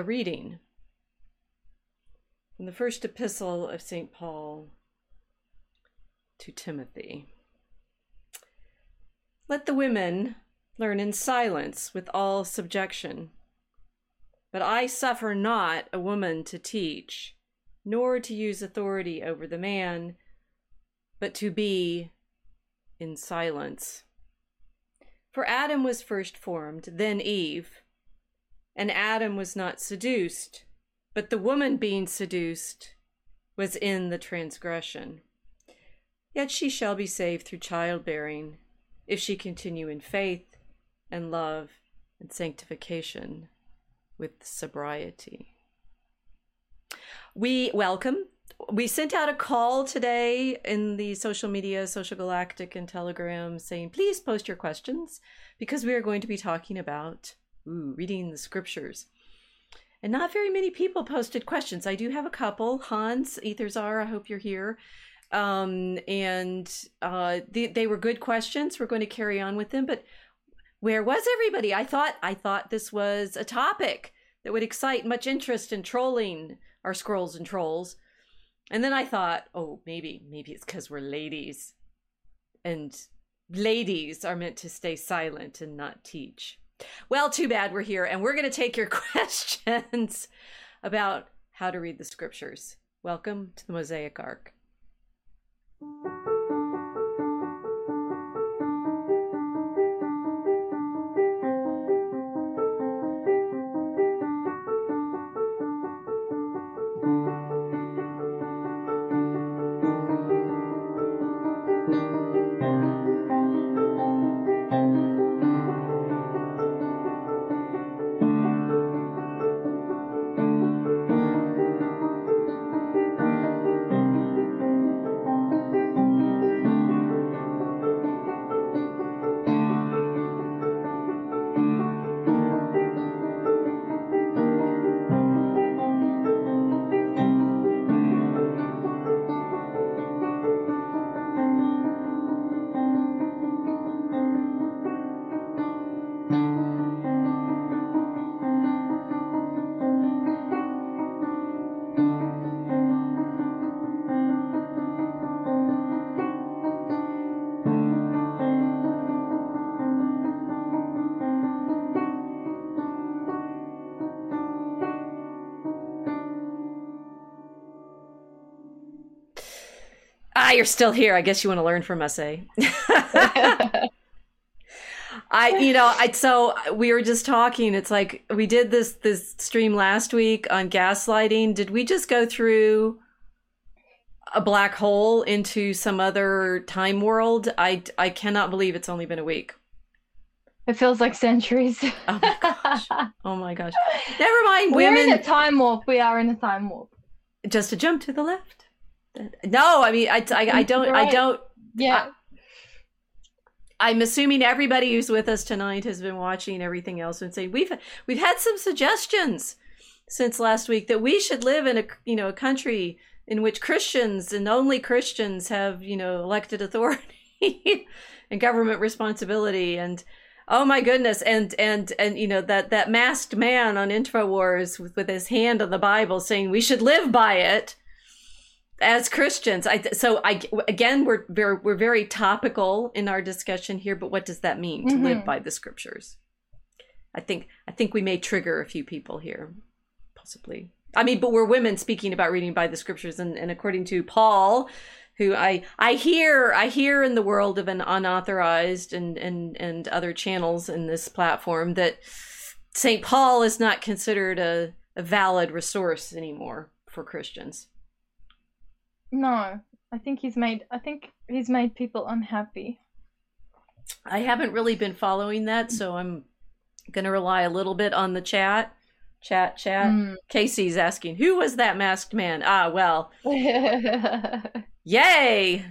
a reading from the first epistle of St. Paul to Timothy. Let the women learn in silence with all subjection. But I suffer not a woman to teach, nor to use authority over the man, but to be in silence. For Adam was first formed, then Eve. And Adam was not seduced, but the woman being seduced was in the transgression. Yet she shall be saved through childbearing, if she continue in faith and love and sanctification with sobriety. We welcome. We sent out a call today in the social media, Social Galactic and Telegram, saying, please post your questions because we are going to be talking about ooh, reading the scriptures. And not very many people posted questions. I do have a couple. Hans, Etherzar, I hope you're here. Um, and uh, they, they were good questions. We're going to carry on with them. But where was everybody? I thought I thought this was a topic that would excite much interest in trolling our scrolls and trolls. And then I thought, oh, maybe maybe it's because we're ladies, and ladies are meant to stay silent and not teach. Well, too bad we're here, and we're going to take your questions about how to read the scriptures. Welcome to the Mosaic Ark. You're still here. I guess you want to learn from us, eh? I, you know, I so we were just talking. It's like we did this this stream last week on gaslighting. Did we just go through a black hole into some other time world? I I cannot believe it's only been a week. It feels like centuries. oh my gosh! Oh my gosh! Never mind, We're women. in a time warp. We are in a time warp. Just a jump to the left. No, I mean, I, I, I don't, right. I don't. Yeah. I, I'm assuming everybody who's with us tonight has been watching everything else and saying we've we've had some suggestions since last week that we should live in a you know a country in which Christians and only Christians have you know elected authority and government responsibility and oh my goodness and and and you know that that masked man on Infowars with, with his hand on the Bible saying we should live by it as Christians, I so I again we're very we're very topical in our discussion here, but what does that mean to mm-hmm. live by the scriptures? I think I think we may trigger a few people here, possibly. I mean, but we're women speaking about reading by the scriptures, and, and according to Paul, who I I hear I hear in the world of an unauthorized and and and other channels in this platform that Saint Paul is not considered a, a valid resource anymore for Christians. No, I think he's made. I think he's made people unhappy. I haven't really been following that, so I'm going to rely a little bit on the chat. Chat, chat. Mm. Casey's asking, who was that masked man? Ah, well. Yay!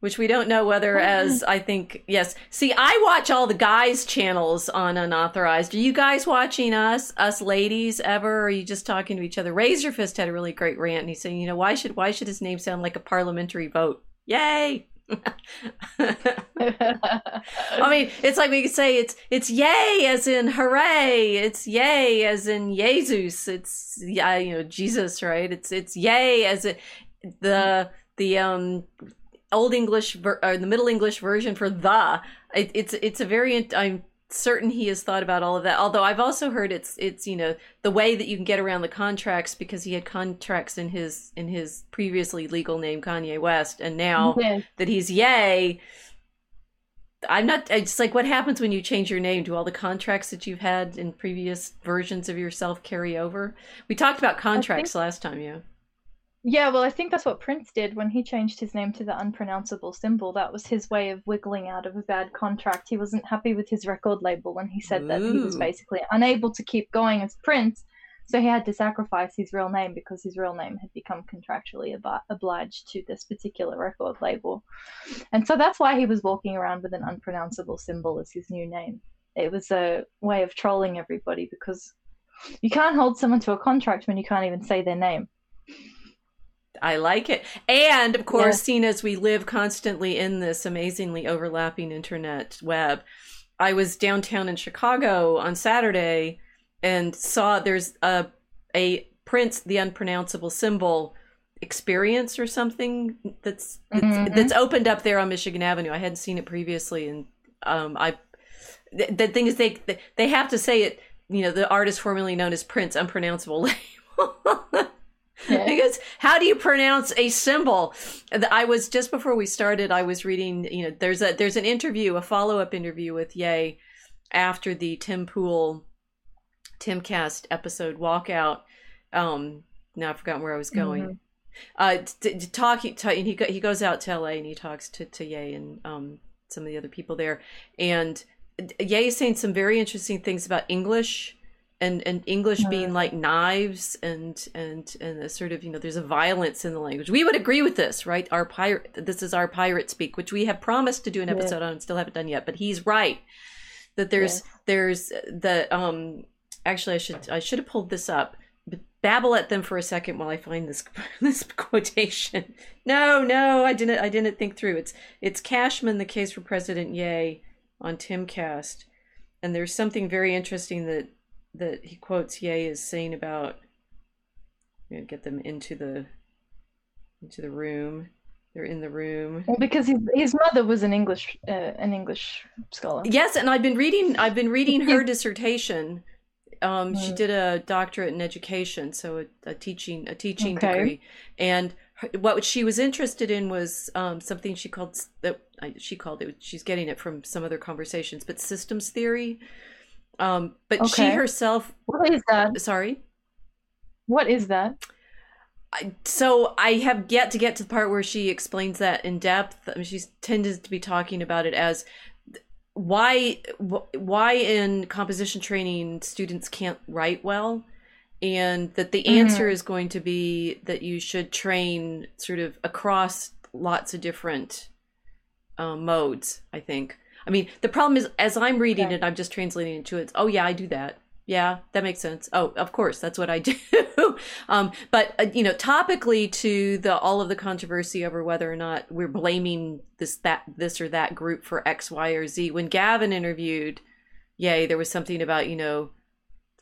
Which we don't know whether as I think yes. See, I watch all the guys channels on unauthorized. Are you guys watching us, us ladies ever? Or are you just talking to each other? Raise your fist had a really great rant and he's saying, you know, why should why should his name sound like a parliamentary vote? Yay! I mean, it's like we could say it's it's yay as in hooray. It's yay as in Jesus. It's yeah, you know Jesus, right? It's it's yay as it the the um old English ver- or the Middle English version for the. It, it's it's a very I'm certain he has thought about all of that. Although I've also heard it's it's you know the way that you can get around the contracts because he had contracts in his in his previously legal name Kanye West, and now Yes. that he's Yay. I'm not. It's like what happens when you change your name? Do all the contracts that you've had in previous versions of yourself carry over? We talked about contracts last time, yeah. Yeah, well, I think that's what Prince did when he changed his name to the unpronounceable symbol. That was his way of wiggling out of a bad contract. He wasn't happy with his record label when he said that he was basically unable to keep going as Prince, so he had to sacrifice his real name because his real name had become contractually ob- obliged to this particular record label. And so that's why he was walking around with an unpronounceable symbol as his new name. It was a way of trolling everybody because you can't hold someone to a contract when you can't even say their name. I like it. And of course, Yeah. seeing as we live constantly in this amazingly overlapping internet web, I was downtown in Chicago on Saturday and saw there's a a Prince the unpronounceable symbol experience or something that's that's, Mhm. that's opened up there on Michigan Avenue. I hadn't seen it previously and um I the, the thing is they they have to say it, you know, the artist formerly known as Prince unpronounceable label. Yeah. because how do you pronounce a symbol i was just before we started i was reading you know there's a there's an interview a follow-up interview with yay after the tim pool timcast episode walkout um now i've forgotten where i was going Mhm. uh t- t- talking to, and he go, he goes out to la and he talks to to yay and um some of the other people there and yay is saying some very interesting things about english and and english Mhm. being like knives and and and a sort of you know there's a violence in the language we would agree with this right our pirate this is our pirate speak which we have promised to do an Yeah. episode on and still haven't done yet but he's right that there's Yes. there's the um actually i should i should have pulled this up but babble at them for a second while i find this this quotation no no i didn't i didn't think through it's it's cashman the case for president yay on timcast and there's something very interesting that that he quotes Ye is saying about I'm gonna get them into the into the room. They're in the room. Well, because his his mother was an English uh, an English scholar. Yes, and I've been reading I've been reading her dissertation. Um, she Mm. did a doctorate in education, so a, a teaching a teaching Okay. degree, and her, what she was interested in was um, something she called that she called it. She's getting it from some other conversations, but systems theory. Um, but she herself, What is that? sorry, What is that? I, so I have yet to get to the part where she explains that in depth. I mean, she's tended to be talking about it as why why in composition training students can't write well and that the answer is going to be that you should train sort of across lots of different um, modes i think i mean the problem is as i'm reading Okay. it i'm just translating it to it oh yeah i do that yeah that makes sense oh of course that's what i do um, but uh, you know topically to the all of the controversy over whether or not we're blaming this that this or that group for x y or z when gavin interviewed yay there was something about you know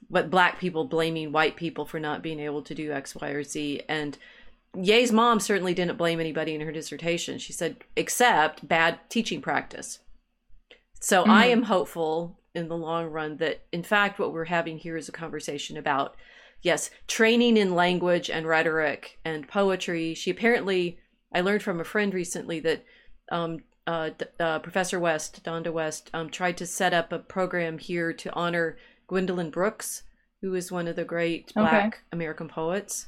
what black people blaming white people for not being able to do x y or z and Ye's mom certainly didn't blame anybody in her dissertation. She said, except bad teaching practice. So I Mhm. am hopeful in the long run that, in fact, what we're having here is a conversation about, yes, training in language and rhetoric and poetry. She apparently, I learned from a friend recently that um, uh, uh, Professor West, Donda West, um, tried to set up a program here to honor Gwendolyn Brooks, who is one of the great Okay. Black American poets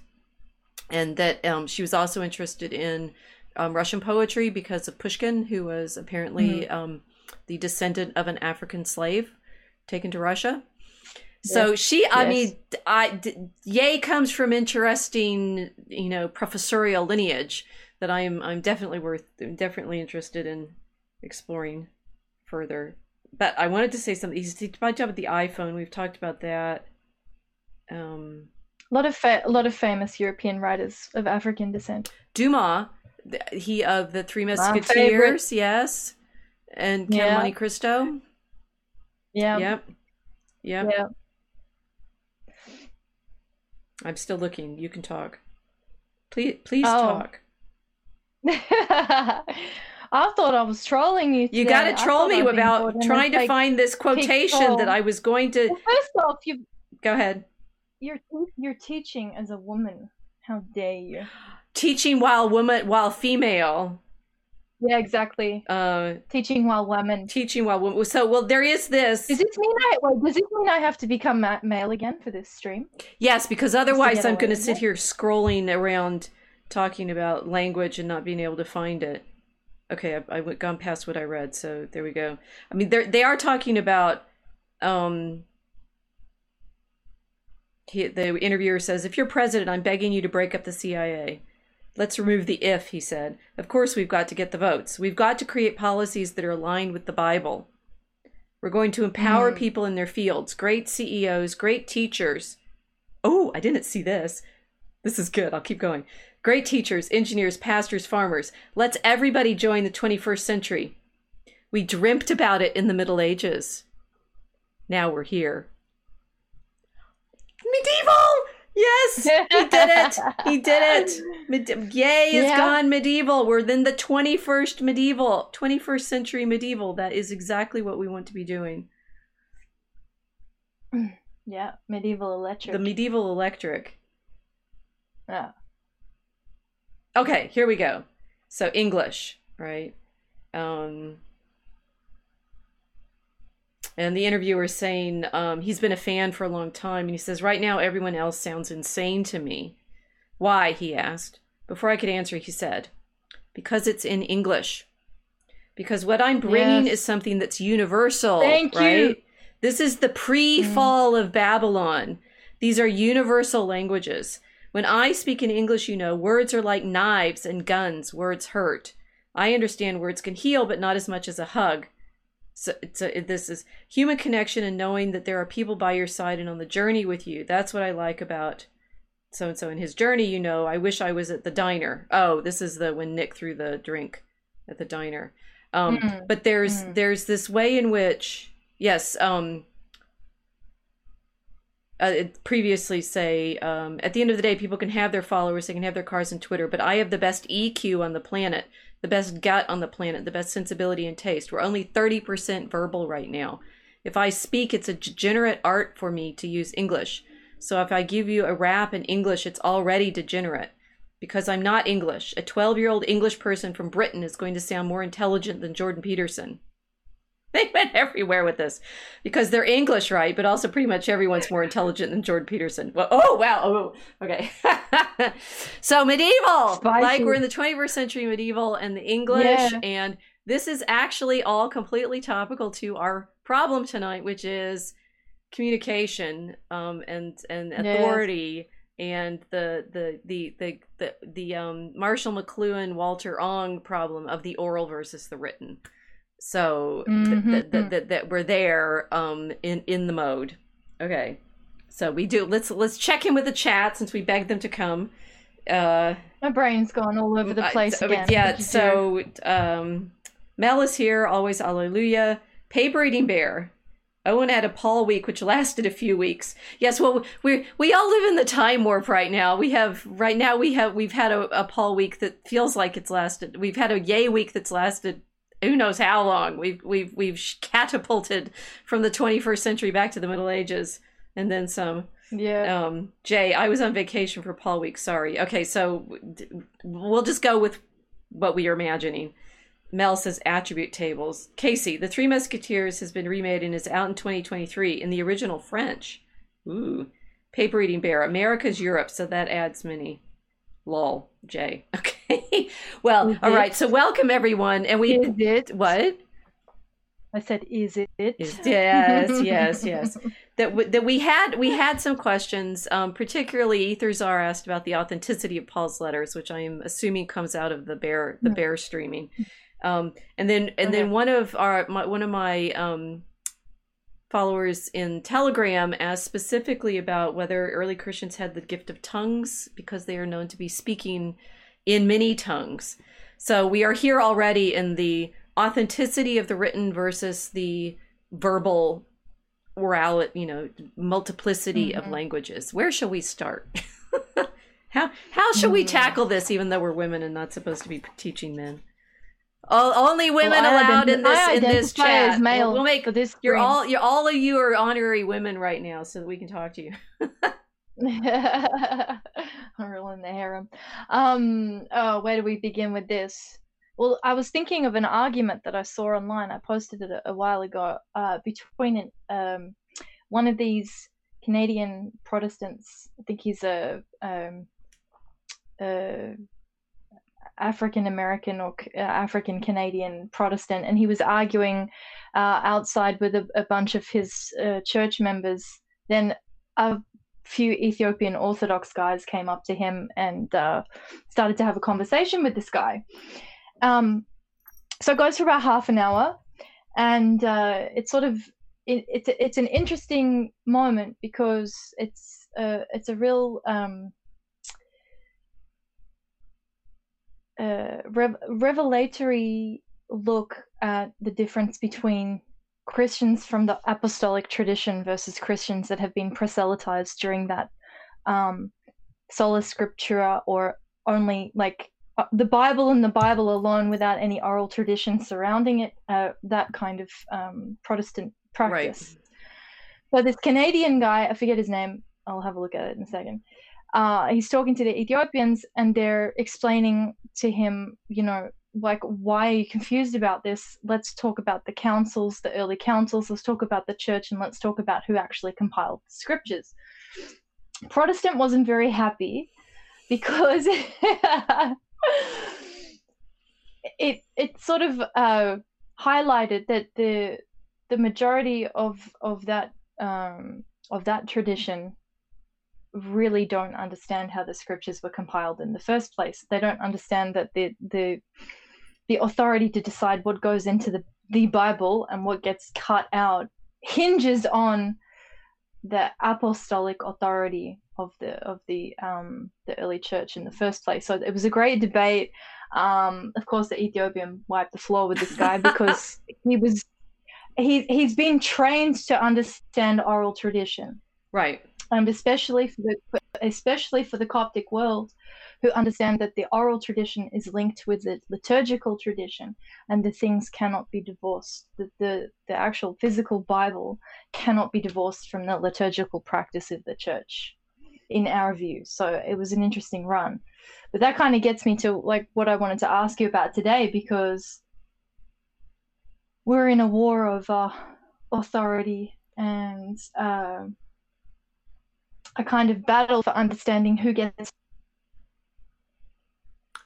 and that um, she was also interested in um, Russian poetry because of Pushkin, who was apparently um, the descendant of an African slave taken to Russia. So she, I Yes. mean, I d- Yay comes from interesting, you know, professorial lineage that I'm I'm definitely worth definitely interested in exploring further. But I wanted to say something. He's he talked about the iPhone. We've talked about that. Um, A lot of fa- a lot of famous European writers of African descent. Dumas he of the Three Musketeers, yes, and Count Yeah. Monte Cristo. Yeah. Yep, yep. Yeah. I'm still looking. You can talk. Please, please Oh. talk. I thought I was trolling you. You got to troll me about caught in a trying to fake- find this quotation that I was going to. Well, first off, you Go ahead. you're you're teaching as a woman. How dare you? Teaching while woman, while female. Yeah, exactly. Uh, Teaching while women. teaching while women. So, well, there is this. Does this mean I wait, does this mean I have to become male again for this stream? Yes, because otherwise I'm going to sit here scrolling around talking about language and not being able to find it. Okay, I, I went gone past what I read, so there we go. I mean, they they are talking about. Um, he, the interviewer says, "If you're president, I'm begging you to break up the CIA." Let's remove the if, he said. Of course, we've got to get the votes. We've got to create policies that are aligned with the Bible. We're going to empower Mm. people in their fields, great CEOs, great teachers. Oh, I didn't see this. This is good. I'll keep going. Great teachers, engineers, pastors, farmers. Let's everybody join the 21st century. We dreamt about it in the Middle Ages. Now we're here. Medieval! Yes! He did it! He did it! Medi- Yay, is Yeah. gone medieval. We're in the 21st medieval, 21st century medieval. That is exactly what we want to be doing. Yeah, medieval electric. The medieval electric. yeah. Okay, here we go. So English, right? Um, and the interviewer is saying um, he's been a fan for a long time, and he says right now everyone else sounds insane to me. Why? He asked. Before I could answer, he said, "Because it's in English. Because what I'm bringing Yes. is something that's universal, Thank you. This is the pre-fall of Babylon. These are universal languages." When I speak in English, you know, words are like knives and guns. Words hurt. I understand words can heal, but not as much as a hug. So, so this is human connection and knowing that there are people by your side and on the journey with you. That's what I like about so and so in his journey. You know, I wish I was at the diner. Oh, this is the when Nick threw the drink at the diner. Um, Mm. But there's Mm. there's this way in which yes, um, uh, previously say um, at the end of the day people can have their followers they can have their cars and twitter but i have the best eq on the planet the best gut on the planet the best sensibility and taste. We're only 30% verbal right now. If i speak it's a degenerate art for me to use english. So if i give you a rap in english it's already degenerate. Because i'm not english. A 12 year old english person from britain is going to sound more intelligent than jordan peterson they went everywhere with this because they're English, right? But also, pretty much everyone's more intelligent than Jordan Peterson. Well, oh wow, oh okay. so medieval, Spicy. like we're in the 21st century medieval and the English, Yeah. and this is actually all completely topical to our problem tonight, which is communication um, and and Yes. authority. And the the the the the, the um, Marshall McLuhan Walter Ong problem of the oral versus the written so th- Mhm. th- th- th- that we're there um in in the mode okay so we do let's let's check in with the chat since we begged them to come uh My brain's gone all over the place uh, again. yeah What'd you do? so um mel is here always hallelujah paper eating bear Owen had a Paul week, which lasted a few weeks. Yes, well, we we all live in the time warp right now. We have right now we have we've had a, a Paul week that feels like it's lasted. We've had a Yay week that's lasted who knows how long. We've we've we've catapulted from the 21st century back to the Middle Ages, and then some. yeah. Um, Jay, I was on vacation for Paul week. Sorry. Okay, so we'll just go with what we are imagining. Mel says attribute tables. Casey, The Three Musketeers has been remade and is out in 2023 in the original French. Ooh. Paper Eating Bear, America's Europe, so that adds many. Lol, Jay. Okay. well, Is all it? right. So welcome everyone, and we is it? what I said, is it? is yes, yes, yes. That w- that we had we had some questions. Um, particularly, Etherzar asked about the authenticity of Paul's letters, which I am assuming comes out of the bear the Hmm. bear streaming. Um, and then and then one of our my, one of my um, followers in Telegram asked specifically about whether early Christians had the gift of tongues because they are known to be speaking in many tongues. So we are here already in the authenticity of the written versus the verbal orality, you know, multiplicity mm-hmm. of languages. Where shall we start? how how shall we mm. tackle this even though we're women and not supposed to be teaching men? All, only women well, allowed in this in this chat. Male we'll, make this. You're all you're all of you are honorary women right now, so that we can talk to you. Ruling the harem. Um. Oh, where do we begin with this? Well, I was thinking of an argument that I saw online. I posted it a, a while ago. Uh, between um, one of these Canadian Protestants. I think he's a um, uh, African American or uh, African Canadian Protestant, and he was arguing uh, outside with a, a, bunch of his uh, church members. Then a few Ethiopian Orthodox guys came up to him and uh, started to have a conversation with this guy. Um, so it goes for about half an hour, and uh, it's sort of it, it's it's an interesting moment because it's a it's a real um, uh, rev- revelatory look at the difference between Christians from the apostolic tradition versus Christians that have been proselytized during that um, sola scriptura or only like uh, the Bible and the Bible alone without any oral tradition surrounding it, uh, that kind of um, Protestant practice. Right. So this Canadian guy, I forget his name, I'll have a look at it in a second uh, he's talking to the Ethiopians and they're explaining to him, you know, like, why are you confused about this? Let's talk about the councils, the early councils. Let's talk about the church and let's talk about who actually compiled the scriptures. Protestant wasn't very happy because it it sort of uh, highlighted that the the majority of of that um, of that tradition really don't understand how the scriptures were compiled in the first place. They don't understand that the the the authority to decide what goes into the, the Bible and what gets cut out hinges on the apostolic authority of the of the um, the early church in the first place. So it was a great debate. Um, of course, the Ethiopian wiped the floor with this guy because he was he he's been trained to understand oral tradition. Right and especially for the especially for the Coptic world, who understand that the oral tradition is linked with the liturgical tradition, and the things cannot be divorced. The the, the actual physical Bible cannot be divorced from the liturgical practice of the church, in our view. So it was an interesting run, but that kind of gets me to like what I wanted to ask you about today because we're in a war of uh, authority and. Uh, a kind of battle for understanding who gets.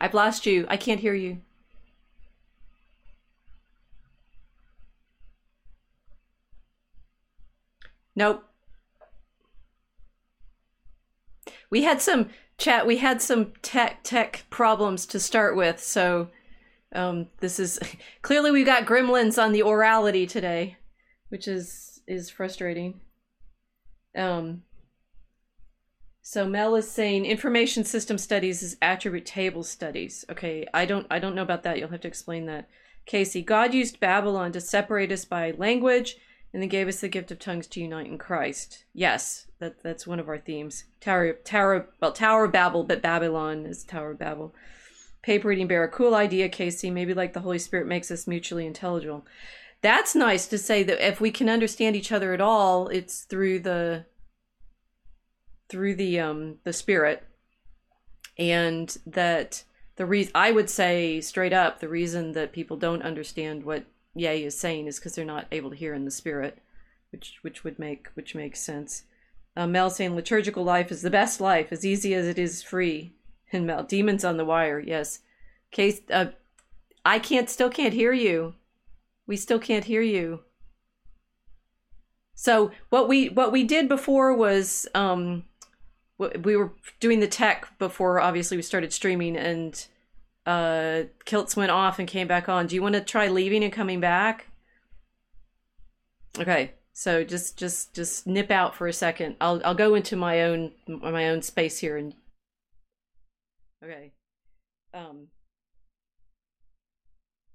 I've lost you. I can't hear you. Nope. We had some chat. We had some tech tech problems to start with, so um, this is clearly we've got gremlins on the orality today, which is is frustrating. Um, so Mel is saying information system studies is attribute table studies. Okay, I don't I don't know about that. You'll have to explain that. Casey, God used Babylon to separate us by language and then gave us the gift of tongues to unite in Christ. Yes, that that's one of our themes. Tower Tower well Tower of Babel, but Babylon is Tower of Babel. Paper reading bear, cool idea, Casey. Maybe like the Holy Spirit makes us mutually intelligible. That's nice to say that if we can understand each other at all, it's through the through the um the spirit and that the reason I would say straight up the reason that people don't understand what Yay is saying is because they're not able to hear in the spirit, which which would make which makes sense. Uh, Mel saying liturgical life is the best life, as easy as it is free. And Mel, demons on the wire, yes. Case, uh, I can't still can't hear you. We still can't hear you. So what we what we did before was um we were doing the tech before obviously we started streaming and uh kilts went off and came back on do you want to try leaving and coming back okay so just just just nip out for a second i'll i'll go into my own my own space here and okay um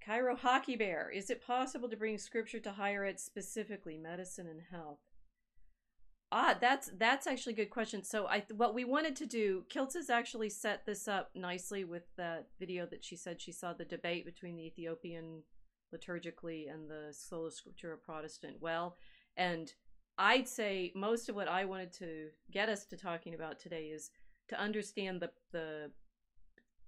Cairo Hockey Bear. Is it possible to bring scripture to higher ed specifically, medicine and health? Ah, that's that's actually a good question. So I what we wanted to do, Kilts has actually set this up nicely with that video that she said she saw the debate between the Ethiopian liturgically and the Sola Scriptura Protestant well. And I'd say most of what I wanted to get us to talking about today is to understand the the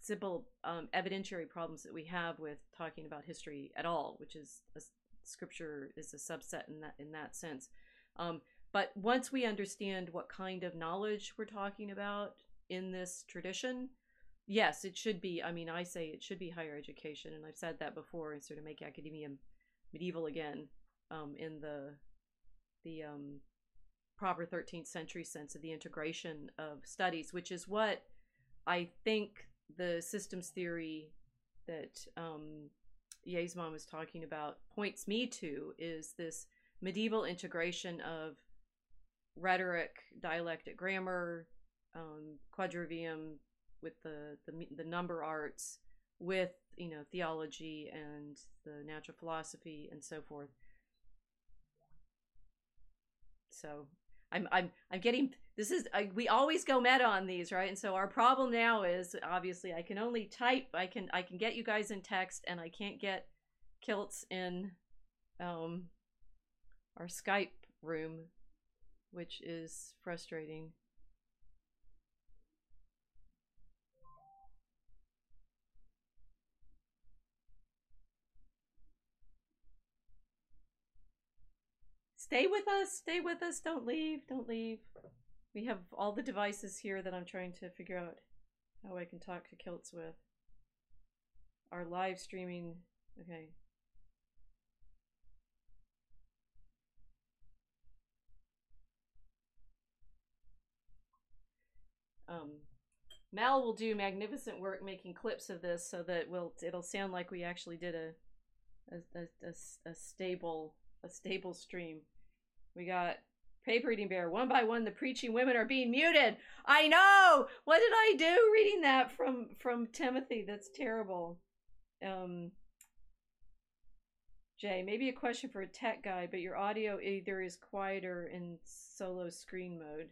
simple um, evidentiary problems that we have with talking about history at all, which is a, scripture is a subset in that in that sense. Um, but once we understand what kind of knowledge we're talking about in this tradition, yes, it should be. I mean, I say it should be higher education, and I've said that before, and sort of make academia medieval again um, in the the um, proper 13th century sense of the integration of studies, which is what I think the systems theory that um, was talking about points me to is this medieval integration of rhetoric, dialectic grammar, um, quadrivium with the, the the number arts, with you know theology and the natural philosophy and so forth. So I'm I'm I'm getting this is I, we always go meta on these right and so our problem now is obviously I can only type I can I can get you guys in text and I can't get kilts in um our Skype room which is frustrating. Stay with us, stay with us, don't leave, don't leave. We have all the devices here that I'm trying to figure out how I can talk to Kilts with. Our live streaming, okay. Um, Mal will do magnificent work making clips of this so that we'll it'll sound like we actually did a a, a, a, stable a stable stream. We got Paper Eating Bear. One by one, the preaching women are being muted. I know. What did I do reading that from from Timothy? That's terrible. Um, Jay, maybe a question for a tech guy, but your audio either is quieter in solo screen mode.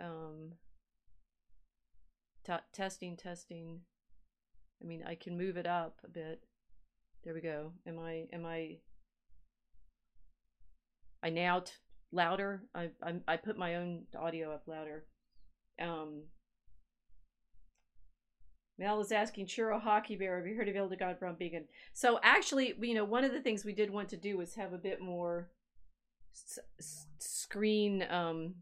Um, t- testing, testing. I mean, I can move it up a bit. There we go. Am I? Am I? I now louder. I, I I put my own audio up louder. Um, Mel is asking Churro Hockey Bear, have you heard of Hildegard from Bingen? So actually, you know, one of the things we did want to do was have a bit more screen um,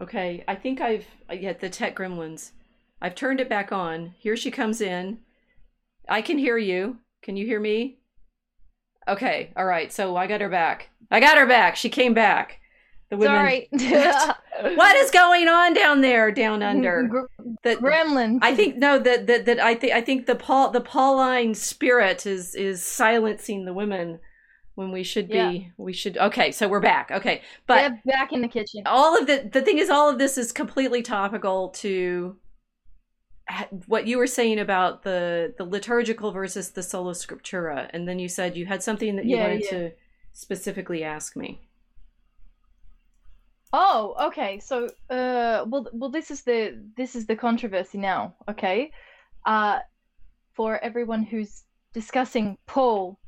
Okay, I think I've yeah the tech gremlins. I've turned it back on. Here she comes in. I can hear you. Can you hear me? Okay, all right. So I got her back. I got her back. She came back. The women. Sorry. what is going on down there, down under? The Gremlin. I think no. That that that I think I think the Paul the Pauline spirit is is silencing the women when we should be yeah. we should okay so we're back okay but yeah, back in the kitchen. all of the the thing is all of this is completely topical to what you were saying about the the liturgical versus the sola scriptura and then you said you had something that you yeah, wanted to specifically ask me. Oh okay so uh well well this is the this is the controversy now okay? Uh for everyone who's discussing paul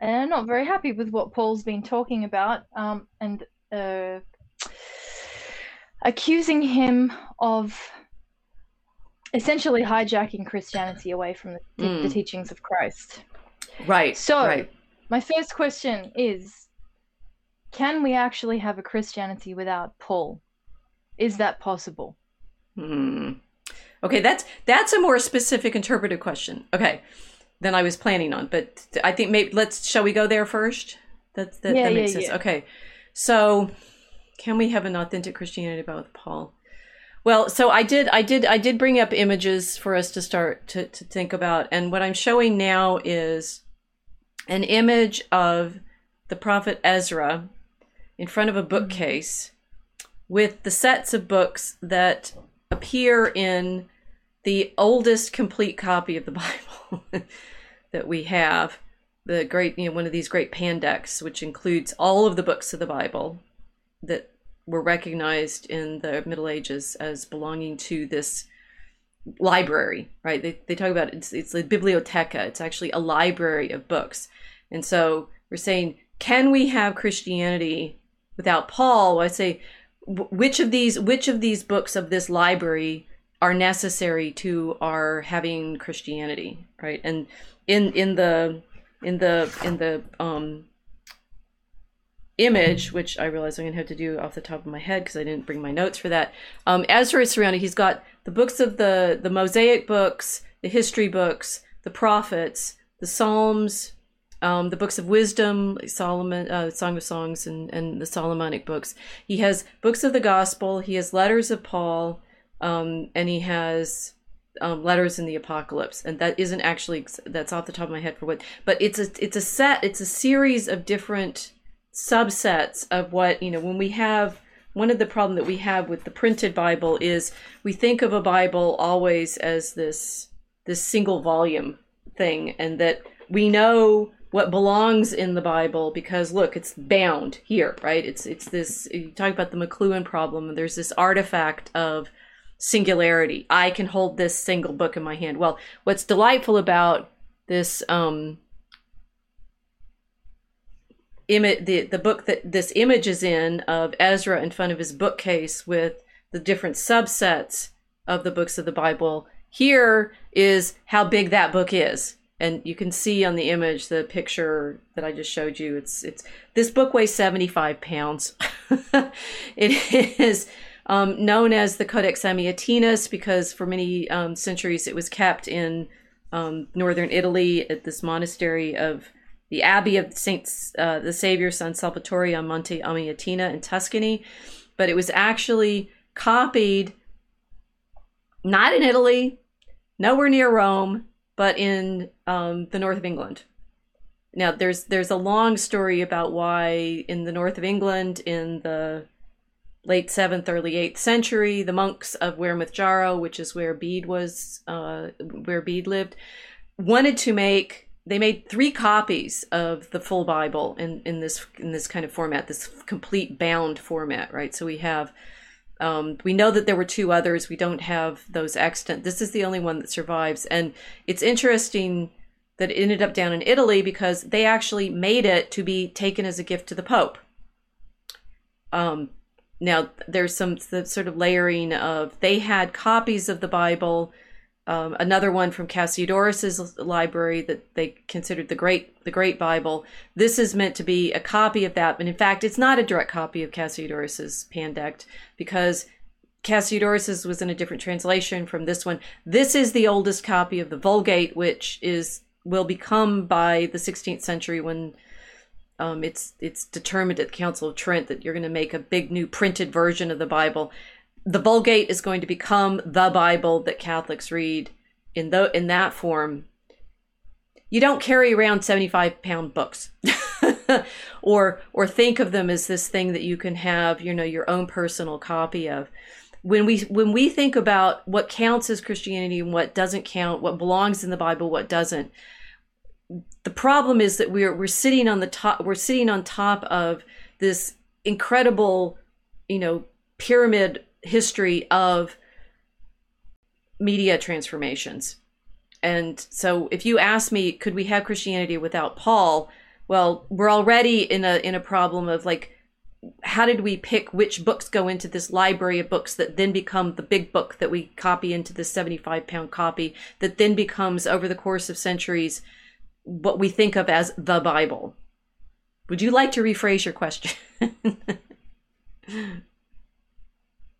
and I'm not very happy with what Paul's been talking about um, and uh, accusing him of essentially hijacking Christianity away from the, mm. the teachings of Christ. Right. So, right. my first question is can we actually have a Christianity without Paul? Is that possible? Hmm. Okay, that's that's a more specific interpretive question. Okay than I was planning on. But I think maybe let's shall we go there first? That that, yeah, that makes yeah, sense. Yeah. Okay. So can we have an authentic Christianity about with Paul? Well, so I did I did I did bring up images for us to start to, to think about. And what I'm showing now is an image of the prophet Ezra in front of a bookcase mm-hmm. with the sets of books that appear in the oldest complete copy of the Bible that we have. The great, you know, one of these great Pandects, which includes all of the books of the Bible that were recognized in the Middle Ages as belonging to this library, right? They, they talk about it, it's, it's a biblioteca. It's actually a library of books. And so we're saying, can we have Christianity without Paul? Well, I say, which of these which of these books of this library are necessary to our having Christianity, right? And in in the in the in the um image, which I realize I'm gonna have to do off the top of my head because I didn't bring my notes for that. Um, Ezra is surrounded. He's got the books of the the Mosaic books, the history books, the prophets, the Psalms, um, the books of wisdom, Solomon, uh, Song of Songs, and and the Solomonic books. He has books of the Gospel. He has letters of Paul, um, and he has um, letters in the apocalypse. And that isn't actually that's off the top of my head for what but it's a it's a set it's a series of different subsets of what you know when we have one of the problem that we have with the printed bible is we think of a bible always as this this single volume thing and that we know what belongs in the bible because look it's bound here right? It's it's this you talk about the mcluhan problem there's this artifact of singularity i can hold this single book in my hand well what's delightful about this um image the, the book that this image is in of Ezra in front of his bookcase with the different subsets of the books of the Bible. Here is how big that book is. And you can see on the image the picture that I just showed you. It's it's this book weighs 75 pounds. it is um, known as the Codex Amiatinus because for many um, centuries it was kept in um, northern Italy at this monastery of the Abbey of Saint uh, the Savior San Salvatore on Monte Amiatina in Tuscany, but it was actually copied not in Italy, nowhere near Rome, but in um, the north of England. Now, there's there's a long story about why in the north of England in the late seventh, early eighth century, the monks of Wearmouth Jarrow, which is where Bede was, uh, where Bede lived, wanted to make they made three copies of the full Bible in, in this in this kind of format, this complete bound format, right? So we have um, we know that there were two others. We don't have those extant. This is the only one that survives, and it's interesting that it ended up down in Italy because they actually made it to be taken as a gift to the Pope. Um, now there's some sort of layering of they had copies of the Bible um, another one from Cassiodorus's library that they considered the great the Great Bible. This is meant to be a copy of that, but in fact, it's not a direct copy of Cassiodorus's Pandect because Cassiodorus's was in a different translation from this one. This is the oldest copy of the Vulgate, which is will become by the 16th century when um, it's it's determined at the Council of Trent that you're going to make a big new printed version of the Bible the Vulgate is going to become the Bible that Catholics read in the in that form. You don't carry around 75 pound books. or or think of them as this thing that you can have, you know, your own personal copy of. When we when we think about what counts as Christianity and what doesn't count, what belongs in the Bible, what doesn't, the problem is that we're we're sitting on the top we're sitting on top of this incredible, you know, pyramid history of media transformations. And so if you ask me, could we have Christianity without Paul? Well, we're already in a in a problem of like how did we pick which books go into this library of books that then become the big book that we copy into this 75 pound copy that then becomes over the course of centuries what we think of as the Bible? Would you like to rephrase your question?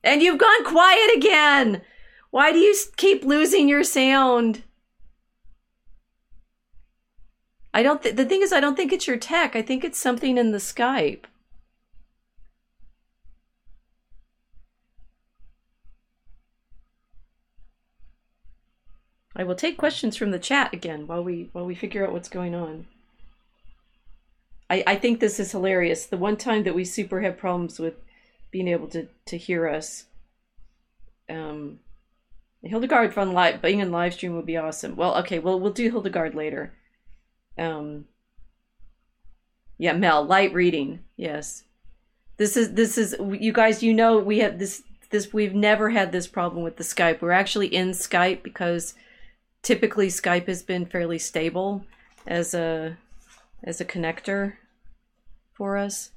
And you've gone quiet again. Why do you keep losing your sound? I don't. Th- the thing is, I don't think it's your tech. I think it's something in the Skype. I will take questions from the chat again while we while we figure out what's going on. I, I think this is hilarious. The one time that we super had problems with being able to, to hear us, um, Hildegard von live being in live stream would be awesome. Well, okay, well we'll do Hildegard later. Um, yeah, Mel, light reading. Yes, this is this is you guys. You know we have this this we've never had this problem with the Skype. We're actually in Skype because typically Skype has been fairly stable as a as a connector for us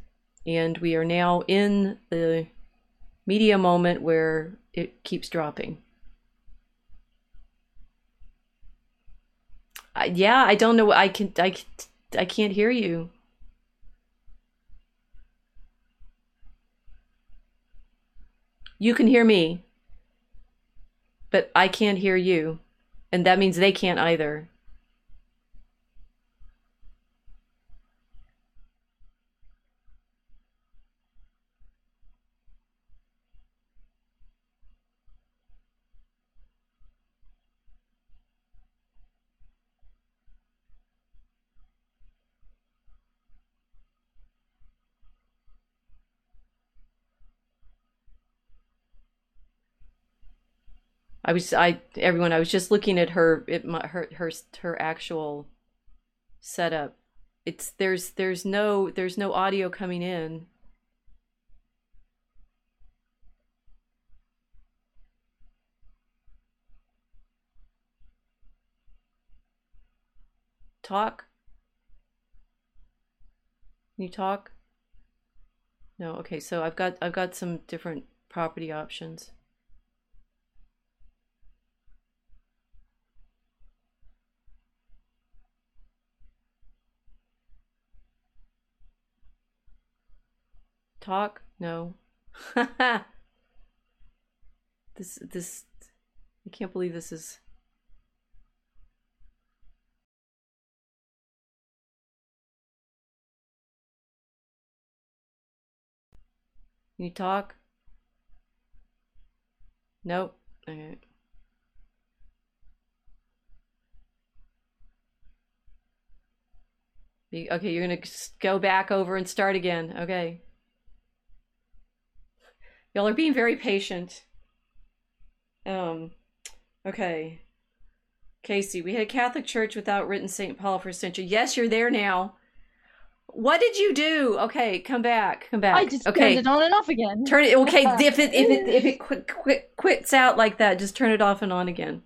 and we are now in the media moment where it keeps dropping. Uh, yeah, I don't know. I can I I can't hear you. You can hear me, but I can't hear you. And that means they can't either. I was I everyone I was just looking at her it her her her actual setup. It's there's there's no there's no audio coming in. Talk? Can you talk? No, okay, so I've got I've got some different property options. Talk? No. this this I can't believe this is you talk? Nope. Okay. Okay, you're gonna go back over and start again. Okay. Y'all are being very patient. Um, okay. Casey, we had a Catholic Church without written St. Paul for a century. Yes, you're there now. What did you do? Okay, come back. Come back. I just okay. turned it on and off again. Turn it. Okay, if it if it if it quit, quit, quits out like that, just turn it off and on again.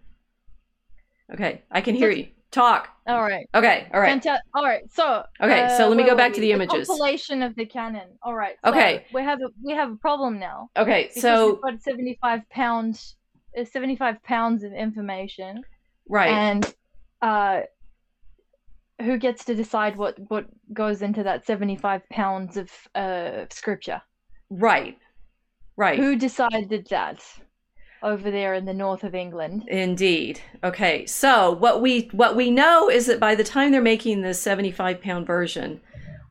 Okay, I can hear you. Talk. All right. Okay. All right. Fanta- all right. So. Okay. uh, so let me go back to the images. compilation of the canon. All right. so Okay. We have a we have a problem now. Okay. So we've got seventy five pounds, uh, seventy five pounds of information, right. and uh, who gets to decide what what goes into that seventy five pounds of uh scripture? right. Right. Who decided that? Over there in the north of England. Indeed. Okay. So what we what we know is that by the time they're making the 75 pound version,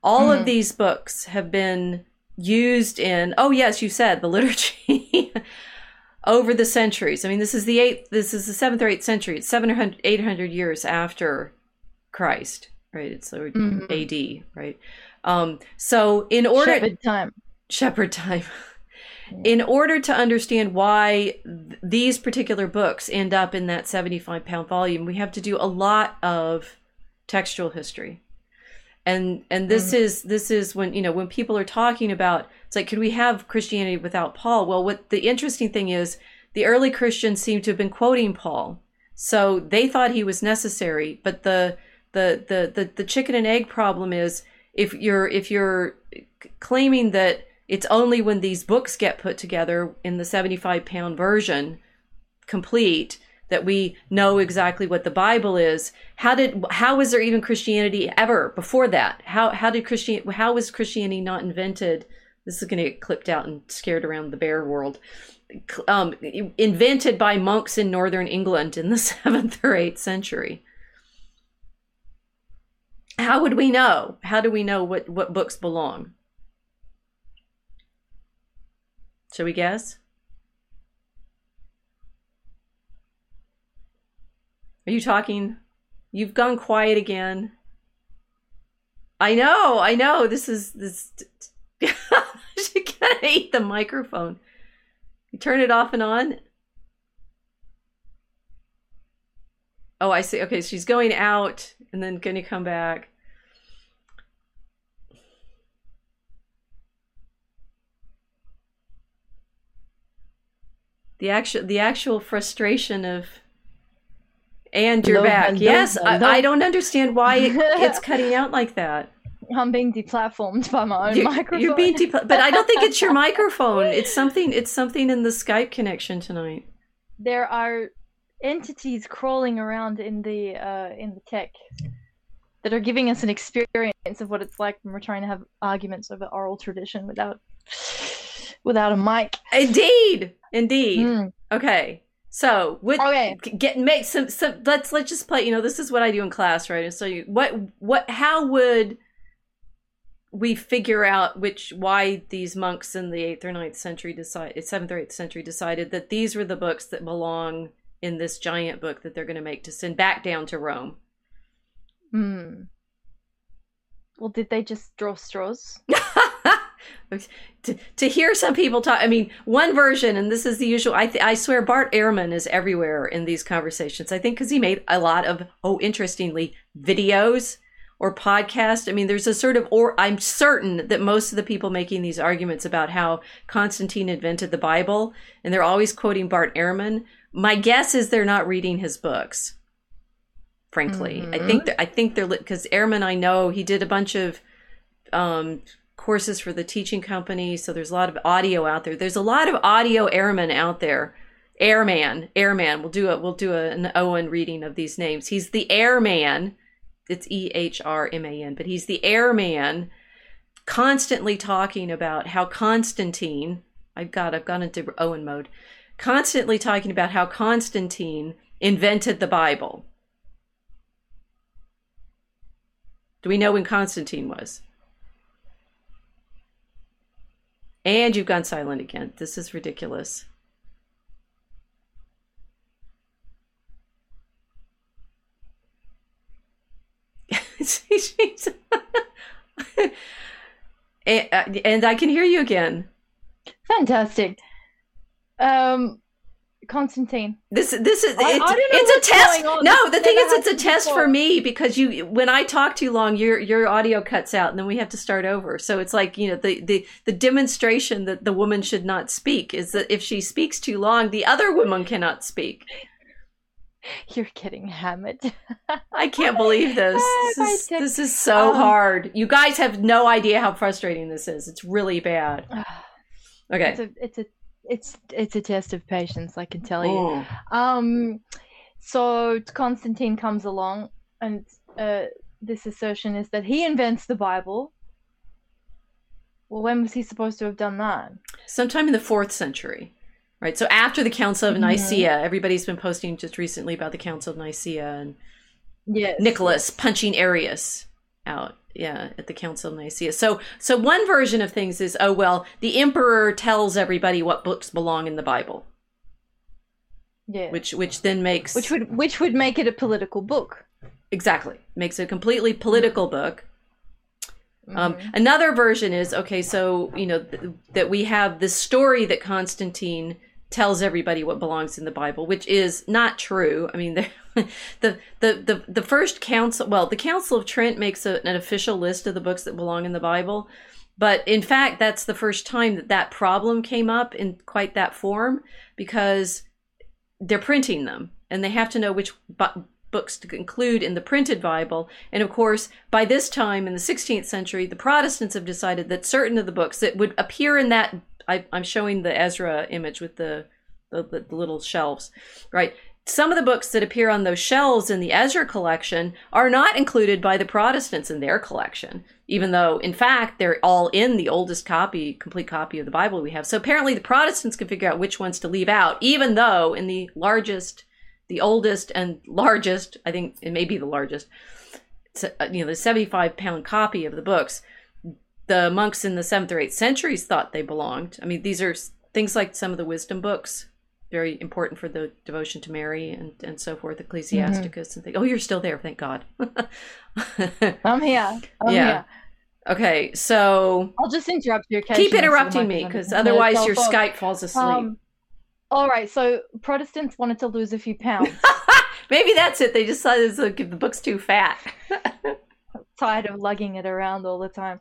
all of Mhm. these books have been used in oh yes, you said the liturgy over the centuries. I mean, this is the eighth this is the seventh or eighth century. It's 700 800 years after Christ, right? It's so Mhm. AD, right? Um so in order Shepherd time. shepherd time in order to understand why th- these particular books end up in that 75 pound volume we have to do a lot of textual history. And and this mm. is this is when you know when people are talking about it's like could we have christianity without paul? Well what the interesting thing is the early christians seem to have been quoting paul. So they thought he was necessary but the the the the, the chicken and egg problem is if you're if you're claiming that it's only when these books get put together in the 75 pound version complete that we know exactly what the bible is. How did how was there even christianity ever before that? How how did christian how was christianity not invented? This is going to get clipped out and scared around the bear world. Um, invented by monks in northern england in the 7th or 8th century. How would we know? How do we know what what books belong Shall we guess? Are you talking? You've gone quiet again. I know, I know. This is this. she of ate the microphone. You turn it off and on. Oh, I see. Okay, she's going out and then going to come back. The actual, the actual frustration of, and you're Hello, back. hello, yes. I, I don't understand why it, it's cutting out like that. I'm being deplatformed by my own You're, microphone. you're being depl- but I don't think it's your microphone. It's something. It's something in the Skype connection tonight. there are entities crawling around in the uh, in the tech that are giving us an experience of what it's like when we're trying to have arguments over oral tradition without without a mic. Indeed, indeed. Mm. Okay, so with Okay. get make some some. Let's let's just play. You know, this is what I do in class, right? And so you what what how would we figure out which why these monks in the eighth or ninth century decide seventh or eighth century decided that these were the books that belong in this giant book that they're going to make to send back down to Rome. Hmm. Well, did they just draw straws? to, to hear some people talk i mean one version and this is the usual i, th- I swear bart ehrman is everywhere in these conversations. I think because he made a lot of oh interestingly videos or podcast i mean there's a sort of or i'm certain that most of the people making these arguments about how constantine invented the bible and they're always quoting bart ehrman. My guess is they're not reading his books frankly. I Mhm. think i think they're because ehrman i know he did a bunch of um courses for the teaching company. So there's a lot of audio out there. There's a lot of audio airmen out there. Airman, airman. We'll do a we'll do a, an Owen reading of these names. He's the airman. It's E H R M A N, but he's the airman, constantly talking about how Constantine. I've got I've gone into Owen mode. Constantly talking about how Constantine invented the Bible. Do we know when Constantine was? And you've gone silent again. This is ridiculous. And, uh, and I can hear you again. Fantastic. Um, Constantine. This this is I- I it's, know it's a test. No, the thing is, it's a test before. for me because you when I talk too long, your your audio cuts out, and then we have to start over. So it's like you know the the the demonstration that the woman should not speak is that if she speaks too long, the other woman cannot speak. You're getting hammered. I can't believe this. Ah, This is, this is so Um, hard. You guys have no idea how frustrating this is. It's really bad. Okay. It's a it's a it's it's a test of patience, I can tell you. Oh. Um, so Constantine comes along, and uh, this assertion is that he invents the Bible. Well, when was he supposed to have done that? Sometime in the fourth century. Right. So after the Council of Mhm. Nicaea, everybody's been posting just recently about the Council of Nicaea and Yes. Nicholas punching Arius out. Yeah, at the Council of Nicaea. So, so one version of things is, oh well, the emperor tells everybody what books belong in the Bible, Yeah. which which then makes which would which would make it a political book. exactly makes it a completely political book. Um, Mhm. another version is okay. So you know th- that we have the story that Constantine tells everybody what belongs in the Bible, which is not true. I mean, the the the the, first council, well, the Council of Trent makes a, an official list of the books that belong in the Bible, but in fact, that's the first time that that problem came up in quite that form because they're printing them and they have to know which bu- books to include in the printed Bible. And of course, by this time in the 16th century, the Protestants have decided that certain of the books that would appear in that, I, I'm showing the Ezra image with the, the, the little shelves, right? Some of the books that appear on those shelves in the Ezra collection are not included by the Protestants in their collection, even though, in fact, they're all in the oldest copy, complete copy of the Bible we have. So apparently, the Protestants can figure out which ones to leave out, even though in the largest, the oldest and largest, I think it may be the largest, you know, the 75 pound copy of the books, the monks in the seventh or eighth centuries thought they belonged. I mean, these are things like some of the wisdom books very important for the devotion to Mary and, and so forth, Ecclesiasticus mm-hmm. and things. Oh, you're still there, thank God. I'm here. I'm yeah. Here. Okay, so I'll just interrupt you. Keep interrupting me because otherwise your Skype falls asleep. Um, all right, so Protestants wanted to lose a few pounds. Maybe that's it. They decided to give the book's too fat. Tired of lugging it around all the time.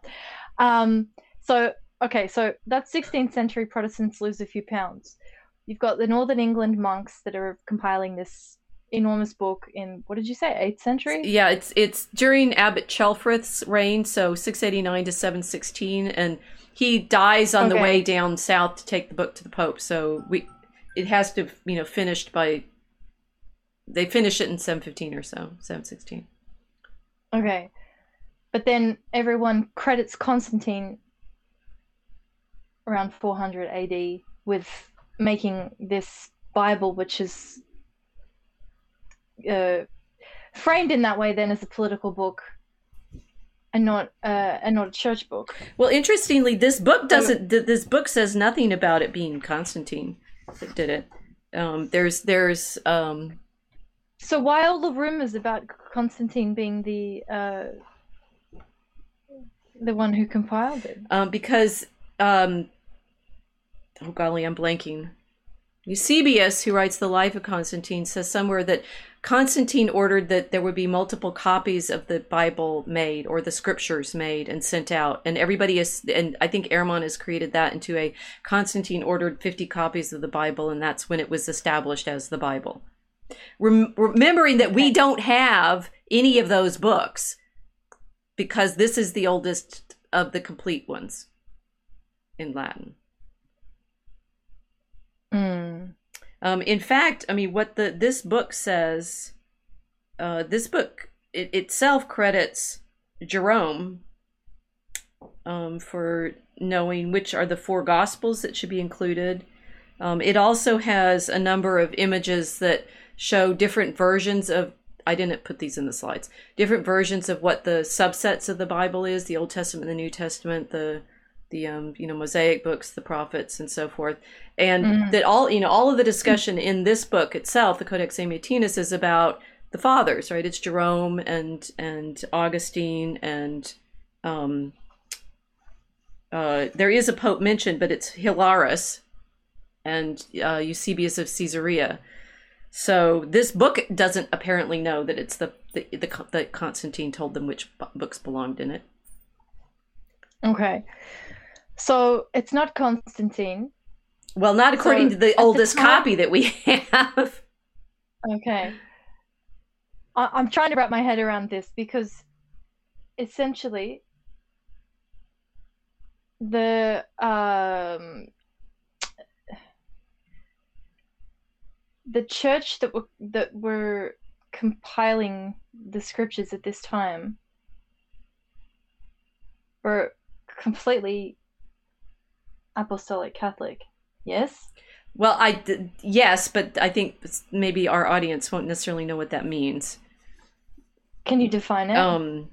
Um, so okay, so that's 16th century Protestants lose a few pounds. You've got the Northern England monks that are compiling this enormous book in what did you say, eighth century? Yeah, it's it's during Abbot Ceolfrith's reign, so 689 to 716, and he dies on okay. the way down south to take the book to the Pope. So we it has to you know finished by they finish it in 715 or so 716 okay but then everyone credits constantine around 400 ad with making this bible which is uh, framed in that way then as a political book and not uh, and not a church book. Well, interestingly, this book doesn't. This book says nothing about it being Constantine that did it. Um, there's there's um, so why all the rumors about Constantine being the uh, the one who compiled it? Um, because um, oh golly, I'm blanking. Eusebius, who writes the life of Constantine, says somewhere that Constantine ordered that there would be multiple copies of the Bible made or the scriptures made and sent out. And everybody is, and I think Ehrman has created that into a Constantine ordered 50 copies of the Bible, and that's when it was established as the Bible. Rem- remembering that we don't have any of those books because this is the oldest of the complete ones in Latin. Mm. Um, in fact, I mean, what the this book says, uh, this book it, itself credits Jerome um, for knowing which are the four gospels that should be included. Um, it also has a number of images that show different versions of I didn't put these in the slides. Different versions of what the subsets of the Bible is, the Old Testament, and the New Testament, the the um, you know Mosaic books, the prophets, and so forth, and mm-hmm. that all you know all of the discussion in this book itself, the Codex Amiatinus, is about the fathers, right? It's Jerome and and Augustine and um, uh, there is a pope mentioned, but it's Hilaris and uh, Eusebius of Caesarea. So this book doesn't apparently know that it's the the, the that Constantine told them which books belonged in it. Okay, so it's not Constantine. Well, not according so to the oldest the time... copy that we have. Okay, I- I'm trying to wrap my head around this because essentially the um the church that were that were compiling the scriptures at this time were completely apostolic Catholic. Yes. Well, I yes, but I think maybe our audience won't necessarily know what that means. Can you define it? Um.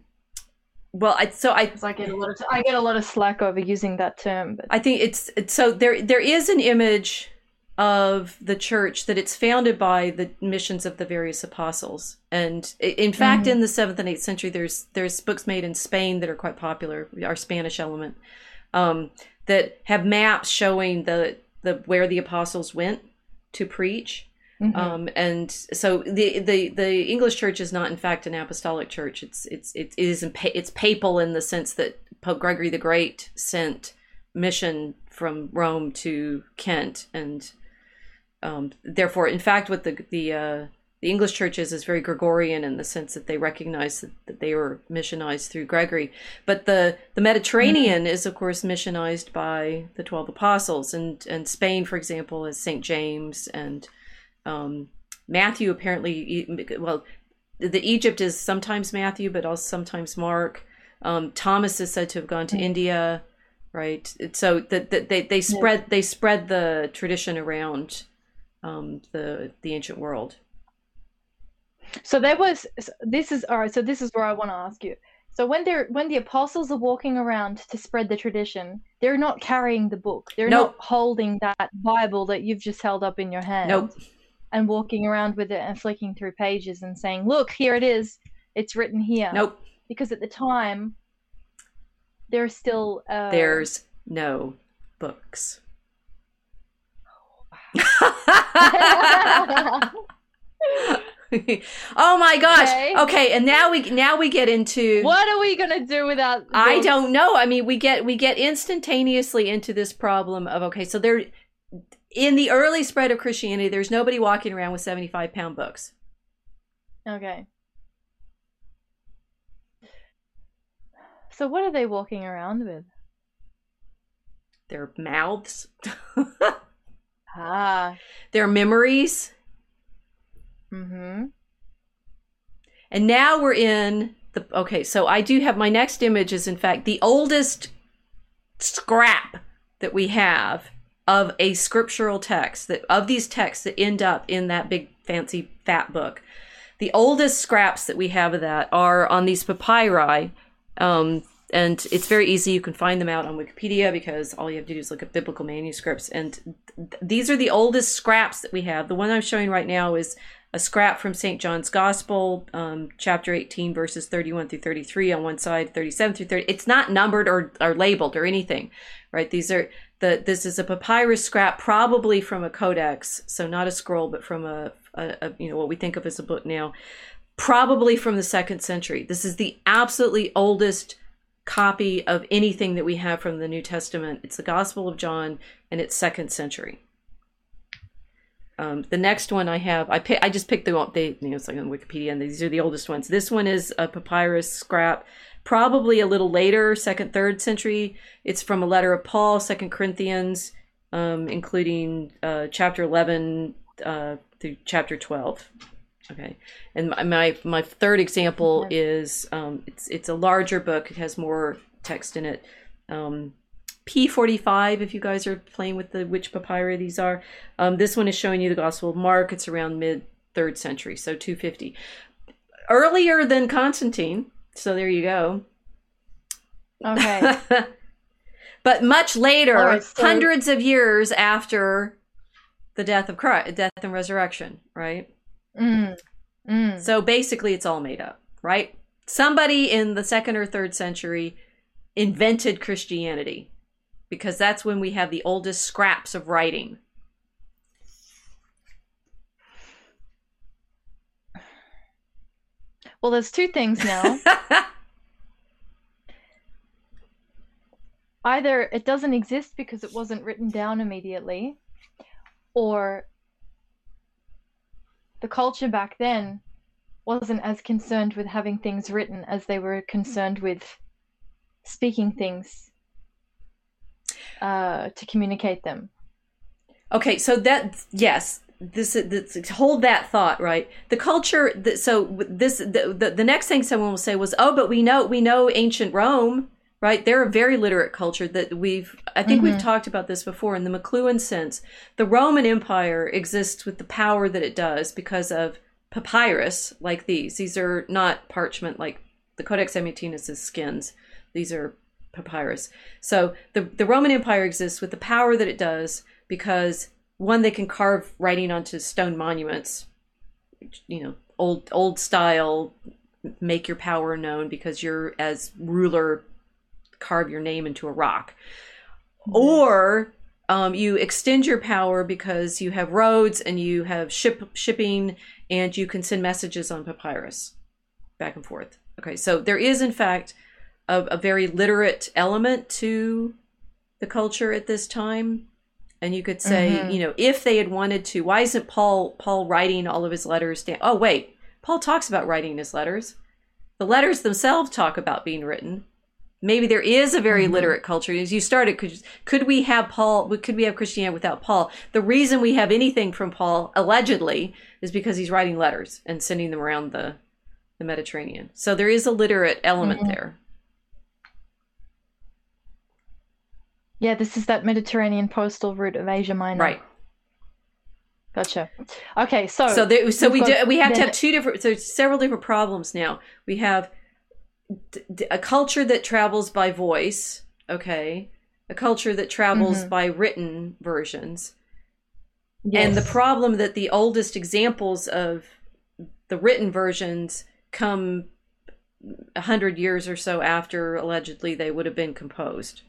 Well, I so I I get a lot of I get a lot of slack over using that term, but I think it's, it's so there there is an image of the church that it's founded by the missions of the various apostles and in fact mm-hmm. in the 7th and 8th century there's there's books made in spain that are quite popular our spanish element um, that have maps showing the the where the apostles went to preach mm-hmm. um, and so the, the the english church is not in fact an apostolic church it's it's it is it's papal in the sense that pope gregory the great sent mission from rome to kent and um, therefore, in fact, what the the uh, the English churches is very Gregorian in the sense that they recognize that, that they were missionized through Gregory. But the the Mediterranean mm-hmm. is, of course, missionized by the twelve apostles, and and Spain, for example, is Saint James and um, Matthew. Apparently, well, the Egypt is sometimes Matthew, but also sometimes Mark. Um, Thomas is said to have gone to mm-hmm. India, right? So that the, they they spread yeah. they spread the tradition around um, the the ancient world. So there was this is all right. So this is where I want to ask you: So when they're when the apostles are walking around to spread the tradition, they're not carrying the book. They're Nope. not holding that Bible that you've just held up in your hand Nope. and walking around with it and flicking through pages and saying, "Look, here it is. It's written here." Nope. Because at the time, there's still uh, There's no books. oh my gosh. Okay. Okay. and now we now we get into what are we gonna do without? I don't know. I mean, we get we get instantaneously into this problem of okay, so there in the early spread of Christianity, there's nobody walking around with 75 pound books. Okay. So what are they walking around with? Their mouths, Ah. their memories, Mm-hmm. and now we're in the okay. So I do have my next image is in fact the oldest scrap that we have of a scriptural text that of these texts that end up in that big fancy fat book. The oldest scraps that we have of that are on these papyri. Um, and it's very easy. You can find them out on Wikipedia because all you have to do is look at biblical manuscripts. And th- these are the oldest scraps that we have. The one I'm showing right now is a scrap from St. John's Gospel, um, chapter 18, verses 31 through 33 on one side, 37 through 30. It's not numbered or, or labeled or anything, right? These are the this is a papyrus scrap, probably from a codex, so not a scroll, but from a, a, a you know what we think of as a book now, probably from the second century. This is the absolutely oldest copy of anything that we have from the New Testament. It's the Gospel of John, and it's second century. Um, the next one I have, I pick, I just picked the they you know it's like on Wikipedia, and these are the oldest ones. This one is a papyrus scrap, probably a little later, second, third century. It's from a letter of Paul, Second Corinthians, um, including uh, chapter eleven uh, through chapter twelve. Okay, and my my, my third example Okay. is um, it's it's a larger book. It has more text in it. Um, P45, if you guys are playing with the which papyri these are. Um, this one is showing you the Gospel of Mark. It's around mid third century, so 250. Earlier than Constantine, so there you go. Okay. but much later, right, so- hundreds of years after the death of Christ, death and resurrection, right? Mm. Mm. So basically, it's all made up, right? Somebody in the second or third century invented Christianity because that's when we have the oldest scraps of writing. Well, there's two things now. Either it doesn't exist because it wasn't written down immediately, or the culture back then wasn't as concerned with having things written as they were concerned with speaking things uh, to communicate them. Okay, so that yes, this, this hold that thought, right? The culture. The, so this the, the the next thing someone will say was, "Oh, but we know we know ancient Rome, right? They're a very literate culture that we've. I think we've Mhm. talked about this before in the McLuhan sense. The Roman Empire exists with the power that it does because of papyrus like these. These are not parchment like the Codex Amiatinus is skins. These are papyrus. So the the Roman Empire exists with the power that it does because one they can carve writing onto stone monuments, you know, old old style, make your power known because you're as ruler carve your name into a rock, or um, you extend your power because you have roads and you have ship shipping and you can send messages on papyrus back and forth. Okay, so there is in fact a, a very literate element to the culture at this time. And you could say, Mhm. you know, if they had wanted to, why isn't Paul Paul writing all of his letters down? Oh, wait, Paul talks about writing his letters. The letters themselves talk about being written. Maybe there is a very Mhm. literate culture. As you started, could could we have Paul? Could we have Christianity without Paul? The reason we have anything from Paul, allegedly, is because he's writing letters and sending them around the the Mediterranean. So there is a literate element Mhm. there. Yeah, this is that Mediterranean postal route of Asia Minor. Right. Gotcha. Okay, so so there, so we do we have to have two different so several different problems now we have d- a culture that travels by voice, okay, a culture that travels Mhm. by written versions. Yes. And the problem that the oldest examples of the written versions come a hundred years or so after allegedly they would have been composed.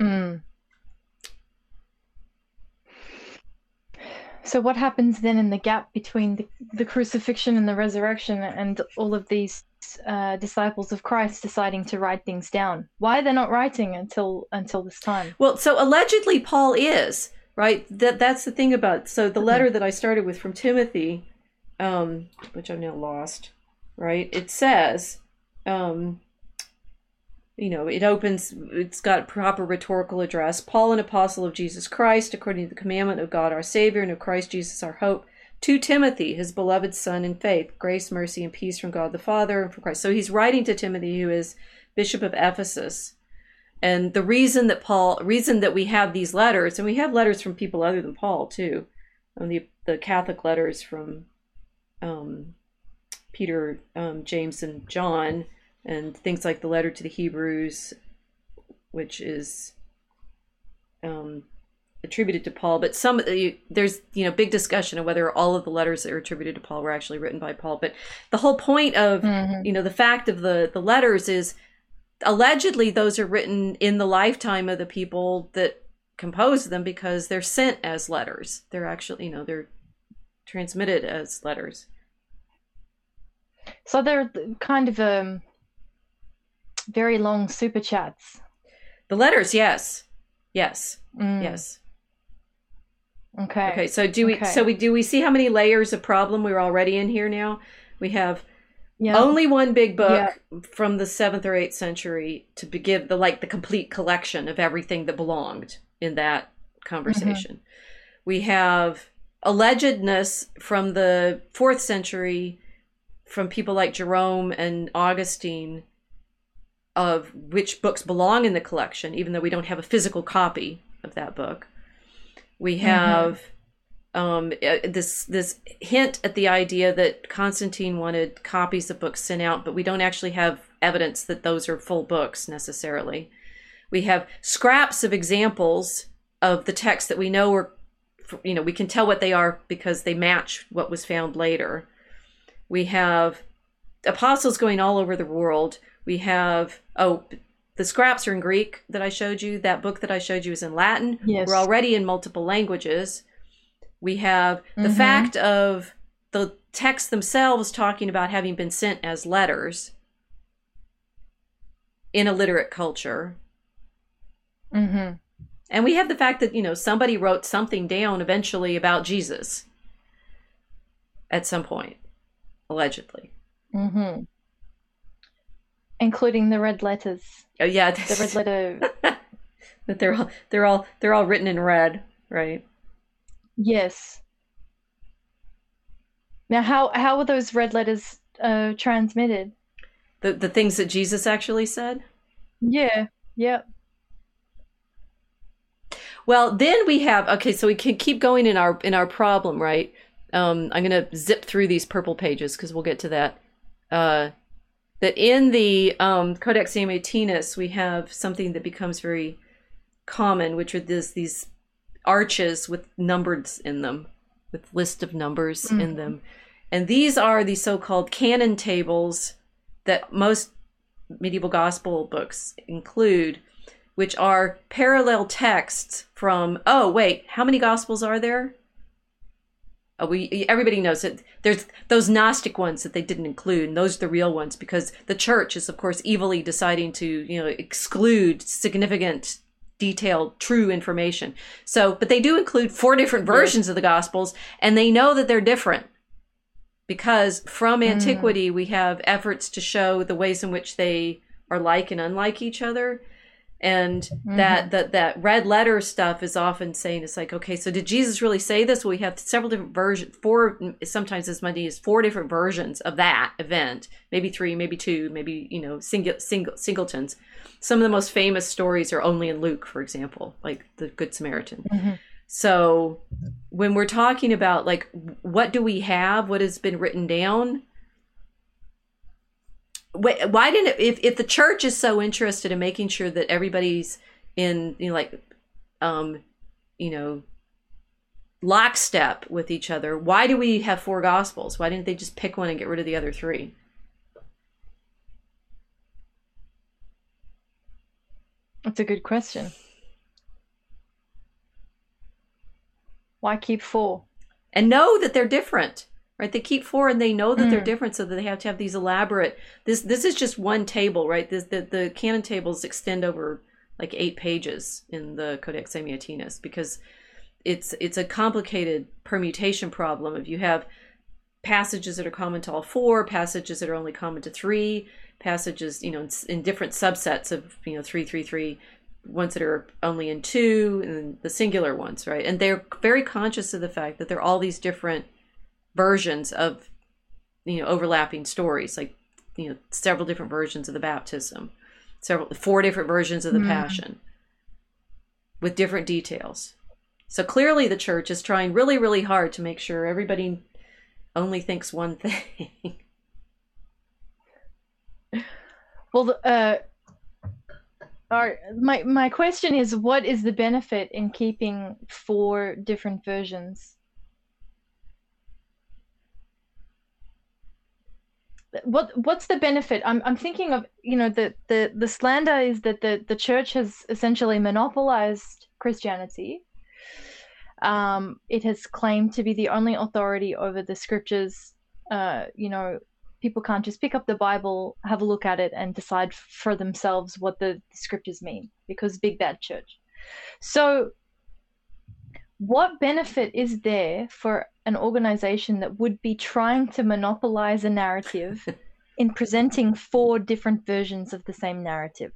Mm. So what happens then in the gap between the, the crucifixion and the resurrection and all of these uh, disciples of Christ deciding to write things down? Why are they're not writing until until this time? Well, so allegedly Paul is right. That that's the thing about. So the letter that I started with from Timothy, um, which I've now lost, right? It says, um, you know, it opens. It's got proper rhetorical address. Paul, an apostle of Jesus Christ, according to the commandment of God our Savior and of Christ Jesus our hope. To Timothy, his beloved son in faith, grace, mercy, and peace from God the Father and from Christ. So he's writing to Timothy, who is Bishop of Ephesus. And the reason that Paul, reason that we have these letters, and we have letters from people other than Paul too, and the the Catholic letters from um, Peter, um, James, and John, and things like the letter to the Hebrews, which is um, attributed to Paul. But some there's you know big discussion of whether all of the letters that are attributed to Paul were actually written by Paul. But the whole point of Mhm. you know the fact of the the letters is allegedly those are written in the lifetime of the people that compose them because they're sent as letters they're actually you know they're transmitted as letters So they're kind of um very long super chats. the letters yes yes Mm, yes Okay. okay so do we Okay. so we do we see how many layers of problem we're already in here now we have Yeah. only one big book from the seventh or eighth century to give the like the complete collection of everything that belonged in that conversation. Mm-hmm. We have allegedness from the fourth century from people like Jerome and Augustine of which books belong in the collection, even though we don't have a physical copy of that book. We have um, uh, this this hint at the idea that Constantine wanted copies of books sent out, but we don't actually have evidence that those are full books necessarily. We have scraps of examples of the texts that we know are, you know, we can tell what they are because they match what was found later. We have apostles going all over the world. We have oh, the scraps are in Greek that I showed you. That book that I showed you is in Latin. Yes. We're already in multiple languages. We have the Mhm. fact of the texts themselves talking about having been sent as letters in a literate culture. Mm-hmm. And we have the fact that, you know, somebody wrote something down eventually about Jesus at some point, allegedly. Mm-hmm. Including the red letters. Oh yeah, The red letter. that they're all they're all they're all written in red, right? yes. Now, how how were those red letters uh, transmitted? The the things that Jesus actually said. Yeah. Yep. Well, then we have okay, so we can keep going in our in our problem, right? Um, I'm gonna zip through these purple pages because we'll get to that. Uh, that in the um, Codex Amiatinus we have something that becomes very common, which are this these arches with numbers in them, with list of numbers in Mhm. them, and these are the so-called canon tables that most medieval gospel books include which are parallel texts from oh wait how many gospels are there oh, we everybody knows that there's those gnostic ones that they didn't include and those are the real ones because the church is of course evilly deciding to you know exclude significant detailed true information. So but they do include four different versions of the gospels and they know that they're different. Because from mm. antiquity we have efforts to show the ways in which they are like and unlike each other and that that that red letter stuff is often saying it's like okay so did jesus really say this? Well, we have several different versions four sometimes as many as four different versions of that event. Maybe three maybe two maybe you know single single singletons. Some of the most famous stories are only in luke for example like the good samaritan. Mhm. so when we're talking about like what do we have? What has been written down why didn't it, if if the church is so interested in making sure that everybody's in you know like um you know lockstep with each other why do we have four gospels? Why didn't they just pick one and get rid of the other three? That's a good question. Why keep four? And know that they're different right? They keep four and they know that mm. they're different so that they have to have these elaborate this this is just one table right? This the, the canon tables extend over like eight pages in the codex amiatinus because it's it's a complicated permutation problem. If you have passages that are common to all four passages that are only common to three passages you know in, in different subsets of you know three three three ones that are only in two and the singular ones right? And they're very conscious of the fact that there are all these different versions of you know overlapping stories like you know several different versions of the baptism several four different versions of the mm. passion with different details. So clearly the church is trying really really hard to make sure everybody only thinks one thing. Well uh our, my my question is what is the benefit in keeping four different versions what what's the benefit? I'm i'm thinking of you know the the the slander is that the the church has essentially monopolized christianity. Um it has claimed to be the only authority over the scriptures. Uh you know people can't just pick up the bible have a look at it and decide for themselves what the, the scriptures mean because big bad church. So what benefit is there for an organization that would be trying to monopolize a narrative in presenting four different versions of the same narrative?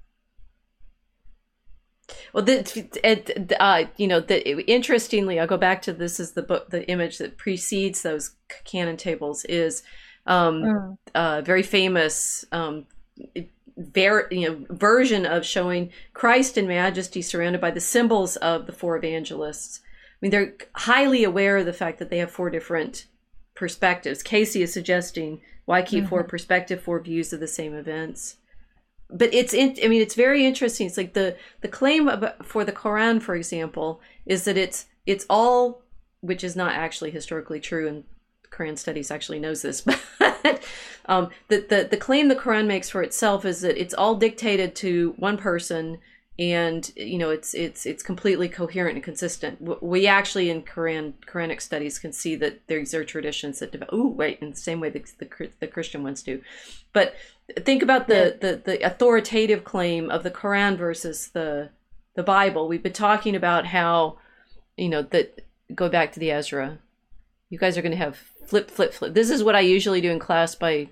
Well, the, uh, you know, the, interestingly, I'll go back to this is the book, the image that precedes those canon tables is um, mm. uh, very famous, um, ver- you know, version of showing Christ in majesty surrounded by the symbols of the four evangelists mean, they're highly aware of the fact that they have four different perspectives. Casey is suggesting why keep mm-hmm. four perspective, four views of the same events. But it's in, I mean, it's very interesting. It's like the the claim for the Quran, for example, is that it's it's all, which is not actually historically true, and Quran studies actually knows this, but um, the, the the claim the Quran makes for itself is that it's all dictated to one person and you know it's it's it's completely coherent and consistent. We actually in Quran Quranic studies can see that these are traditions that develop. Oh wait, in the same way the, the, the Christian ones do, but think about the, the the authoritative claim of the Quran versus the the Bible. We've been talking about how you know that go back to the Ezra. You guys are going to have flip flip flip. This is what I usually do in class by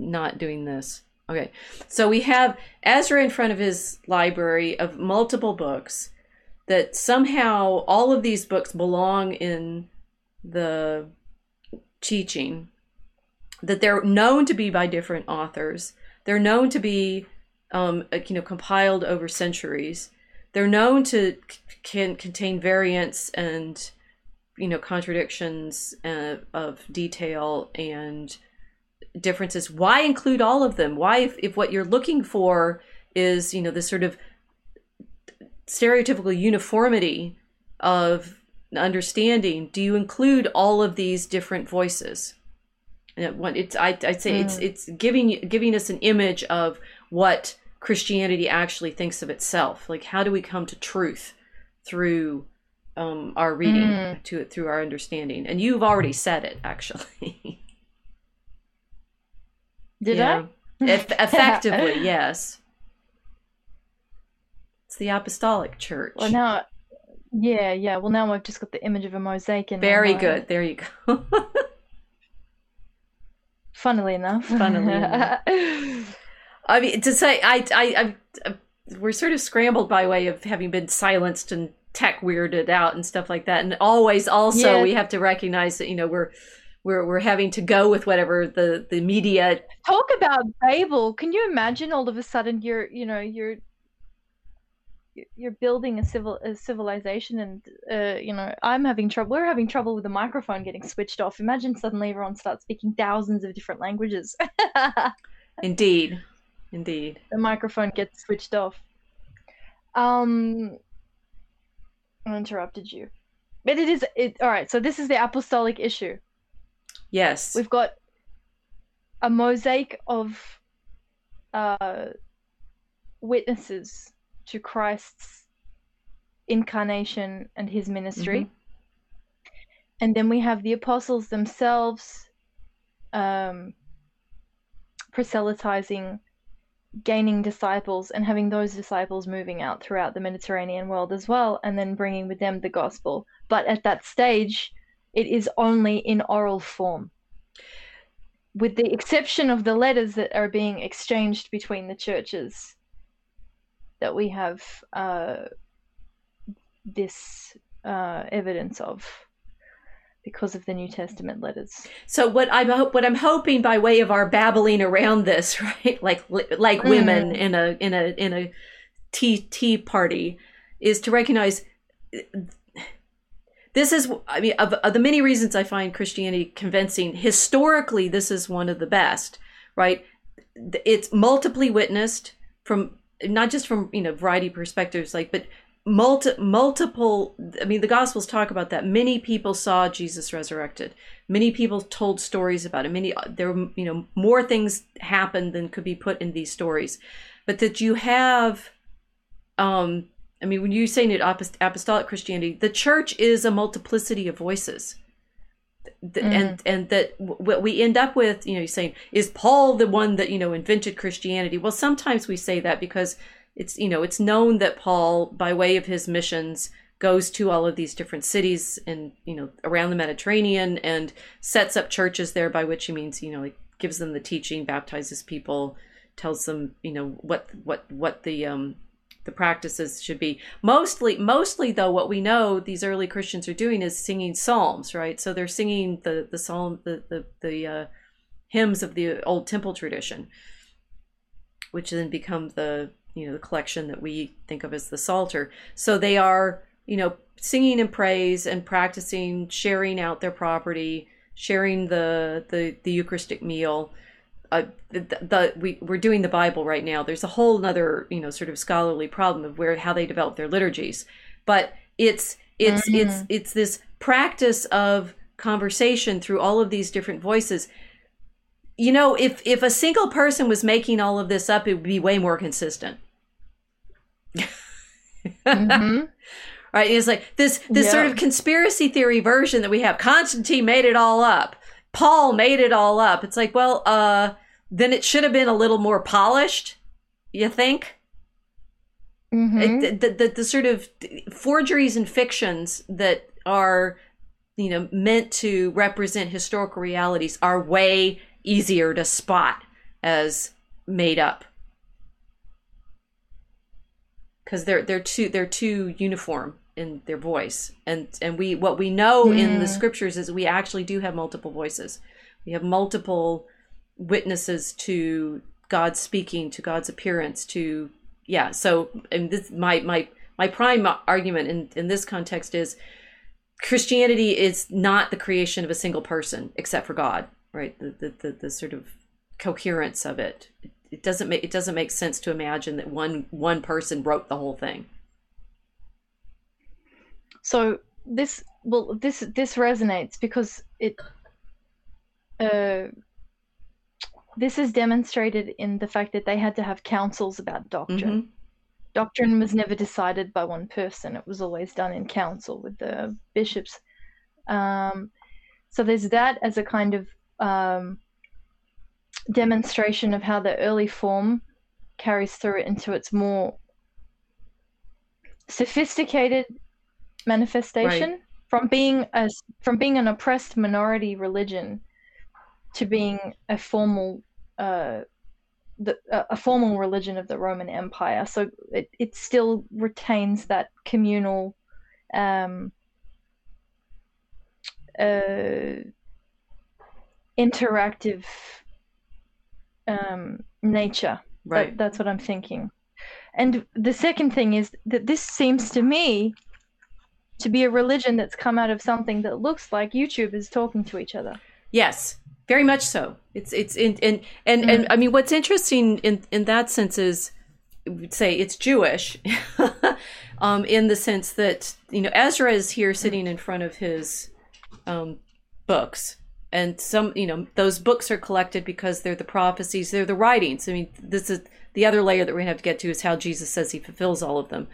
not doing this. Okay, so we have Ezra in front of his library of multiple books that somehow all of these books belong in the teaching, that they're known to be by different authors. They're known to be, um, uh, you know, compiled over centuries. They're known to can contain variants and, you know, contradictions uh, of detail and differences. Why include all of them? Why if, if what you're looking for is you know this sort of stereotypical uniformity of understanding do you include all of these different voices? And it, it's I, would say mm. it's it's giving giving us an image of what christianity actually thinks of itself. Like how do we come to truth through um, our reading mm. to it through our understanding? And you've already said it actually Did yeah. I? Eff- effectively, yes. It's the apostolic church. Well, now, yeah, yeah. Well, now I've just got the image of a mosaic in Very good. There you go. Funnily enough. Funnily enough. I mean, to say, I, I, I, we're sort of scrambled by way of having been silenced and tech weirded out and stuff like that. And always, also, yeah. we have to recognize that you know we're we're we're having to go with whatever the the media talk about Babel. Can you imagine all of a sudden you're you know you're you're building a civil a civilization and uh, you know i'm having trouble we're having trouble with the microphone getting switched off imagine suddenly everyone starts speaking thousands of different languages Indeed. Indeed. The microphone gets switched off. Um, I interrupted you. But it is it all right, so this is the apostolic issue. Yes. We've got a mosaic of uh, witnesses to Christ's incarnation and his ministry. Mhm. And then we have the apostles themselves um, proselytizing, gaining disciples, and having those disciples moving out throughout the Mediterranean world as well, and then bringing with them the gospel. But at that stage, it is only in oral form. With the exception of the letters that are being exchanged between the churches, that we have uh, this uh, evidence of because of the New Testament letters. So what I'm what I'm hoping by way of our babbling around this, right, like like women Mm. in a in a in a tea tea party, is to recognize this is I mean of, of the many reasons I find Christianity convincing. Historically, this is one of the best, right? It's multiply witnessed from not just from you know variety perspectives, like but multi, multiple i mean the gospels talk about that many people saw jesus resurrected many people told stories about it many there were you know more things happened than could be put in these stories but that you have um i mean when you say it apost- apostolic christianity the church is a multiplicity of voices Mm. and and that w- what we end up with you know you're saying is paul the one that you know invented christianity well sometimes we say that because it's you know it's known that paul by way of his missions goes to all of these different cities and you know around the mediterranean and sets up churches there by which he means you know like gives them the teaching baptizes people tells them you know what what what the um the practices should be. Mostly mostly though what we know these early christians are doing is singing psalms right? So they're singing the the psalm the the, the uh, hymns of the old temple tradition which then become the you know the collection that we think of as the psalter. So they are you know singing in praise and practicing sharing out their property sharing the the, the eucharistic meal uh, the, the we we're doing the bible right now. There's a whole other you know sort of scholarly problem of where how they develop their liturgies. But it's it's Mhm. it's it's this practice of conversation through all of these different voices. You know if if a single person was making all of this up it would be way more consistent. Mhm. right? It's like this this sort of conspiracy theory version that we have. Constantine made it all up paul made it all up. It's like well uh then it should have been a little more polished you think? Mhm. it, the, the, the sort of forgeries and fictions that are you know meant to represent historical realities are way easier to spot as made up. Because they're they're too they're too uniform in their voice. And and we what we know in the Mm. scriptures is we actually do have multiple voices. We have multiple witnesses to god speaking to god's appearance to yeah so and this my my my prime argument in in this context is christianity is not the creation of a single person except for god right? The the the, the sort of coherence of it. It, it doesn't make it doesn't make sense to imagine that one one person wrote the whole thing So this well this this resonates because it uh this is demonstrated in the fact that they had to have councils about doctrine. Mhm. Doctrine was never decided by one person. It was always done in council with the bishops. Um, so there's that as a kind of um, demonstration of how the early form carries through it into its more sophisticated manifestation from being a from being an oppressed minority religion to being a formal uh, the, a a formal religion of the Roman Empire. So it, it still retains that communal um, uh, interactive um, nature. right That, that's what I'm thinking. And the second thing is that this seems to me to be a religion that's come out of something that looks like YouTubers talking to each other. yes very much so. It's it's in and and, mm. and I mean what's interesting in in that sense is we'd say it's Jewish, um, in the sense that you know Ezra is here sitting in front of his um, books, and some you know those books are collected because they're the prophecies, they're the writings. I mean, this is the other layer that we're gonna have to get to is how Jesus says he fulfills all of them.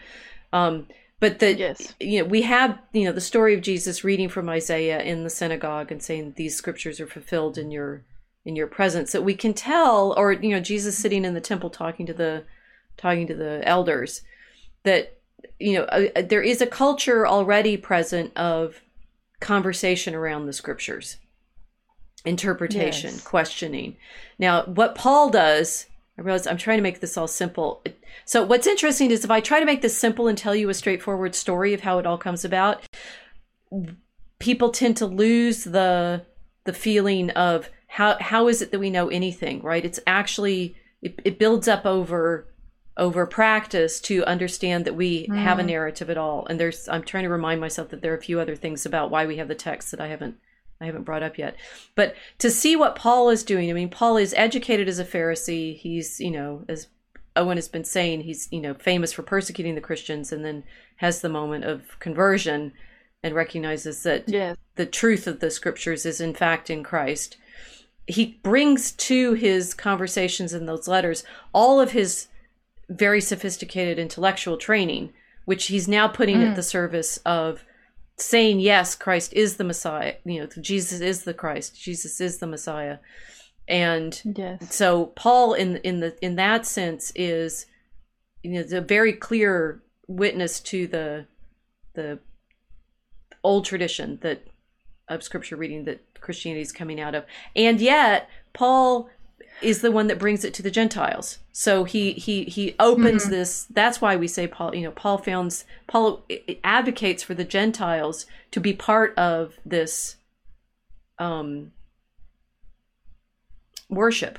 Um, but the yes. you know we have you know the story of Jesus reading from Isaiah in the synagogue and saying these scriptures are fulfilled in your in your presence that we can tell or you know Jesus sitting in the temple talking to the talking to the elders that you know uh, uh, there is a culture already present of conversation around the scriptures interpretation yes. questioning now what paul does i realize i'm trying to make this all simple so what's interesting is if i try to make this simple and tell you a straightforward story of how it all comes about people tend to lose the the feeling of how how is it that we know anything right it's actually it, it builds up over over practice to understand that we mm. have a narrative at all. And there's I'm trying to remind myself that there are a few other things about why we have the text that I haven't I haven't brought up yet. But to see what Paul is doing, I mean, Paul is educated as a Pharisee. He's, you know, as Owen has been saying, he's, you know, famous for persecuting the Christians and then has the moment of conversion and recognizes that yes. the truth of the scriptures is in fact in Christ. He brings to his conversations in those letters all of his very sophisticated intellectual training, which he's now putting mm. at the service of saying, yes, Christ is the Messiah. You know, Jesus is the Christ. Jesus is the Messiah. And yes. so Paul, in in the in that sense, is you know a very clear witness to the the old tradition that of scripture reading that Christianity is coming out of, and yet Paul is the one that brings it to the Gentiles. So he he he opens mm-hmm. this. That's why we say Paul. You know, Paul founds Paul advocates for the Gentiles to be part of this um, worship,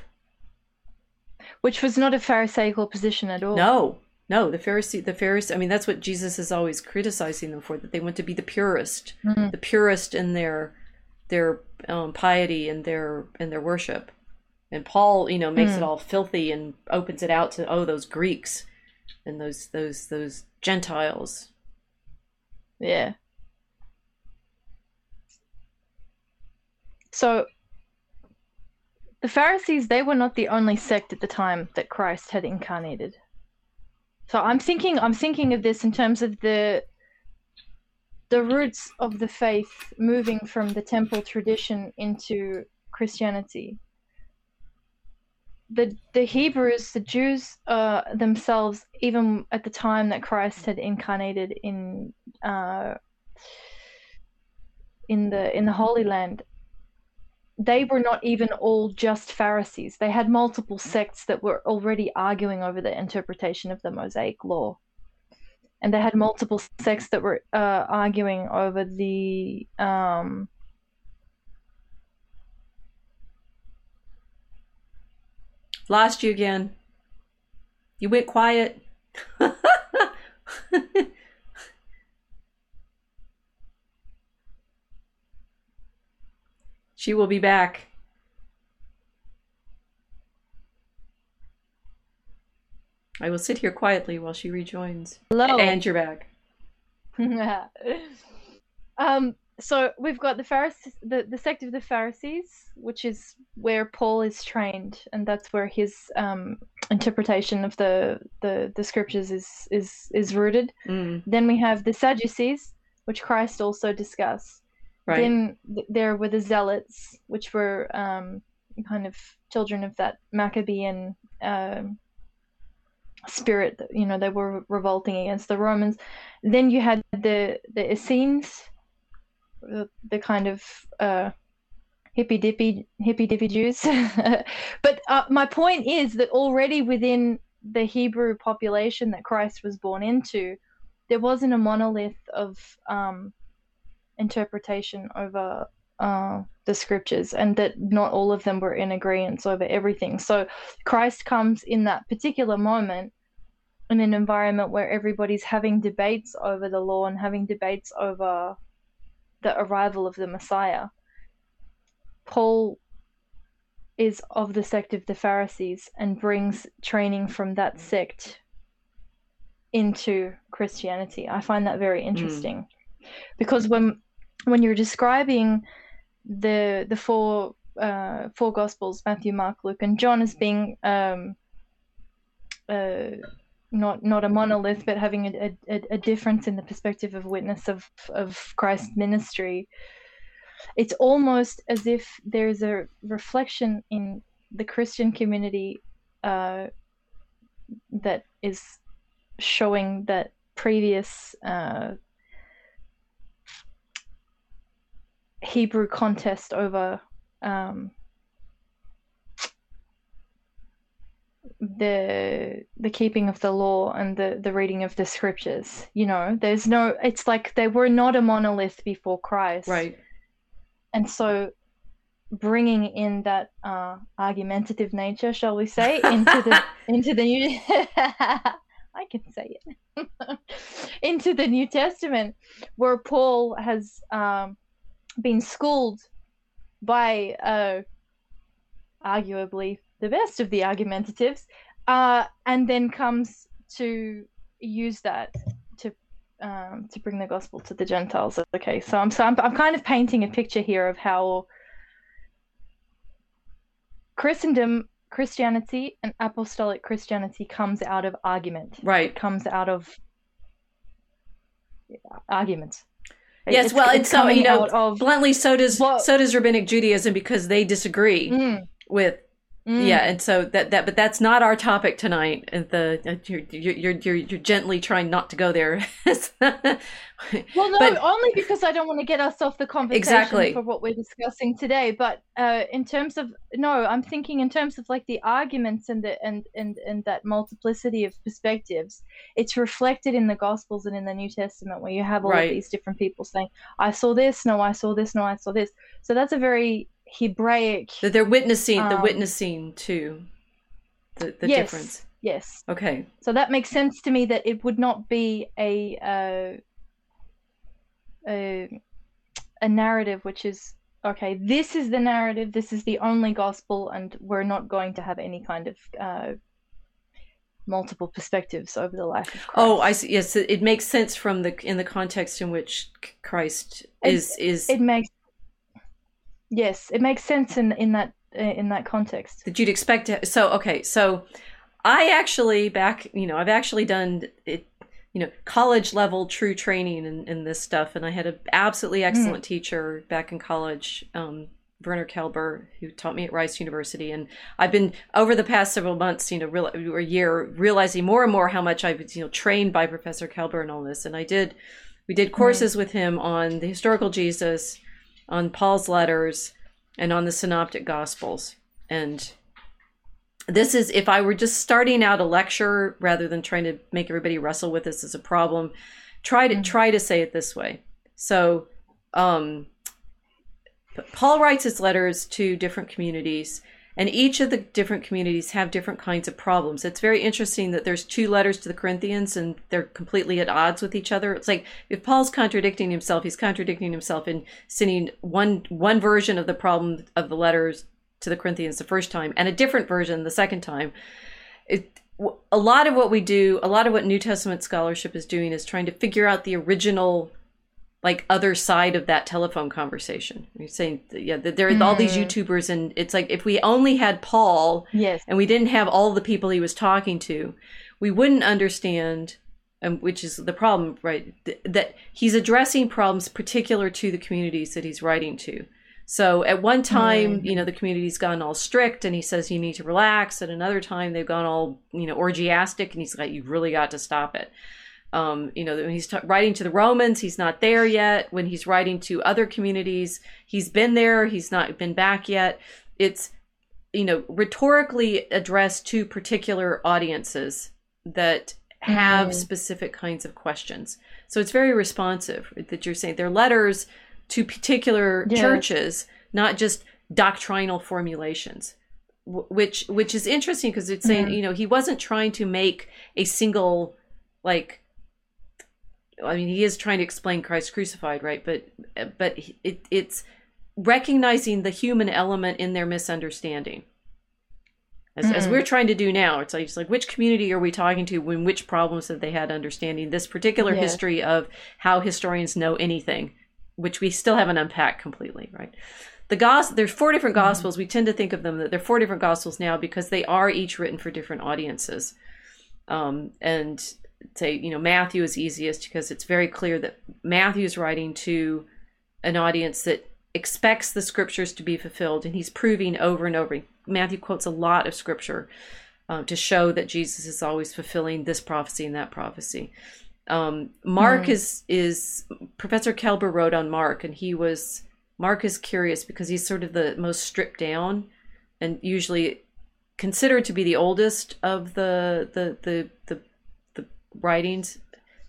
which was not a Pharisaical position at all. No, no, the Pharisee, the Pharisee. I mean, that's what Jesus is always criticizing them for. That they want to be the purest, mm-hmm. the purest in their their um, piety and their and their worship. And Paul, you know, makes mm. it hmm. all filthy and opens it out to oh those Greeks and those those those Gentiles. Yeah. So the Pharisees, they were not the only sect at the time that Christ had incarnated. So I'm thinking I'm thinking of this in terms of the the roots of the faith moving from the temple tradition into Christianity the the Hebrews, the Jews uh, themselves, even at the time that Christ had incarnated in uh, in the in the Holy Land, they were not even all just Pharisees. They had multiple sects that were already arguing over the interpretation of the Mosaic Law, and they had multiple sects that were uh, arguing over the um, Lost you again. You went quiet. she will be back. I will sit here quietly while she rejoins. Hello. And you're back. um, so we've got the Pharisees, the, the sect of the Pharisees, which is where Paul is trained, and that's where his um, interpretation of the, the the scriptures is is is rooted. Mm. Then we have the Sadducees, which Christ also discussed. Right. Then there were the Zealots, which were um, kind of children of that Maccabean uh, spirit. You know, they were revolting against the Romans. Then you had the the Essenes the, kind of uh, hippy dippy hippy dippy Jews. but uh, my point is that already within the Hebrew population that Christ was born into, there wasn't a monolith of um, interpretation over uh, the scriptures, and that not all of them were in agreement over everything. So Christ comes in that particular moment in an environment where everybody's having debates over the law and having debates over the arrival of the Messiah, Paul is of the sect of the Pharisees and brings training from that sect into Christianity. I find that very interesting mm. because when when you're describing the the four uh, four gospels Matthew, Mark, Luke, and John as being um, uh, not not a monolith, but having a, a, a difference in the perspective of witness of of Christ's ministry. It's almost as if there's a reflection in the Christian community uh, that is showing that previous uh, Hebrew contest over um, the the keeping of the law and the the reading of the scriptures you know? There's no it's like they were not a monolith before christ. Right. And so bringing in that uh, argumentative nature shall we say into the into the new i can say it. Into the new testament where paul has um, been schooled by uh, arguably the best of the argumentatives, uh, and then comes to use that to um, to bring the gospel to the Gentiles. Okay, so I'm so I'm, I'm kind of painting a picture here of how Christendom, Christianity, and apostolic Christianity comes out of argument. Right, comes out of arguments. Yes, it's, well, it's, so you know, of, bluntly, so does well, so does rabbinic Judaism because they disagree mm, with Mm. Yeah, and so that that but that's not our topic tonight. The uh, you're you're you're, you're gently trying not to go there. well, no, but, only because I don't want to get us off the conversation exactly. for what we're discussing today. But uh, in terms of no, I'm thinking in terms of like the arguments and the and and and that multiplicity of perspectives. It's reflected in the Gospels and in the New Testament where you have all right. of these different people saying, "I saw this," "No, I saw this," "No, I saw this." So that's a very Hebraic. That they're witnessing um, the witnessing to the, the yes, difference. Yes. Okay. So that makes sense to me that it would not be a uh, a, a narrative which is okay. This is the narrative. This is the only gospel, and we're not going to have any kind of uh, multiple perspectives over the life of Christ. Oh, I see. Yes, it makes sense from the in the context in which Christ is it, is. It makes Yes, it makes sense in in that in that context. That you'd expect to. So okay, so I actually back, you know, I've actually done it, you know, college level true training in, in this stuff, and I had an absolutely hmm. excellent mm. teacher back in college, um, Werner Kelber, who taught me at Rice University, and I've been over the past several months, you know, real, or a year, realizing more and more how much I've you know trained by Professor Kelber and all this, and I did. We did courses mm. with him on the historical Jesus, on Paul's letters and on the synoptic gospels. And this is if I were just starting out a lecture rather than trying to make everybody wrestle with this as a problem, try to mm-hmm. try to say it this way. So um Paul writes his letters to different communities and each of the different communities have different kinds of problems. It's very interesting that there's two letters to the corinthians and they're completely at odds with each other. It's like if paul's contradicting himself he's contradicting himself in sending one one version of the problem of the letters to the corinthians the first time and a different version the second time. It, a lot of what we do a lot of what new testament scholarship is doing is trying to figure out the original like other side of that telephone conversation. You're saying, yeah, there are mm. all these hmm. YouTubers, and it's like if we only had Paul, yes, and we didn't have all the people he was talking to, we wouldn't understand. Um, which is the problem, right? Th- that he's addressing problems particular to the communities that he's writing to. So at one time, mm. you know, the community's gone all strict, and he says you need to relax. At another time, they've gone all you know orgiastic, and he's like, you've really got to stop it. Um, you know, when he's t- writing to the Romans, he's not there yet. When he's writing to other communities, he's been there, he's not been back yet. It's, you know, rhetorically addressed to particular audiences that have mm-hmm. specific kinds of questions. So it's very responsive that you're saying they're letters to particular churches, not just doctrinal formulations which which is interesting because it's saying mm-hmm. you know he wasn't trying to make a single like I mean, he is trying to explain Christ crucified, right? But but it, it's recognizing the human element in their misunderstanding. As, as Mm. we're trying to do now, it's like, it's like which community are we talking to when which problems have they had understanding this particular Yes. history of how historians know anything, which we still haven't unpacked completely, right? The gospel there's four different Mm-hmm. gospels. We tend to think of them that they're four different gospels now because they are each written for different audiences. Um, and say, you know, Matthew is easiest because it's very clear that Matthew is writing to an audience that expects the scriptures to be fulfilled, and he's proving over and over. Matthew quotes a lot of scripture um, to show that Jesus is always fulfilling this prophecy and that prophecy. Um, Mark Mhm. is is Professor Kelber wrote on Mark, and he was Mark is curious because he's sort of the most stripped down, and usually considered to be the oldest of the the the, the writings.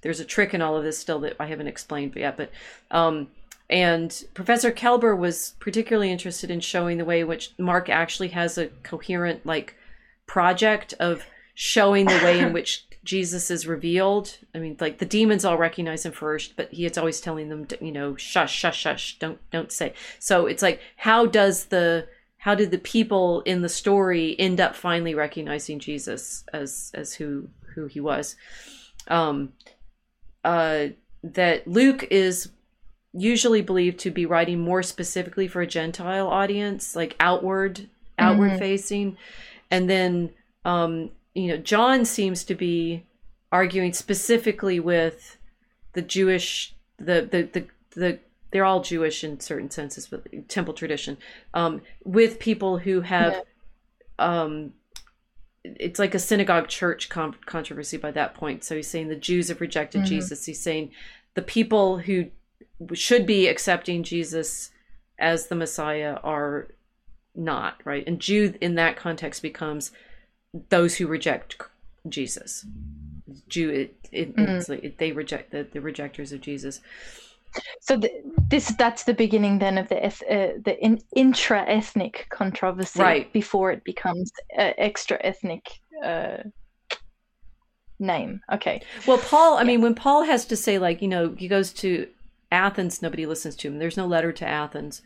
There's a trick in all of this still that I haven't explained yet, but um, and Professor Kelber was particularly interested in showing the way in which Mark actually has a coherent like project of showing the way in which Jesus is revealed. I mean, like the demons all recognize him first, but he is always telling them, you know, shush, shush, shush, don't, don't say. So it's like, how does the, how did the people in the story end up finally recognizing Jesus as, as who, who he was? Um, uh, that Luke is usually believed to be writing more specifically for a Gentile audience, like outward, outward Mhm. facing, and then um, you know John seems to be arguing specifically with the Jewish, the the the the. They're all Jewish in certain senses, but temple tradition, um, with people who have, Yeah. um, it's like a synagogue church con- controversy by that point. So he's saying the Jews have rejected Mhm. Jesus. He's saying the people who should be accepting Jesus as the Messiah are not, right? And Jew in that context becomes those who reject Jesus. Jew, it, it, Mhm. it's like they reject the, the rejectors of Jesus. So the, this that's the beginning then of the eth- uh, the in, intra-ethnic controversy Right. before it becomes uh, extra-ethnic uh, name. Okay. Well, Paul, I mean, when Paul has to say, like, you know, he goes to Athens, nobody listens to him. There's no letter to Athens.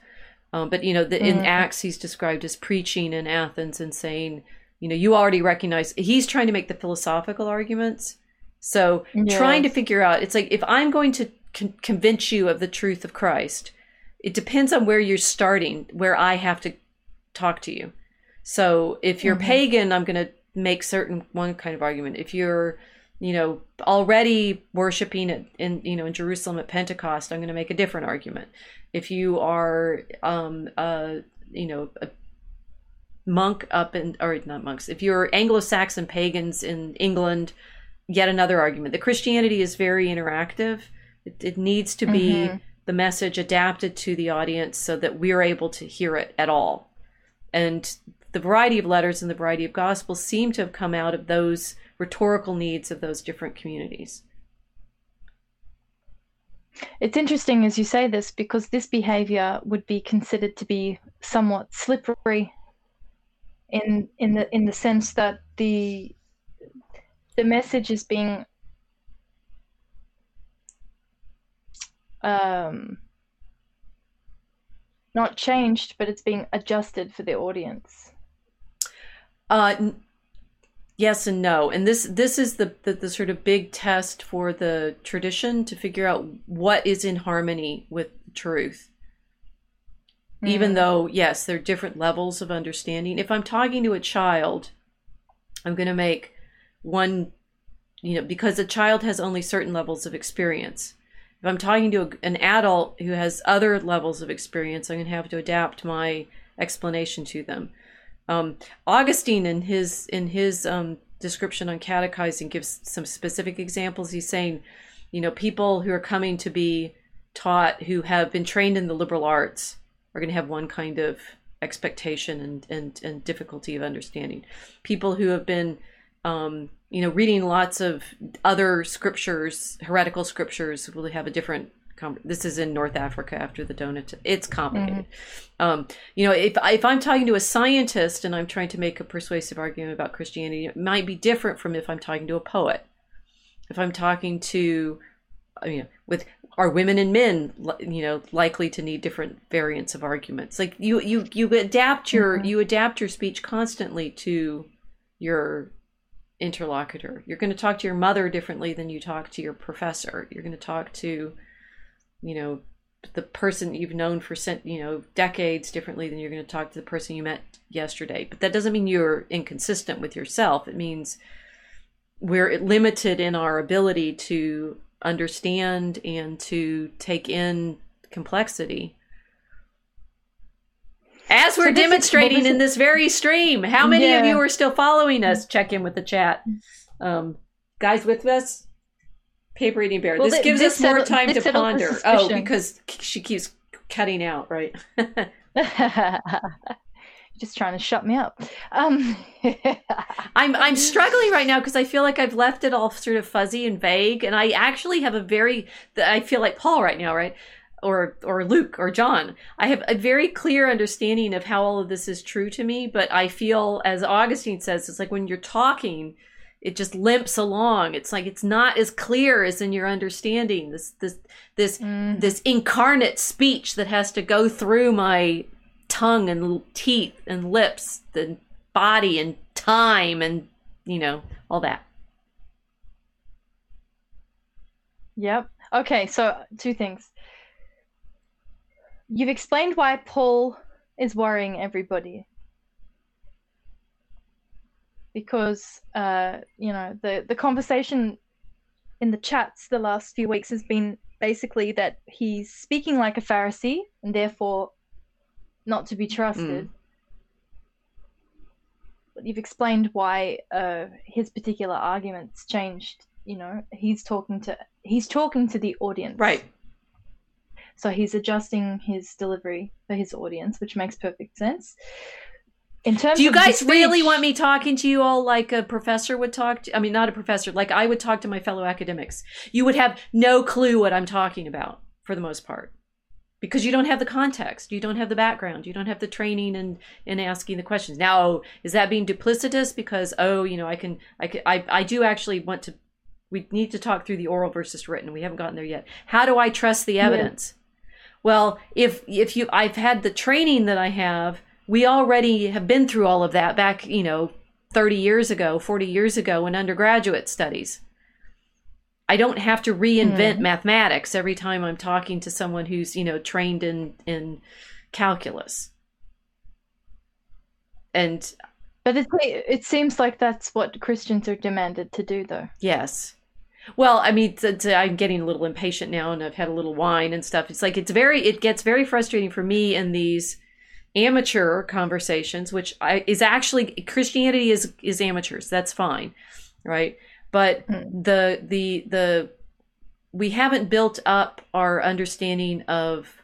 Um, but, you know, the, in Mhm. Acts, he's described as preaching in Athens and saying, you know, you already recognize, he's trying to make the philosophical arguments. So trying to figure out, it's like, if I'm going to con- convince you of the truth of Christ, it depends on where you're starting, where I have to talk to you. So if you're Mhm. pagan, I'm going to make certain one kind of argument. If you're, you know, already worshiping it in, you know, in Jerusalem at Pentecost, I'm going to make a different argument. If you are, um, uh, you know, a monk up in, or not monks, if you're Anglo-Saxon pagans in England, yet another argument. The Christianity is very interactive. It, it needs to be Mhm. the message adapted to the audience so that we're able to hear it at all. And the variety of letters and the variety of gospels seem to have come out of those rhetorical needs of those different communities. It's interesting as you say this because this behavior would be considered to be somewhat slippery in in the in the sense that the the message is being um, not changed, but it's being adjusted for the audience. Uh, yes and no, and this this is the, the the sort of big test for the tradition to figure out what is in harmony with truth. Even Mm. though yes, there are different levels of understanding. If I'm talking to a child, I'm going to make one, you know, because a child has only certain levels of experience. If I'm talking to a, an adult who has other levels of experience, I'm going to have to adapt my explanation to them. Um, Augustine, in his in his um, description on catechizing, gives some specific examples. He's saying, you know, people who are coming to be taught who have been trained in the liberal arts are going to have one kind of expectation and and, and difficulty of understanding. People who have been um, you know, reading lots of other scriptures, heretical scriptures, will have a different. Com- this is in North Africa after the donut. It's complicated. Um, you know, if if I'm talking to a scientist and I'm trying to make a persuasive argument about Christianity, it might be different from if I'm talking to a poet. If I'm talking to, you know, with are women and men you know likely to need different variants of arguments like you you you adapt your mm-hmm. you adapt your speech constantly to your interlocutor. You're going to talk to your mother differently than you talk to your professor. You're going to talk to you know the person you've known for you know decades differently than you're going to talk to the person you met yesterday. But that doesn't mean you're inconsistent with yourself. It means we're limited in our ability to understand and to take in complexity as we're so demonstrating is, in this very stream how many yeah. of you are still following us check in with the chat um, guys with us paper eating bear well, this gives us more time to ponder oh because she keeps cutting out right just trying to shut me up. Um, I'm I'm struggling right now because I feel like I've left it all sort of fuzzy and vague, and I actually have a very I feel like Paul right now, right? Or or Luke or John. I have a very clear understanding of how all of this is true to me, but I feel, as Augustine says, it's like when you're talking, it just limps along. It's like it's not as clear as in your understanding. This this this mm. this incarnate speech that has to go through my tongue and teeth and lips and body and time and you know all that yep okay so two things you've explained why paul is worrying everybody because uh, you know the the conversation in the chats the last few weeks has been basically that he's speaking like a Pharisee and therefore not to be trusted. Mm. But you've explained why uh, his particular arguments changed. You know, he's talking to he's talking to the audience, right? So he's adjusting his delivery for his audience, which makes perfect sense. In terms Do you guys speech, really want me talking to you all like a professor would talk to I mean not a professor, like I would talk to my fellow academics. You would have no clue what I'm talking about for the most part because you don't have the context you don't have the background you don't have the training and in asking the questions now oh, is that being duplicitous because oh you know i can i can i, I do actually want to we need to talk through the oral versus written we haven't gotten there yet how do i trust the evidence yeah. Well if if you i've had the training that i have we already have been through all of that back you know 30 years ago 40 years ago in undergraduate studies I don't have to reinvent mm. mathematics every time I'm talking to someone who's, you know, trained in in calculus. And but it it seems like that's what Christians are demanded to do though. Yes. Well, I mean, I'm getting a little impatient now, and I've had a little wine and stuff. It's like it's very, it gets very frustrating for me in these amateur conversations, which I, is actually Christianity is is amateurs. That's fine, right? but mm. the the the we haven't built up our understanding of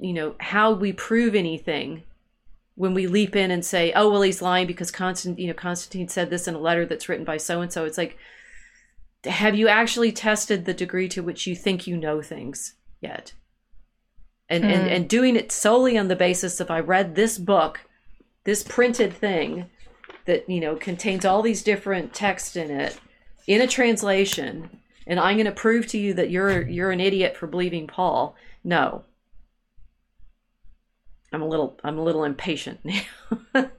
you know how we prove anything when we leap in and say oh well he's lying because constant you know constantine said this in a letter that's written by so and so it's like have you actually tested the degree to which you think you know things yet? And mm. and, and doing it solely on the basis of i read this book this printed thing that you know contains all these different texts in it in a translation and i'm going to prove to you that you're you're an idiot for believing paul. No. I'm a little i'm a little impatient now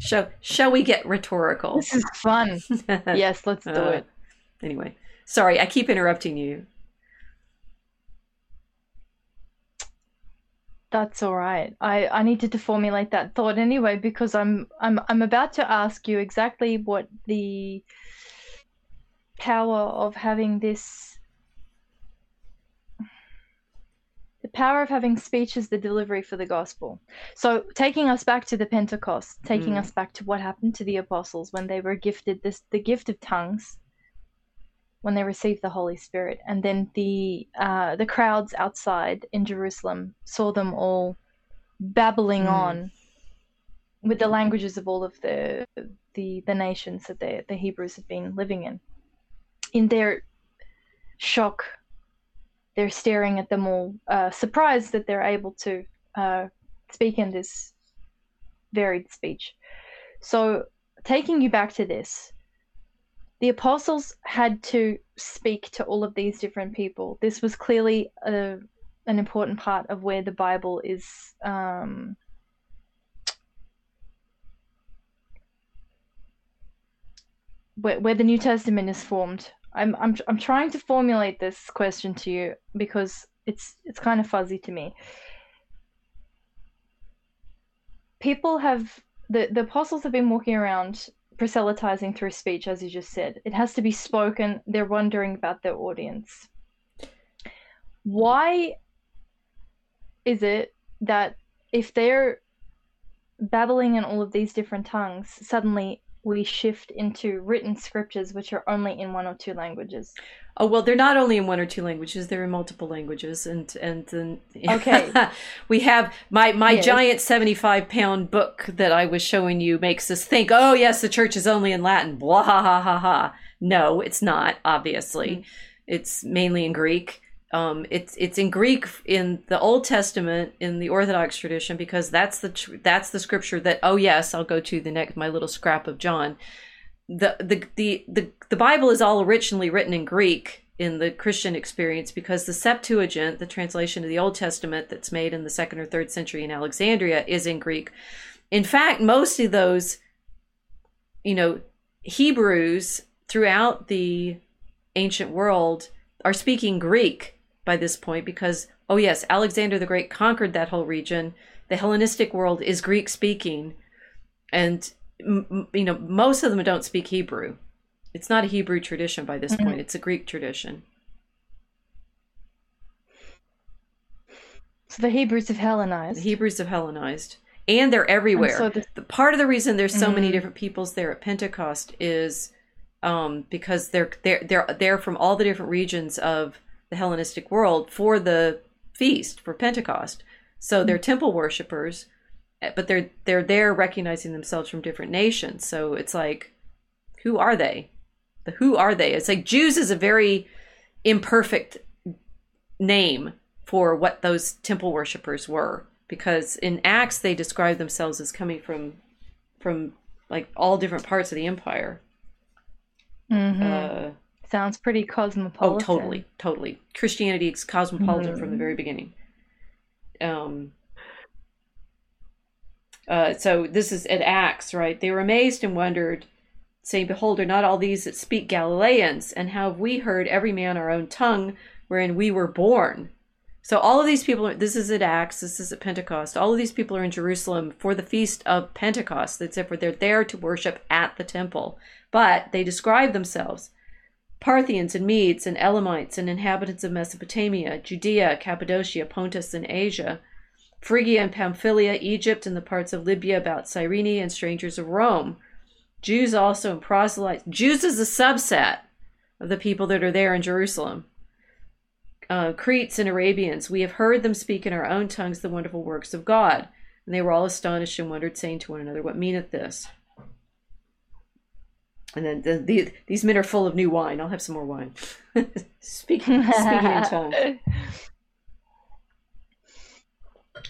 shall shall we get rhetorical? This is fun. Yes let's do uh, it. anyway sorry i keep interrupting you. That's all right. I, I needed to formulate that thought anyway because I'm I'm I'm about to ask you exactly what the power of having this the power of having speech as the delivery for the gospel. So taking us back to the Pentecost, taking mm. us back to what happened to the apostles when they were gifted this the gift of tongues when they received the Holy Spirit. And then the uh, the crowds outside in Jerusalem saw them all babbling mm. on with the languages of all of the the, the nations that the, the Hebrews had been living in. In their shock, they're staring at them all, uh, surprised that they're able to uh, speak in this varied speech. So, taking you back to this, the apostles had to speak to all of these different people. This was clearly a, an important part of where the Bible is. Um, where, where the New Testament is formed. I'm, I'm I'm trying to formulate this question to you because it's it's kind of fuzzy to me. People have the the apostles have been walking around proselytizing through speech, as you just said. It has to be spoken. They're wondering about their audience. Why is it that if they're babbling in all of these different tongues, suddenly we shift into written scriptures which are only in one or two languages? Oh well, they're not only in one or two languages; they're in multiple languages, and and, and okay, we have my my yes. giant seventy five pound book that I was showing you makes us think, oh yes, the church is only in Latin. Blah ha ha ha ha. No, it's not. Obviously, mm-hmm. it's mainly in Greek. Um, it's it's in Greek in the Old Testament in the Orthodox tradition because that's the tr- that's the scripture that oh yes I'll go to the next my little scrap of John the, the the the the Bible is all originally written in Greek in the Christian experience because the Septuagint, the translation of the Old Testament that's made in the second or third century in Alexandria, is in Greek. In fact, most of those, you know, Hebrews throughout the ancient world are speaking Greek by this point because, oh, yes, Alexander the Great conquered that whole region. The Hellenistic world is Greek speaking. And you know, most of them don't speak Hebrew. It's not a Hebrew tradition by this mm-hmm. point, it's a Greek tradition. So the Hebrews have Hellenized. The Hebrews have Hellenized. And they're everywhere. And so the, part of the reason there's so mm-hmm. many different peoples there at Pentecost is um, because they're they're they're they're from all the different regions of the Hellenistic world for the feast for Pentecost. So they're mm-hmm. temple worshippers but they're they're there recognizing themselves from different nations. So it's like, who are they? The who are they? It's like Jews is a very imperfect name for what those temple worshippers were because in Acts they describe themselves as coming from from like all different parts of the empire. Mm-hmm. Uh, Sounds pretty cosmopolitan. Oh, totally, totally. Christianity is cosmopolitan mm-hmm. from the mm-hmm. very beginning. Um, uh, so this is at Acts, right? They were amazed and wondered, saying, Behold, are not all these that speak Galileans? And how have we heard every man our own tongue wherein we were born? So all of these people, are, this is at Acts, this is at Pentecost. All of these people are in Jerusalem for the feast of Pentecost. That's if they're there to worship at the temple. But they describe themselves Parthians and Medes and Elamites and inhabitants of Mesopotamia, Judea, Cappadocia, Pontus, and Asia Phrygia and Pamphylia, Egypt, and the parts of Libya about Cyrene, and strangers of Rome. Jews also and proselytes. Jews is a subset of the people that are there in Jerusalem. Uh, Cretes and Arabians, we have heard them speak in our own tongues the wonderful works of God. And they were all astonished and wondered, saying to one another, What meaneth this? And then the, the, these men are full of new wine. I'll have some more wine. speaking, speaking in tongues.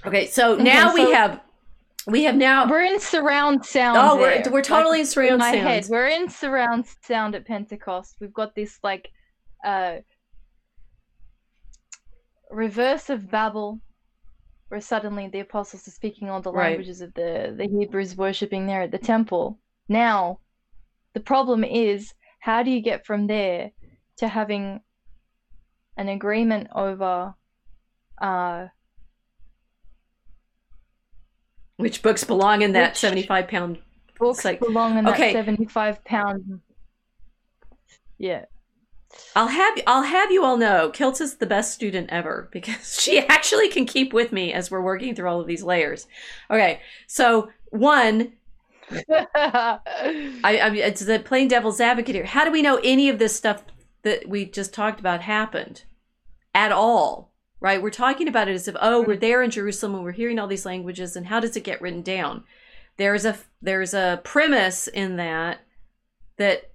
Okay, so now okay, so we have we have now we're in surround sound. Oh, we're we're totally like, in surround in my sound. Head. We're in surround sound at Pentecost. We've got this like uh reverse of Babel, where suddenly the apostles are speaking all the right. languages of the the Hebrews worshiping there at the temple. Now, the problem is how do you get from there to having an agreement over uh which books belong in that 75 pound books like, belong in okay. that 75 pound yeah I'll have I'll have you all know Kilt's the best student ever because she actually can keep with me as we're working through all of these layers. Okay, so one, I, I mean, it's the plain devil's advocate here. How do we know any of this stuff that we just talked about happened at all? right? We're talking about it as if, oh, we're there in Jerusalem and we're hearing all these languages, and how does it get written down? There's a there's a premise in that that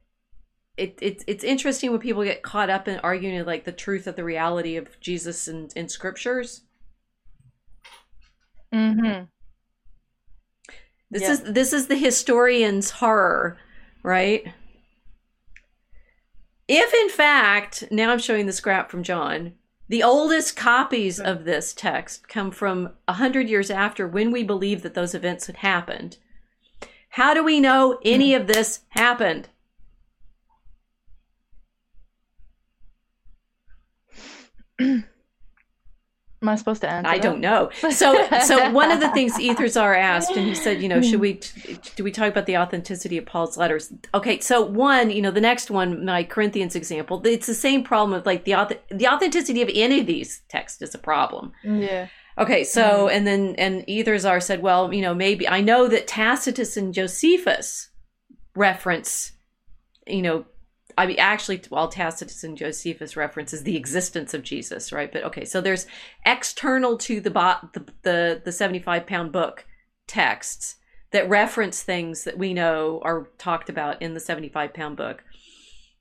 it, it it's interesting when people get caught up in arguing like the truth of the reality of Jesus in, in scriptures. Mm-hmm. This yeah. is this is the historian's horror, right? if in fact, now I'm showing the scrap from John, the oldest copies of this text come from a hundred years after when we believe that those events had happened. How do we know any of this happened? Am I supposed to answer? I that? don't know. So, so one of the things Ethers are asked, and he said, you know, should we do we talk about the authenticity of Paul's letters? Okay, so one, you know, the next one, my Corinthians example, it's the same problem of like the auth- the authenticity of any of these texts is a problem. Yeah. Okay, so mm-hmm. and then and Ethers are said, well, you know, maybe I know that Tacitus and Josephus reference, you know, I mean, actually, well, Tacitus and Josephus references the existence of Jesus, right? But okay, so there's external to the bot the the, the 75 pound book texts that reference things that we know are talked about in the 75 pound book,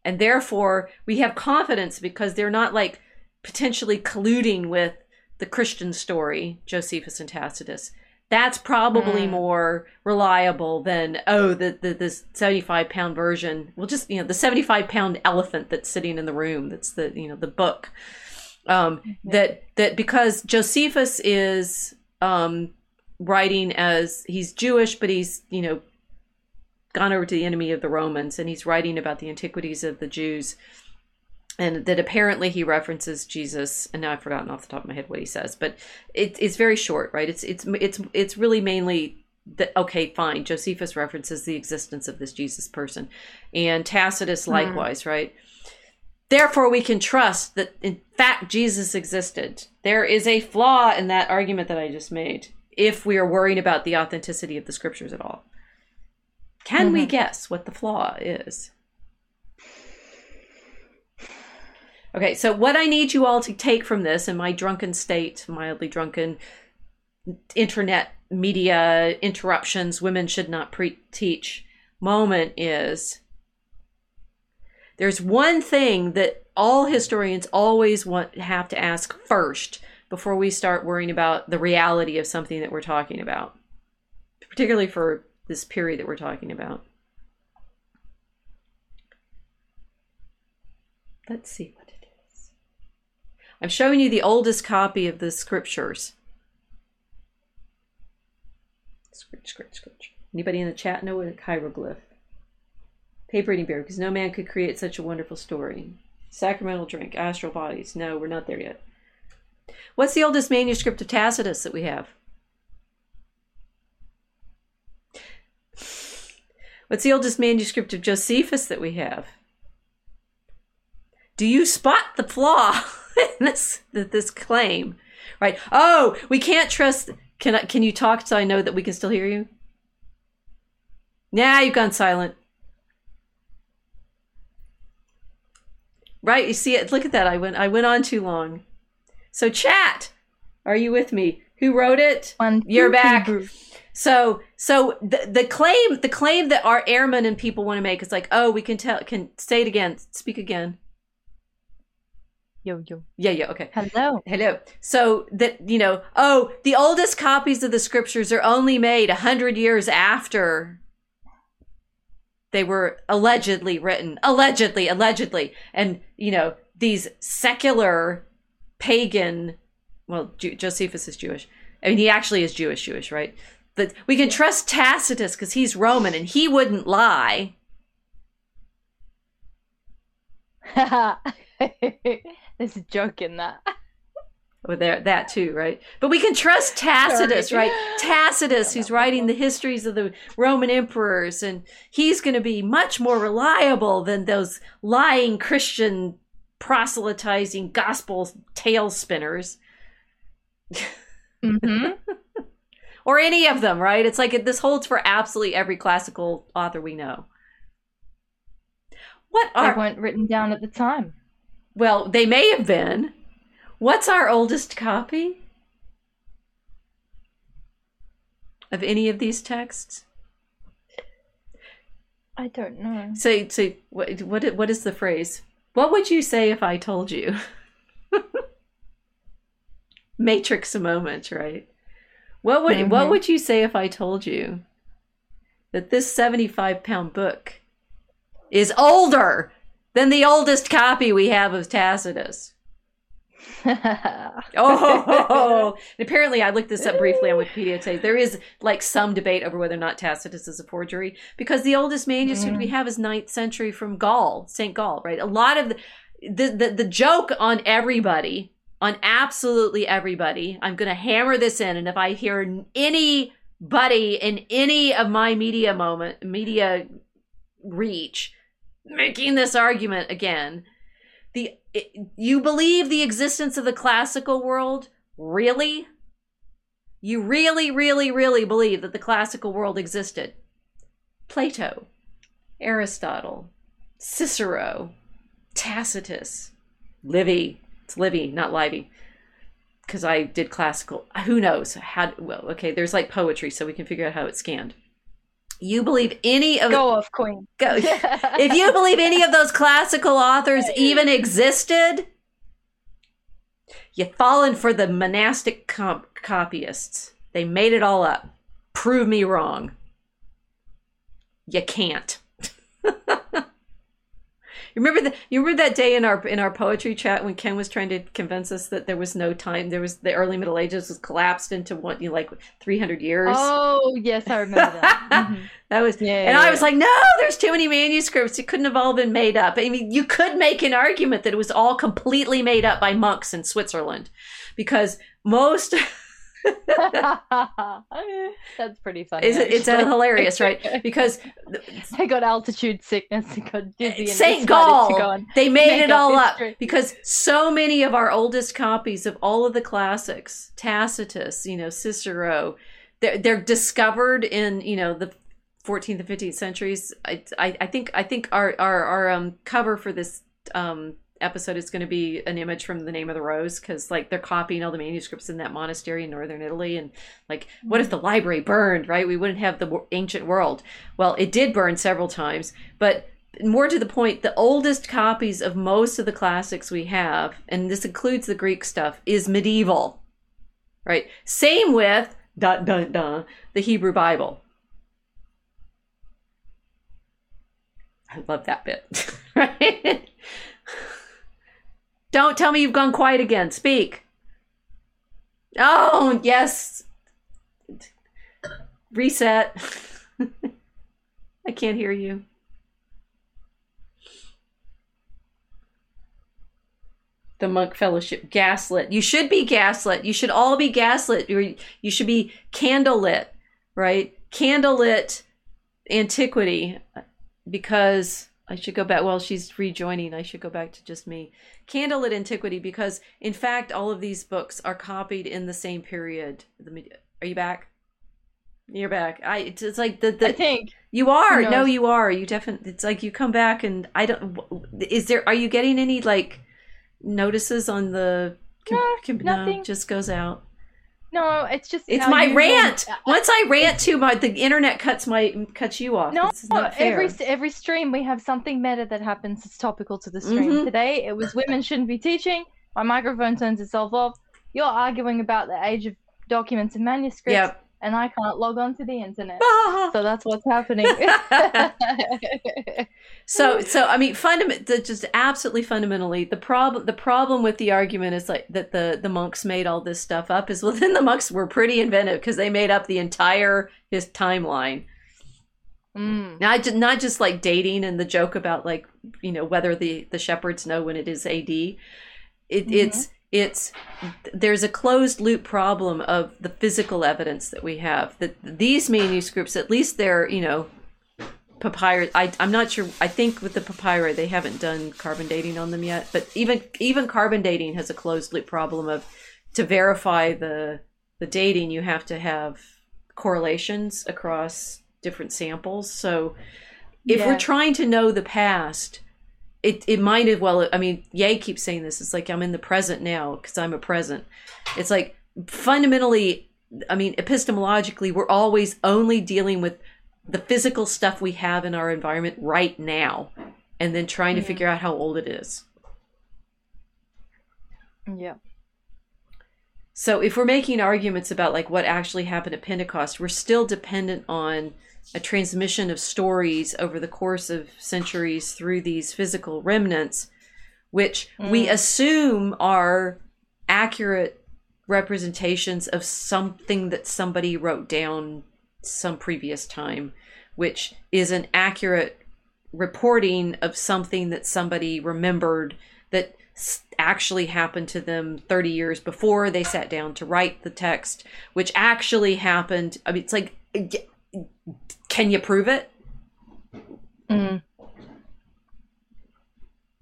and therefore we have confidence because they're not like potentially colluding with the Christian story, Josephus and Tacitus that's probably Mm. more reliable than oh the, the this 75 pound version. Well just you know the 75 pound elephant that's sitting in the room that's the you know the book. Um that that because josephus is um writing as he's jewish but he's you know gone over to the enemy of the romans and he's writing about the antiquities of the jews and that apparently he references Jesus, and now I've forgotten off the top of my head what he says, but it, it's very short, right? It's it's it's it's really mainly that okay, fine. Josephus references the existence of this Jesus person, and Tacitus likewise, right? Therefore, we can trust that in fact Jesus existed. There is a flaw in that argument that I just made. If we are worried about the authenticity of the scriptures at all, can we Mhm. guess what the flaw is? Okay, so what I need you all to take from this in my drunken state, mildly drunken internet media interruptions, women should not pre- teach moment is there's one thing that all historians always want have to ask first before we start worrying about the reality of something that we're talking about, particularly for this period that we're talking about. Let's see. I'm showing you the oldest copy of the scriptures. Scritch, scritch, scritch. Anybody in the chat know what a hieroglyph? Paper eating bear, because no man could create such a wonderful story. Sacramental drink, astral bodies. No, we're not there yet. What's the oldest manuscript of Tacitus that we have? What's the oldest manuscript of Josephus that we have? Do you spot the flaw this this claim? Right? Oh, we can't trust. Can I, can you talk so I know that we can still hear you? Now you've gone silent. Right? You see it. Look at that. I went I went on too long. So chat, are you with me? Who wrote it? One, You're two, back. Hebrew. So so the the claim the claim that our airmen and people want to make is like, oh, we can tell can say it again. Speak again. Yo, yo. Yeah, yeah, okay. Hello. Hello. So that you know, oh, the oldest copies of the scriptures are only made a hundred years after they were allegedly written. Allegedly, allegedly, and you know these secular pagan. Well, Ju- Josephus is Jewish. I mean, he actually is Jewish, Jewish, right? But we can trust Tacitus because he's Roman and he wouldn't lie. There's a joke in that. Or there, that too, right? But we can trust Tacitus, Sorry. right? Tacitus, who's writing the histories of the Roman emperors, and he's going to be much more reliable than those lying Christian proselytizing gospel tale spinners, hmm or any of them, right? It's like this holds for absolutely every classical author we know. What are weren't written down at the time. Well? They may have been. What's our oldest copy of any of these texts? I don't know. Say, say, what, what, what is the phrase? What would you say if I told you? Matrix a moment, right? What would what Mhm. would you say if I told you that this seventy five pound book is older than the oldest copy we have of Tacitus. Oh, and apparently, I looked this up briefly on Wikipedia today. There is like some debate over whether or not Tacitus is a forgery because the oldest manuscript we mm. have is 9th century from Gaul, St. Gall, right? A lot of the, the, the, the joke on everybody, on absolutely everybody, I'm going to hammer this in. And if I hear anybody in any of my media moment, media reach, making this argument again, the it, you believe the existence of the classical world? Really? You really really really believe that the classical world existed? Plato aristotle cicero tacitus livy it's livy not livy because i did classical who knows? How well okay there's like poetry so we can figure out how it's scanned you believe any of Go off, Queen. go if you believe any of those classical authors even existed, you've fallen for the monastic comp- copyists. They made it all up. Prove me wrong. You can't. You remember that? You remember that day in our in our poetry chat when Ken was trying to convince us that there was no time. There was the early Middle Ages was collapsed into what you know, like three hundred years. Oh yes, I remember that. Mhm. That was, Yeah, and yeah, I was like, no, there's too many manuscripts. It couldn't have all been made up. I mean, you could make an argument that it was all completely made up by monks in Switzerland, because most That's pretty funny. it's, it's hilarious, right? Because they got altitude sickness. They got dizzy. and to Gall, go and they made it all up history. because so many of our oldest copies of all of the classics, Tacitus, you know, Cicero, they're, they're discovered in you know the 14th and 15th centuries. I, I, I think I think our our, our um, cover for this um, episode is going to be an image from the name of the rose because like they're copying all the manuscripts in that monastery in northern italy and like what if the library burned right? We wouldn't have the ancient world. Well it did burn several times but more to the point the oldest copies of most of the classics we have and this includes the greek stuff is medieval right? Same with dun, dun, dun, the hebrew bible. I love that bit right don't tell me you've gone quiet again. Speak. Oh, yes. Reset. I can't hear you. The monk fellowship gaslit. You should be gaslit. You should all be gaslit. You should be candlelit, right? Candlelit antiquity because I should go back. Well, she's rejoining. I should go back to just me. Candlelit Antiquity, because in fact, all of these books are copied in the same period. Are you back? You're back. I. It's, like the the I think you are. No, you are. You definitely. It's like you come back and I don't. Is there? Are you getting any like notices on the? No, no, nothing. just goes out. No. It's just It's my rant. Once I rant too much, the internet cuts my cuts you off. No, this is not fair. every every stream we have something meta that happens It's topical to the stream. Mhm. Today it was women shouldn't be teaching. My microphone turns itself off. You're arguing about the age of documents and manuscripts, Yep. And I can't log on to the internet. Ah. So that's what's happening. So, so I mean, fundament, just absolutely fundamentally, the problem, the problem with the argument is like that the the monks made all this stuff up is well, then the monks were pretty inventive because they made up the entire his timeline. Mm. Not just not just like dating and the joke about like you know whether the the shepherds know when it is AD. It, It's it's there's a closed loop problem of the physical evidence that we have that these manuscripts, at least they're you know papyrus. I I'm not sure. I think with the papyri they haven't done carbon dating on them yet, but even even carbon dating has a closed loop problem of to verify the the dating you have to have correlations across different samples. So if Yeah. we're trying to know the past, it it might as well. I mean, Ye keeps saying this. It's like I'm in the present now because I'm a present. It's like fundamentally. I mean, epistemologically, we're always only dealing with the physical stuff we have in our environment right now, and then trying to figure out how old it is. Yeah. So if we're making arguments about like what actually happened at Pentecost, we're still dependent on a transmission of stories over the course of centuries through these physical remnants, which mm. we assume are accurate representations of something that somebody wrote down some previous time, which is an accurate reporting of something that somebody remembered that actually happened to them 30 years before they sat down to write the text, which actually happened. I mean, it's like, can you prove it? Mm.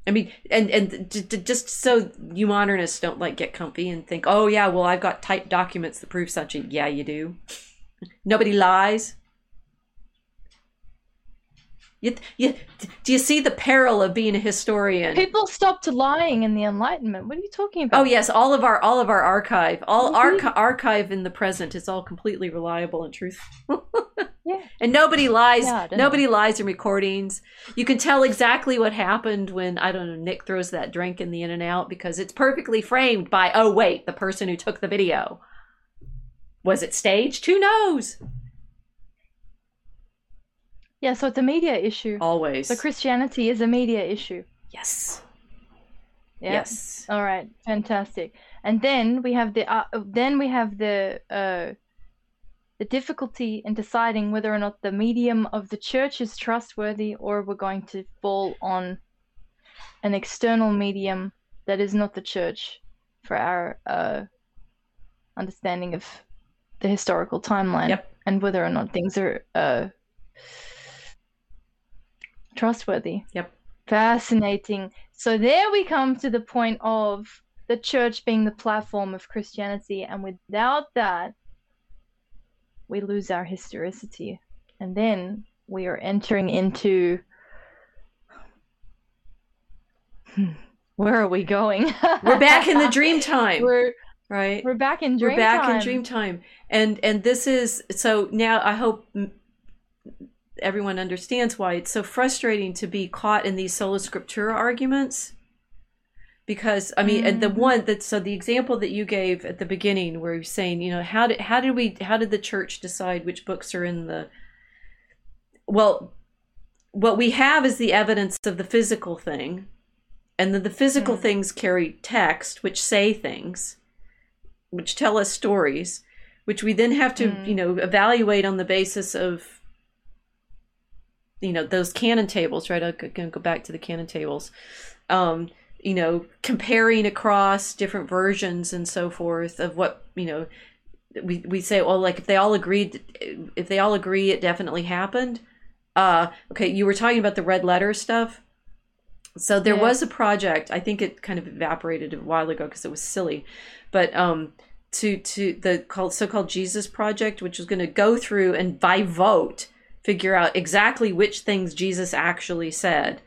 I mean, and and just so you modernists don't like get comfy and think, oh yeah, well I've got typed documents that prove such. A, yeah, you do. Nobody lies. You, you, do you see the peril of being a historian? People stopped lying in the Enlightenment. What are you talking about? Oh yes, all of our all of our archive, all mm-hmm. archi- archive in the present is all completely reliable and truthful. yeah, and nobody lies. Yeah, nobody know. lies in recordings. You can tell exactly what happened when I don't know Nick throws that drink in the in and out because it's perfectly framed by oh wait the person who took the video. Was it staged? Who knows? Yeah, so it's a media issue. Always. So Christianity is a media issue. Yes. Yeah? Yes. All right. Fantastic. And then we have the uh, then we have the uh, the difficulty in deciding whether or not the medium of the church is trustworthy, or we're going to fall on an external medium that is not the church for our uh, understanding of the historical timeline yep. and whether or not things are uh, trustworthy. Yep. Fascinating. So there we come to the point of the church being the platform of Christianity, and without that, we lose our historicity. And then we are entering into. Hmm, where are we going? we're back in the dream time. We're right. We're back in dream. We're back time. in dream time, and and this is so now. I hope everyone understands why it's so frustrating to be caught in these sola scriptura arguments because i mean mm-hmm. the one that so the example that you gave at the beginning where you're saying you know how did how did we how did the church decide which books are in the well what we have is the evidence of the physical thing and then the physical mm-hmm. things carry text which say things which tell us stories which we then have to mm-hmm. you know evaluate on the basis of you know those canon tables right? I'm going to go back to the canon tables. Um, you know comparing across different versions and so forth of what you know we, we say well like if they all agreed if they all agree it definitely happened uh okay you were talking about the red letter stuff. So there yeah. was a project i think it kind of evaporated a while ago because it was silly but um to to the called so-called jesus project which was going to go through and by vote figure out exactly which things Jesus actually said.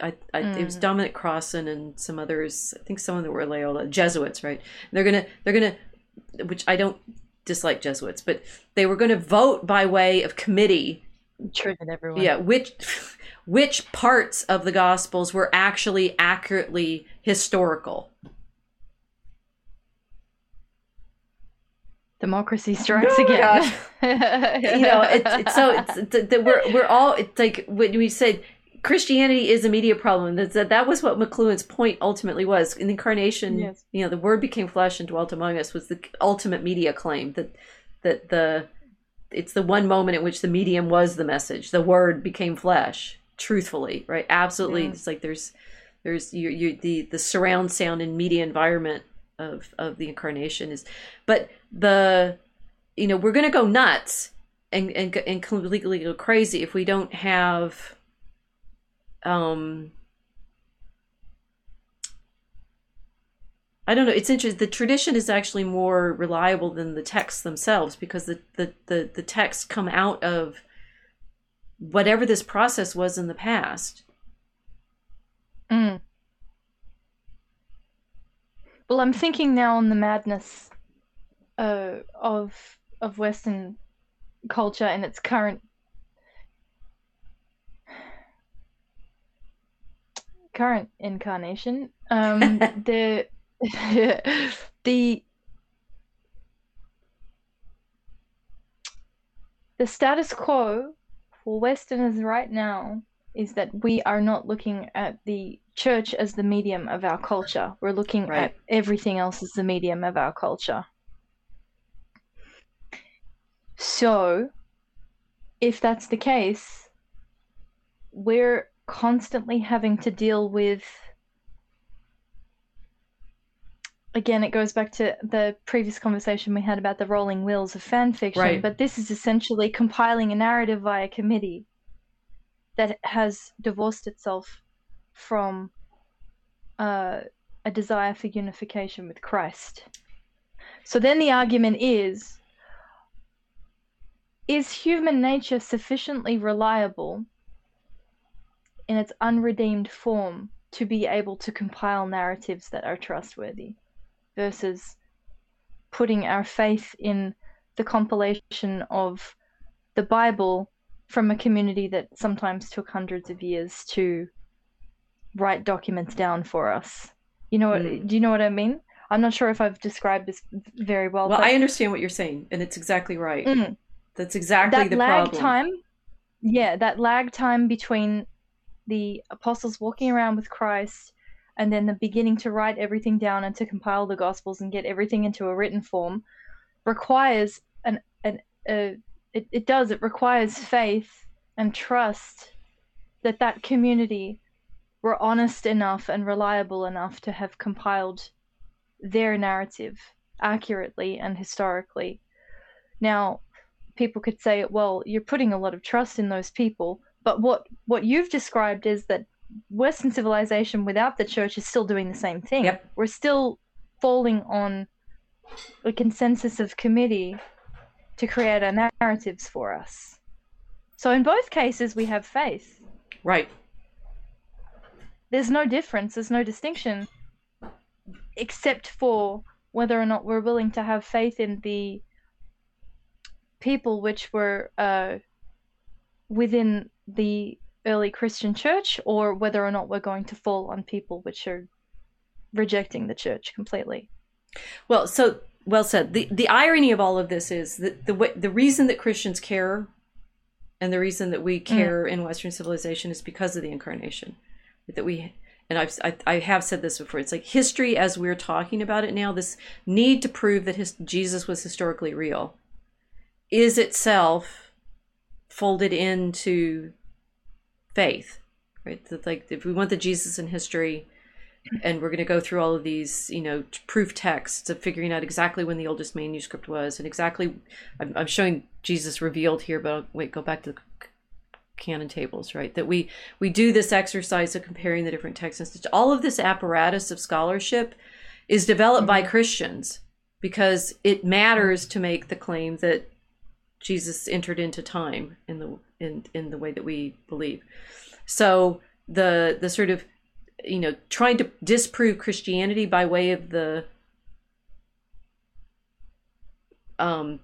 I, I mm. it was mm. Dominic Crossan and some others. I think some of them were Loyola Jesuits, right? they're gonna they're gonna, which I don't dislike Jesuits, but they were going to vote by way of committee. That everyone. Yeah, which which parts of the Gospels were actually accurately historical. Democracy strikes oh again. you know, it's, it's so it's, it's, we're we're all it's like when we said Christianity is a media problem. That that, that was what McLuhan's point ultimately was. In the incarnation, yes. you know, the Word became flesh and dwelt among us was the ultimate media claim that that the it's the one moment in which the medium was the message. The Word became flesh. Truthfully, right? Absolutely. Yeah. It's like there's there's you you the the surround sound and media environment of of the incarnation is but the you know we're going to go nuts and, and and completely go crazy if we don't have um I don't know. It's interesting. The tradition is actually more reliable than the texts themselves because the the the, the texts come out of whatever this process was in the past. Mm. Well, I'm thinking now on the madness uh, of of Western culture and its current current incarnation. Um, the the the status quo for Westerners right now is that we are not looking at the church as the medium of our culture. We're looking Right. at everything else as the medium of our culture. So, if that's the case, we're constantly having to deal with. Again, it goes back to the previous conversation we had about the rolling wheels of fan fiction, Right. but this is essentially compiling a narrative via committee that has divorced itself from uh, a desire for unification with Christ. So then the argument is is human nature sufficiently reliable in its unredeemed form to be able to compile narratives that are trustworthy versus putting our faith in the compilation of the Bible from a community that sometimes took hundreds of years to write documents down for us. You know what? Mm. Do you know what I mean? I'm not sure if I've described this very well. Well, I understand what you're saying, and it's exactly right. Mm. That's exactly that the lag problem. time, yeah, that lag time between the apostles walking around with Christ and then the beginning to write everything down and to compile the gospels and get everything into a written form requires an an a it, it does it requires faith and trust that that community were honest enough and reliable enough to have compiled their narrative accurately and historically now people could say well you're putting a lot of trust in those people but what what you've described is that western civilization without the church is still doing the same thing Yep. we're still falling on a consensus of committee to create our narratives for us so in both cases we have faith Right. there's no difference there's no distinction except for whether or not we're willing to have faith in the people which were uh, within the early Christian church or whether or not we're going to fall on people which are rejecting the church completely. Well, so well said. The the irony of all of this is that the way, the reason that Christians care and the reason that we mm. care in Western civilization is because of the incarnation. That we and I've I, I have said this before. It's like history as we're talking about it now. This need to prove that his, Jesus was historically real is itself folded into faith, right? That like if we want the Jesus in history, and we're going to go through all of these, you know, proof texts of figuring out exactly when the oldest manuscript was and exactly. I'm, I'm showing Jesus revealed here, but I'll, wait, go back to the canon tables, right? That we we do this exercise of comparing the different texts. All of this apparatus of scholarship is developed by mm-hmm. Christians because it matters to make the claim that Jesus entered into time in the in in the way that we believe. So the the sort of you know trying to disprove Christianity by way of the um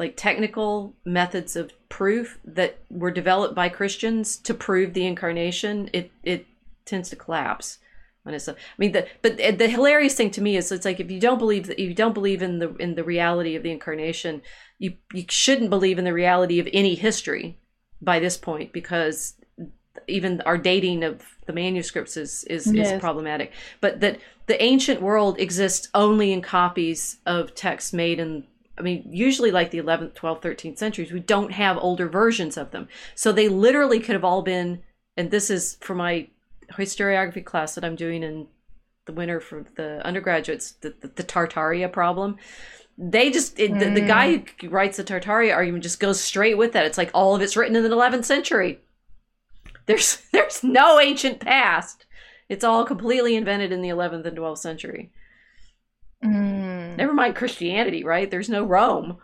like technical methods of proof that were developed by Christians to prove the incarnation, it it tends to collapse on itself. I mean, the but the hilarious thing to me is it's like if you don't believe that you don't believe in the in the reality of the incarnation, you you shouldn't believe in the reality of any history by this point because even our dating of the manuscripts is is, is problematic. But that the ancient world exists only in copies of texts made in I mean, usually like the 11th, 12th, 13th centuries, we don't have older versions of them. So they literally could have all been, and this is for my historiography class that I'm doing in the winter for the undergraduates, the, the, the Tartaria problem. They just, it, the, the guy mm. who writes the Tartaria argument just goes straight with that. It's like all of it's written in the 11th century. There's, there's no ancient past. It's all completely invented in the 11th and 12th century. Mm. Never mind Christianity, right? There's no Rome.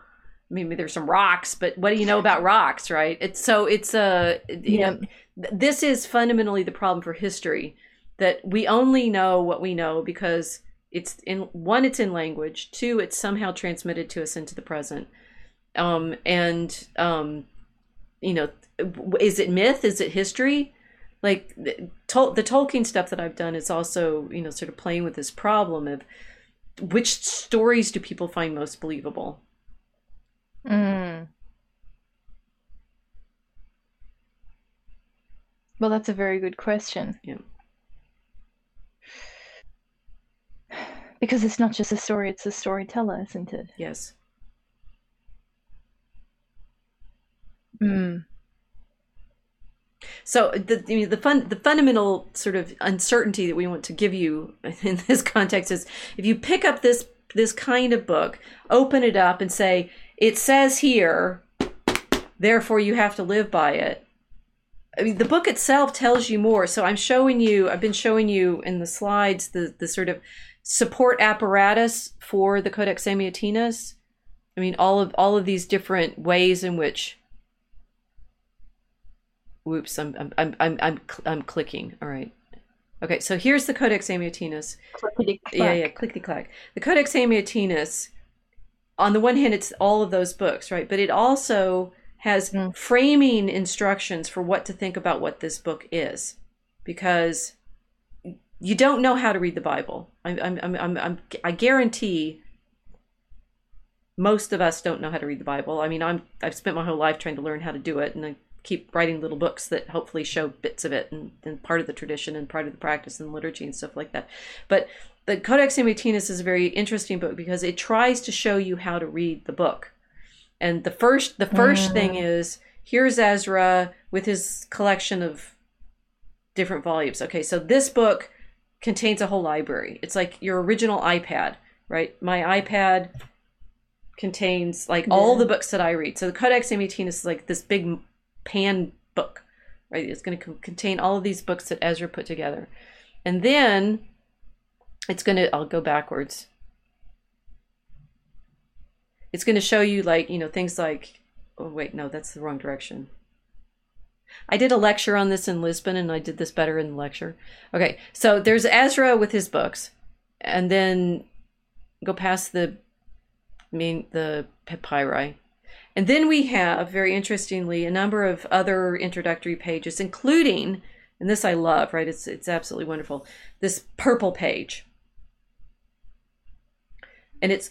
I mean, there's some rocks, but what do you know about rocks, right? It's so it's a uh, you know this is fundamentally the problem for history that we only know what we know because it's in one it's in language, two it's somehow transmitted to us into the present. Um and um you know, is it myth? Is it history? Like the, the Tolkien stuff that I've done is also, you know, sort of playing with this problem of which stories do people find most believable? Mm. Well, that's a very good question. Yeah. Because it's not just a story, it's a storyteller, isn't it? Yes. Mm. So the the fun the fundamental sort of uncertainty that we want to give you in this context is if you pick up this this kind of book, open it up and say it says here, therefore you have to live by it. I mean, the book itself tells you more. So I'm showing you. I've been showing you in the slides the the sort of support apparatus for the Codex Amiatinus. I mean, all of all of these different ways in which Whoops, I'm I'm I'm I'm I'm, I'm clicking. All right. Okay, so here's the Codex Amiatinus. Yeah, yeah, clickety clack. The Codex Amiatinus. On the one hand, it's all of those books, right? But it also has mm. framing instructions for what to think about what this book is, because you don't know how to read the Bible. I'm, I'm, I'm, I'm, I'm I guarantee most of us don't know how to read the Bible. I mean, I'm I've spent my whole life trying to learn how to do it, and I keep writing little books that hopefully show bits of it and, and part of the tradition and part of the practice and liturgy and stuff like that. But the Codex Amiatinus is a very interesting book because it tries to show you how to read the book. And the first the first mm. thing is here's Ezra with his collection of different volumes. Okay, so this book contains a whole library. It's like your original iPad, right? My iPad contains like yeah. all the books that I read. So the Codex Amiatinus is like this big pan book, right? It's going to contain all of these books that Ezra put together. And then it's going to, I'll go backwards. It's going to show you, like, you know, things like, oh, wait, no, that's the wrong direction. I did a lecture on this in Lisbon and I did this better in the lecture. Okay, so there's Ezra with his books, and then go past the mean the papyri and then we have, very interestingly, a number of other introductory pages, including, and this I love, right? It's it's absolutely wonderful. This purple page. And it's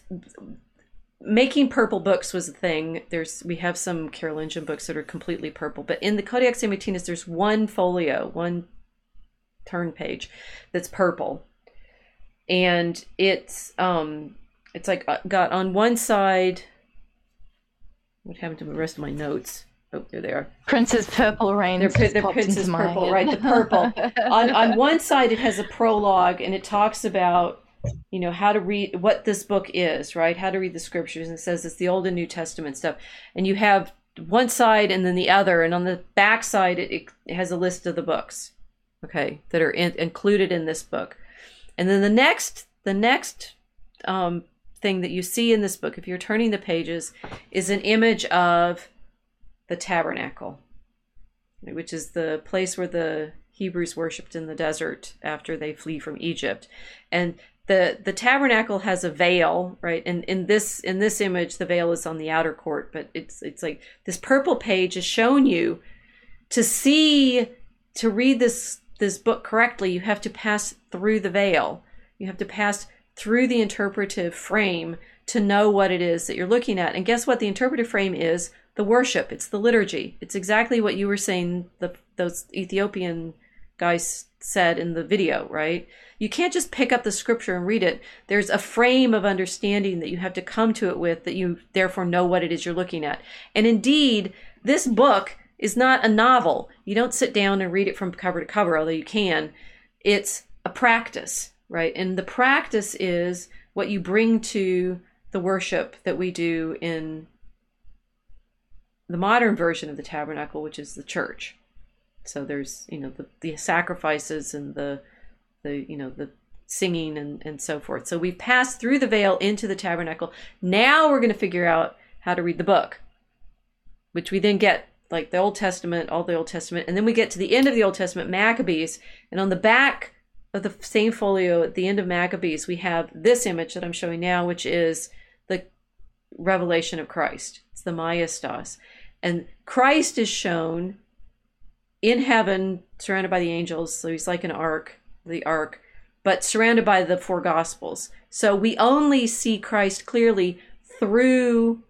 making purple books was a thing. There's we have some Carolingian books that are completely purple, but in the Codex Amiatinus, there's one folio, one turn page that's purple, and it's um it's like uh, got on one side what happened to the rest of my notes? Oh, there they are. Princess Purple Rain. They're, they're Princess Purple, right? The purple. on on one side, it has a prologue, and it talks about you know how to read what this book is, right? How to read the scriptures, and it says it's the Old and New Testament stuff. And you have one side and then the other, and on the back side, it, it has a list of the books, okay, that are in, included in this book. And then the next, the next um, thing that you see in this book, if you're turning the pages, is an image of the tabernacle, which is the place where the Hebrews worshipped in the desert after they flee from Egypt. And the the tabernacle has a veil, right? And in this in this image, the veil is on the outer court, but it's it's like this purple page is shown you to see to read this this book correctly, you have to pass through the veil. You have to pass through the interpretive frame to know what it is that you're looking at. And guess what? The interpretive frame is the worship. It's the liturgy. It's exactly what you were saying. The those Ethiopian guys said in the video, right? You can't just pick up the scripture and read it. There's a frame of understanding that you have to come to it with that you therefore know what it is you're looking at. And indeed, this book is not a novel. You don't sit down and read it from cover to cover, although you can. It's a practice right? And the practice is what you bring to the worship that we do in the modern version of the tabernacle, which is the church. So there's, you know, the, the sacrifices and the, the, you know, the singing and, and so forth. So we've passed through the veil into the tabernacle. Now we're going to figure out how to read the book, which we then get like the Old Testament, all the Old Testament, and then we get to the end of the Old Testament, Maccabees, and on the back of the same folio at the end of Maccabees, we have this image that I'm showing now, which is the revelation of Christ. It's the Majestas. And Christ is shown in heaven, surrounded by the angels. So he's like an ark, the ark, but surrounded by the four gospels. So we only see Christ clearly through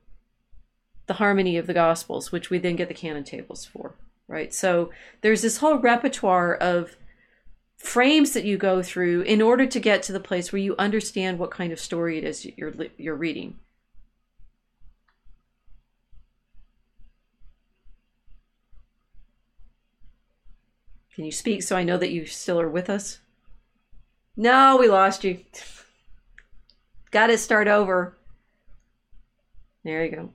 the harmony of the gospels, which we then get the canon tables for. right? So there's this whole repertoire of frames that you go through in order to get to the place where you understand what kind of story it is you're you're reading. Can you speak so I know that you still are with us? No, we lost you. Got to start over. There you go.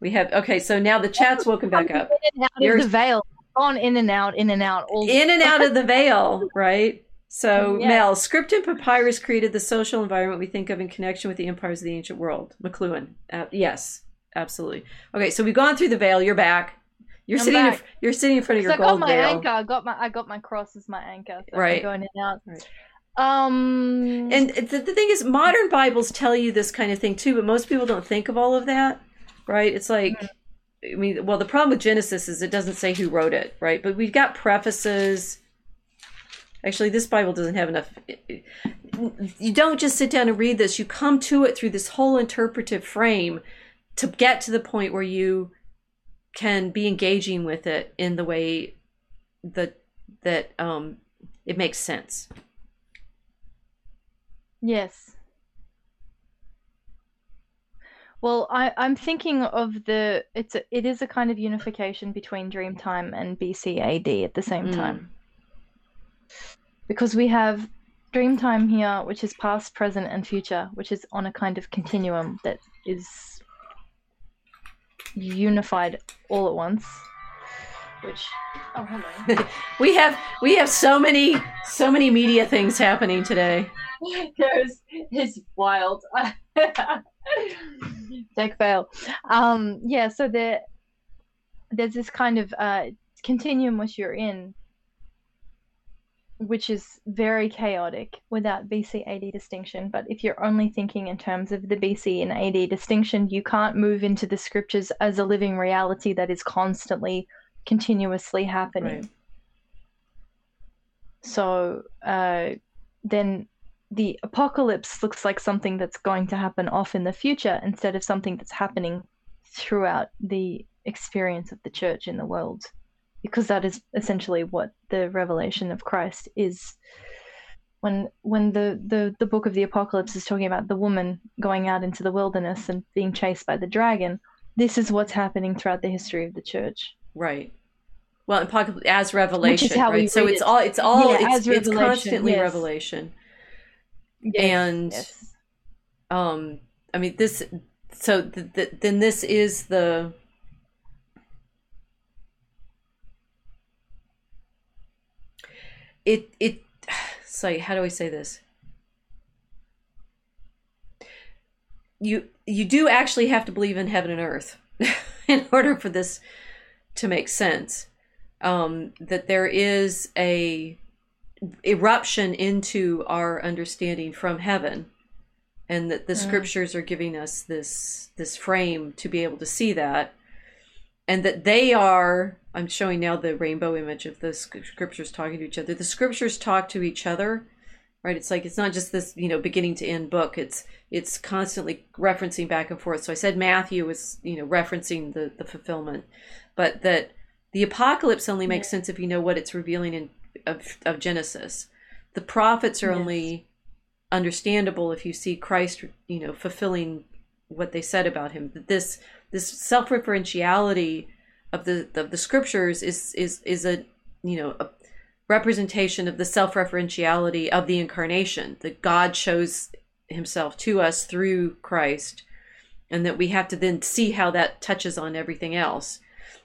We have okay, so now the chat's woken back up. In and out of the veil, gone in and out, in and out, all in and out of the veil, right? So yeah. Mel, script and papyrus created the social environment we think of in connection with the empires of the ancient world. McLuhan, uh, yes, absolutely. Okay, so we've gone through the veil. You're back. You're I'm sitting. In, you're sitting in front of your I gold got my veil. anchor. I got my. I got my cross as my anchor. So right. going in and out. Right. Um. And the, the thing is, modern Bibles tell you this kind of thing too, but most people don't think of all of that right? It's like, I mean, well, the problem with Genesis is it doesn't say who wrote it, right? But we've got prefaces. Actually, this Bible doesn't have enough. You don't just sit down and read this, you come to it through this whole interpretive frame to get to the point where you can be engaging with it in the way that that um it makes sense. Yes. Well, I, I'm thinking of the it's a, it is a kind of unification between Dreamtime and BCAD at the same mm. time. Because we have Dreamtime here, which is past, present, and future, which is on a kind of continuum that is unified all at once. Which oh hello. we have we have so many so many media things happening today. There's it's wild. Take fail. Um, yeah, so there, there's this kind of uh, continuum which you're in, which is very chaotic without BC AD distinction. But if you're only thinking in terms of the BC and AD distinction, you can't move into the scriptures as a living reality that is constantly, continuously happening. Right. So uh, then the apocalypse looks like something that's going to happen off in the future instead of something that's happening throughout the experience of the church in the world. Because that is essentially what the revelation of Christ is. When when the, the, the book of the apocalypse is talking about the woman going out into the wilderness and being chased by the dragon this is what's happening throughout the history of the church. Right. Well as revelation right? So it's it. all it's all yeah, it's, it's constantly yes. revelation Yes, and yes. um i mean this so th- th- then this is the it it so how do i say this you you do actually have to believe in heaven and earth in order for this to make sense um that there is a eruption into our understanding from heaven. And that the mm. scriptures are giving us this this frame to be able to see that. And that they are i'm showing now the rainbow image of the scriptures talking to each other. The scriptures talk to each other right? It's like it's not just this you know beginning to end book. It's it's constantly referencing back and forth. So i said matthew was you know referencing the the fulfillment. But that the apocalypse only makes sense if you know what it's revealing in of, of Genesis. The prophets are yes. only understandable if you see Christ, you know, fulfilling what they said about him. That this this self-referentiality of the of the scriptures is is is a you know a representation of the self-referentiality of the incarnation that God shows himself to us through Christ and that we have to then see how that touches on everything else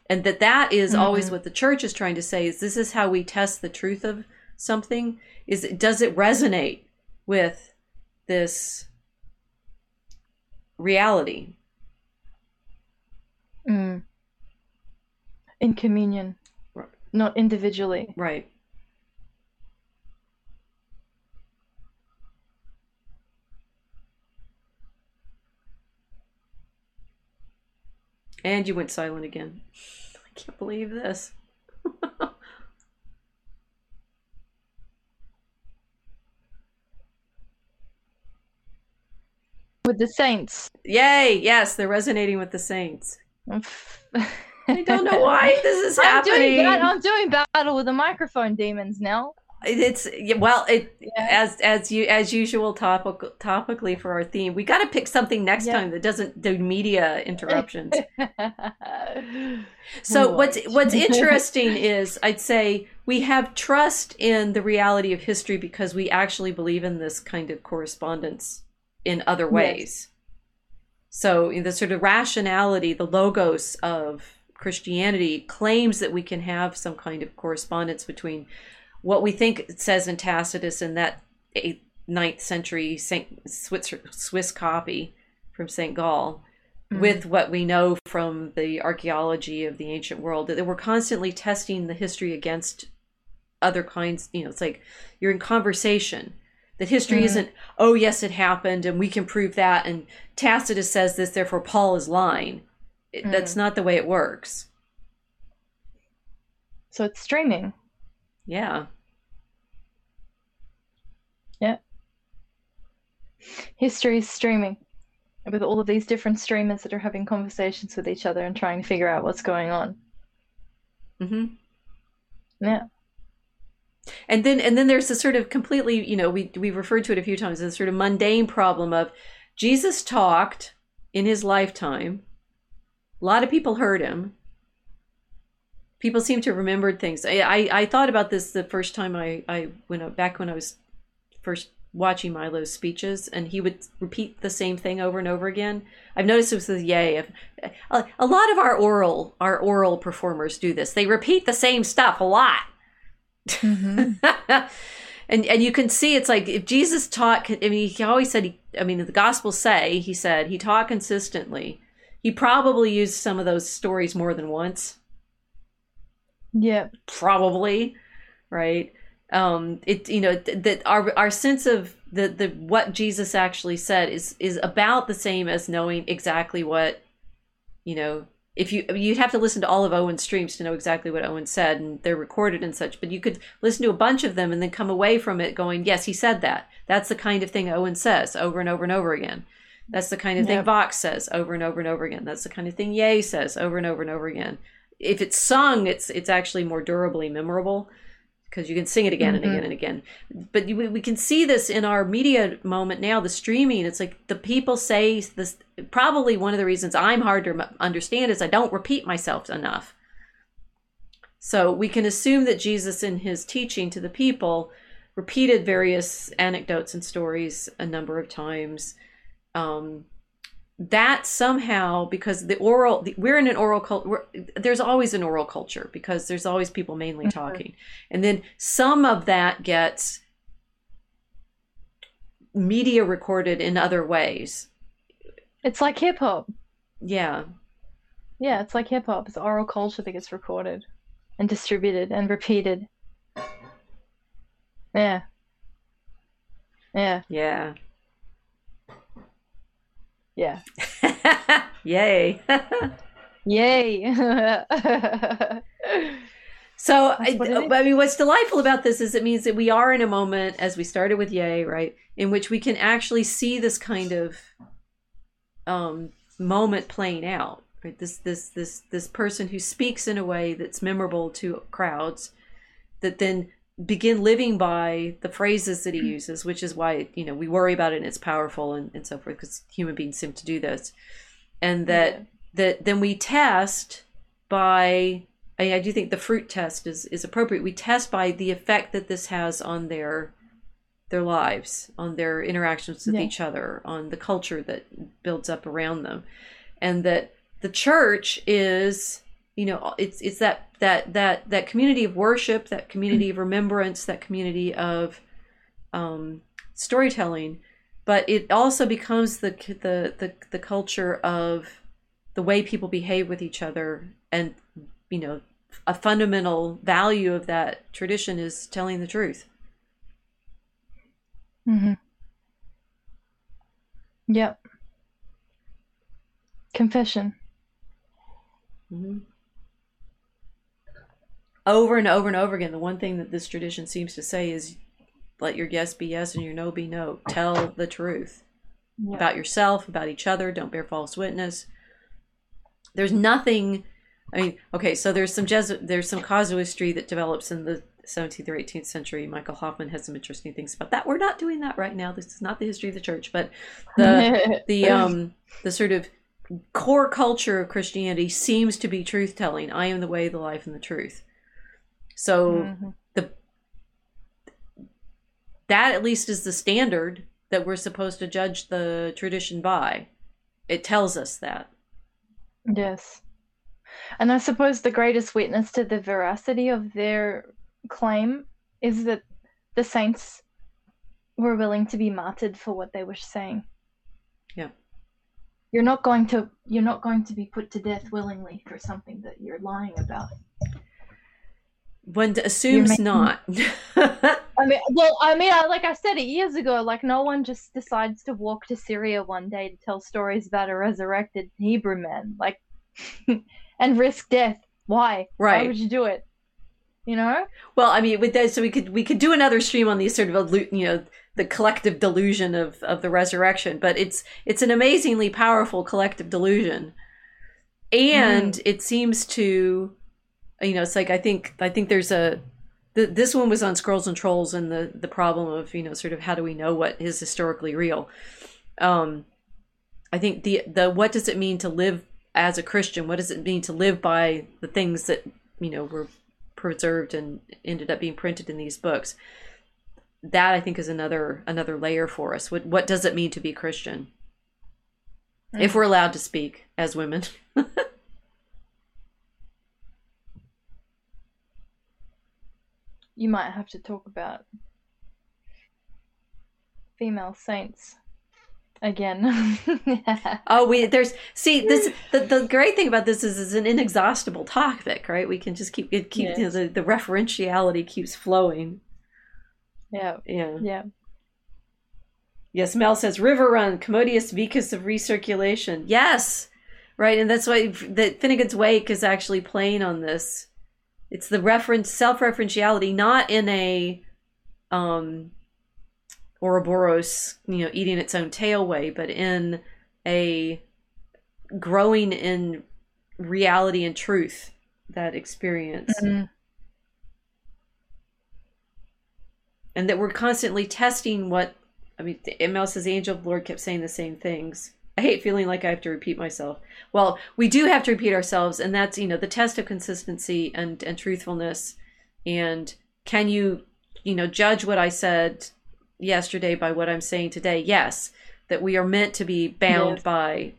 and that that is mm-hmm. always what the church is trying to say is this is how we test the truth of something is it, does it resonate with this reality mm. in communion right. not individually right And you went silent again. I can't believe this. with the saints. Yay! Yes, they're resonating with the saints. I don't know why this is I'm happening. doing, I'm doing battle with the microphone demons now. It's well, it Yeah. as as you as usual topic topically for our theme. We got to pick something next Yeah. time that doesn't do media interruptions. So oh, We what's what's interesting is I'd say we have trust in the reality of history because we actually believe in this kind of correspondence in other Yes. ways. So the sort of rationality, the logos of Christianity claims that we can have some kind of correspondence between what we think it says in Tacitus in that eighth, ninth century Saint Swiss, Swiss copy from St. Gall Mhm. with what we know from the archaeology of the ancient world that we're constantly testing the history against other kinds you know it's like you're in conversation that history Mhm. isn't oh yes it happened and we can prove that and tacitus says this therefore paul is lying It- that's not the way it works So it's streaming. yeah History is streaming. With all of these different streamers that are having conversations with each other and trying to figure out what's going on. hmm Yeah. and then and then there's this sort of completely you know we we referred to it a few times this sort of mundane problem of jesus talked in his lifetime. A lot of people heard him. People seem to have remembered things. I i, I thought about this the first time i i when I, back when i was first watching milo's speeches and he would repeat the same thing over and over again i've noticed this with yay a, a lot of our oral our oral performers do this they repeat the same stuff a lot Mhm. and and you can see it's like if Jesus taught. I mean, he always said. He, I mean, the Gospels say he said he taught consistently. He probably used some of those stories more than once. yeah. Probably, right? Um, it you know that our our sense of the the what Jesus actually said is is about the same as knowing exactly what you know if you you'd have to listen to all of Owen's streams to know exactly what Owen said and they're recorded and such but you could listen to a bunch of them and then come away from it going yes he said that. That's the kind of thing Owen says over and over and over again. That's the kind of thing Yep. Vox says over and over and over again. That's the kind of thing yay says over and over and over again. If it's sung it's it's actually more durably memorable because you can sing it again and Mhm. again and again. But you, we can see this in our media moment now the streaming. It's like the people say this probably one of the reasons i'm hard to understand is i don't repeat myself enough. So we can assume that jesus in his teaching to the people repeated various anecdotes and stories a number of times um, that somehow because the oral the, we're in an oral culture there's always an oral culture because there's always people mainly Mhm. talking and then some of that gets media recorded in other ways It's like hip hop. yeah Yeah, it's like hip hop. It's oral culture that gets recorded and distributed and repeated. Yeah. Yeah. yeah Yeah. yay Yay. So, I, is. I mean, what's delightful about this is it means that we are in a moment, as we started with Yay, right, in which we can actually see this kind of um, moment playing out. Right, this this this this person who speaks in a way that's memorable to crowds, that then begin living by the phrases that he uses, which is why you know we worry about it and it's powerful and, and so forth because human beings seem to do this, and that Yeah. that then we test by I, I do think the fruit test is is appropriate. We test by the effect that this has on their their lives, on their interactions with Yeah. each other, on the culture that builds up around them, and that the church is you know it's it's that that that that community of worship, that community of remembrance, that community of um, storytelling, but it also becomes the the the the culture of the way people behave with each other and you know a fundamental value of that tradition is telling the truth hmm Yep. Confession. hmm over and over and over again the one thing that this tradition seems to say is let your yes be yes and your no be no tell the truth Yeah. about yourself, about each other. Don't bear false witness. There's nothing. I mean, okay, so there's some there's some casuistry that develops in the 17th or 18th century. Michael Hoffman has some interesting things about that. We're not doing that right now. This is not the history of the church, but the the um the sort of core culture of Christianity seems to be truth telling. I am the way, the life, and the truth. So Mhm. that at least is the standard that we're supposed to judge the tradition by. It tells us that. Yes. And I suppose the greatest witness to the veracity of their claim is that the saints were willing to be martyred for what they were saying. Yeah. You're not going to you're not going to be put to death willingly for something that you're lying about. One assumes not. I mean, well, I mean, I, like I said it years ago, like no one just decides to walk to Syria one day to tell stories about a resurrected Hebrew man, like, and risk death. Why? Right? Why would you do it? You know? well, I mean, with that, so we could we could do another stream on these sort of you know the collective delusion of of the resurrection, but it's it's an amazingly powerful collective delusion, mm. and it seems to, you know, it's like I think I think there's a th- this one was on Scrolls and Trolls and the the problem of you know sort of how do we know what is historically real. Um, I think the the what does it mean to live as a Christian? What does it mean to live by the things that you know were preserved and ended up being printed in these books? That I think is another another layer for us. What what does it mean to be Christian? If we're allowed to speak as women. You might have to talk about female saints again. Oh, we there's see this the, the great thing about this is it's an inexhaustible topic, right? We can just keep it keep you know, the the referentiality keeps flowing. yeah, Yeah. yeah. Yes, Mel says river run, commodious vicus of recirculation. Yes, right, and that's why that Finnegans Wake is actually playing on this. It's the reference self-referentiality, not in a um Ouroboros, you know, eating its own tail way, but in a growing in reality and truth that experience. Mm. and that we're constantly testing what I mean. Mel says, "Angel of the Lord kept saying the same things." I hate feeling like I have to repeat myself. Well, we do have to repeat ourselves, and that's you know the test of consistency and and truthfulness. And can you you know judge what I said yesterday by what I'm saying today? Yes, that we are meant to be bound Yes. by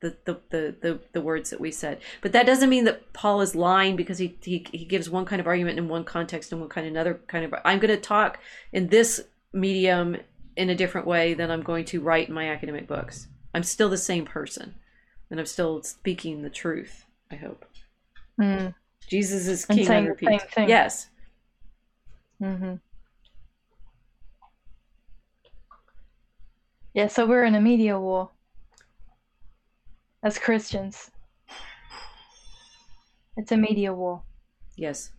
the, the, the, the, the words that we said. But that doesn't mean that Paul is lying because he, he, he gives one kind of argument in one context and one kind of another kind of. I'm going to talk in this medium in a different way than I'm going to write in my academic books. I'm still the same person and I'm still speaking the truth, I hope. Mm. Jesus is king, I saying the repeat. same thing. Yes. hmm Yeah, so we're in a media war as Christians. It's a media war. Yes.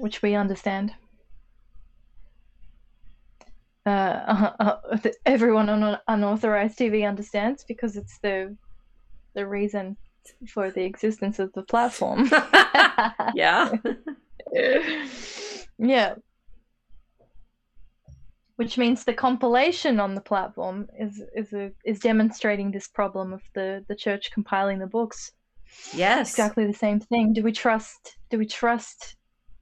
which we understand. Uh, everyone on unauthorized TV understands because it's the the reason for the existence of the platform. Yeah. yeah. Which means the compilation on the platform is is a, is demonstrating this problem of the the church compiling the books. yes. Exactly the same thing. Do we trust? Do we trust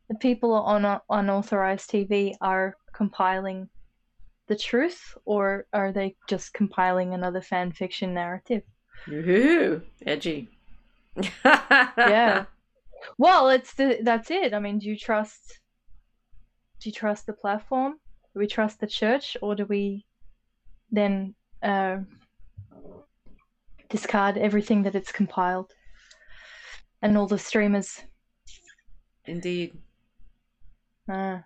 the people on uh, unauthorized TV are compiling the truth, or are they just compiling another fan fiction narrative? Ooh, edgy. Yeah. Well, it's the that's it. I mean, do you trust? Do you trust the platform? Do we trust the church, or do we then uh, discard everything that it's compiled and all the streamers? Indeed. Uh,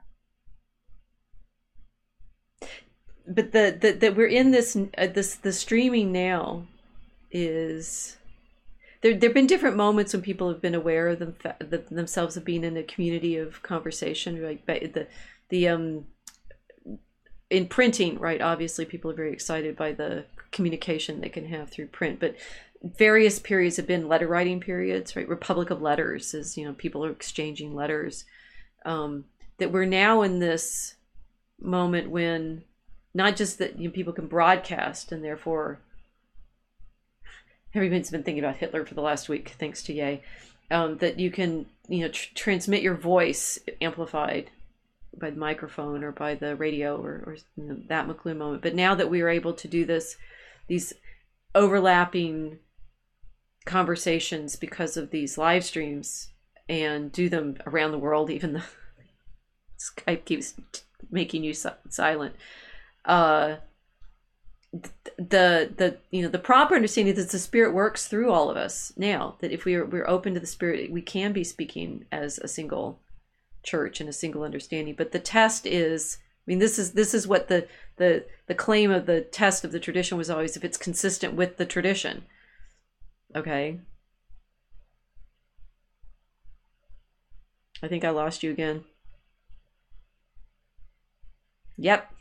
but the the that we're in this uh, this the streaming now is there there've been different moments when people have been aware of them the, themselves of being in a community of conversation like but the the um in printing, right? Obviously, people are very excited by the communication they can have through print, but various periods have been letter writing periods, right? Republic of Letters is, you know, people are exchanging letters. Um, that we're now in this moment when not just that you know, people can broadcast and therefore everyone's been thinking about Hitler for the last week, thanks to Yay. um, that you can, you know, tr- transmit your voice amplified by the microphone or by the radio or, or you know, that McLuhan moment. But now that we are able to do this, these overlapping conversations because of these live streams and do them around the world, even though Skype keeps making you silent. Uh, the the you know the proper understanding that the spirit works through all of us now that if we are we're open to the spirit we can be speaking as a single church and a single understanding. But the test is i mean this is this is what the the the claim of the test of the tradition was always if it's consistent with the tradition. Okay? I think i lost you again. Yep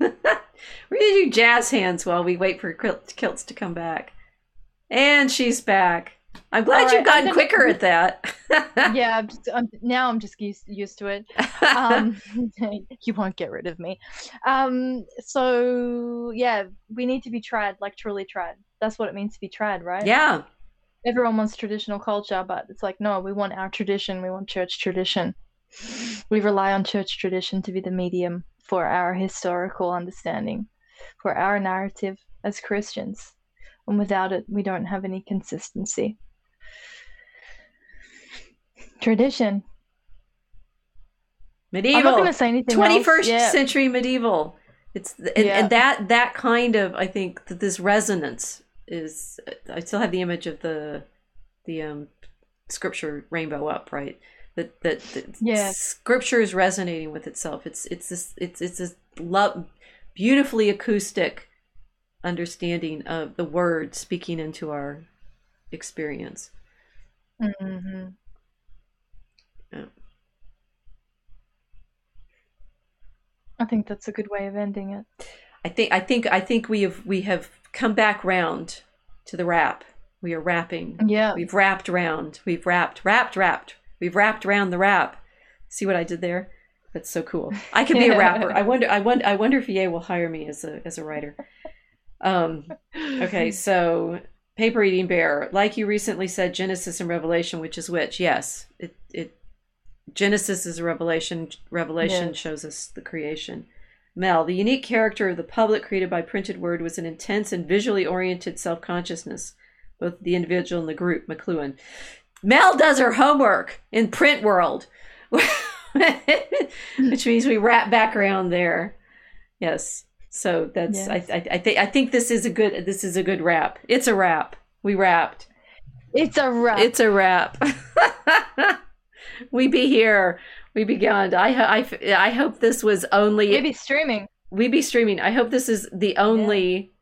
we're gonna do jazz hands while we wait for kilts to come back and she's back I'm glad right, you've gotten quicker at that. yeah, I'm just, I'm, now I'm just used, used to it. Um, you won't get rid of me. Um, so yeah, we need to be trad, like truly trad. That's what it means to be trad, right? Yeah. Everyone wants traditional culture, but it's like no, we want our tradition. We want church tradition. We rely on church tradition to be the medium for our historical understanding, for our narrative as Christians. And without it, we don't have any consistency. Tradition. Medieval. I'm not going to say anything. Twenty first century medieval. It's and, yeah. and, that that kind of I think that this resonance is. I still have the image of the the um scripture rainbow up right. That that, that yeah. scripture is resonating with itself. It's it's this it's it's this love beautifully acoustic understanding of the word speaking into our experience. Mm-hmm. Yeah. I think that's a good way of ending it. I think I think I think we have we have come back round to the wrap. We are wrapping. Yeah. We've wrapped round. We've wrapped, wrapped, wrapped. We've wrapped around the wrap. See what I did there? That's so cool. I could be a rapper. I wonder I wonder I wonder if EA will hire me as a as a writer. Um okay, so paper eating bear. Like you recently said, Genesis and Revelation, which is which? Yes. It it Genesis is a revelation. Revelation yes. shows us the creation. Mel, the unique character of the public created by printed word was an intense and visually oriented self consciousness, both the individual and the group. McLuhan. Mel does her homework in print world, which means we wrap back around there. Yes. So that's yes. I, I, I think I think this is a good this is a good wrap. It's a wrap. We wrapped. It's a wrap. It's a wrap. we be here. We be gone. I, I, I hope this was only. We be streaming. We be streaming. I hope this is the only.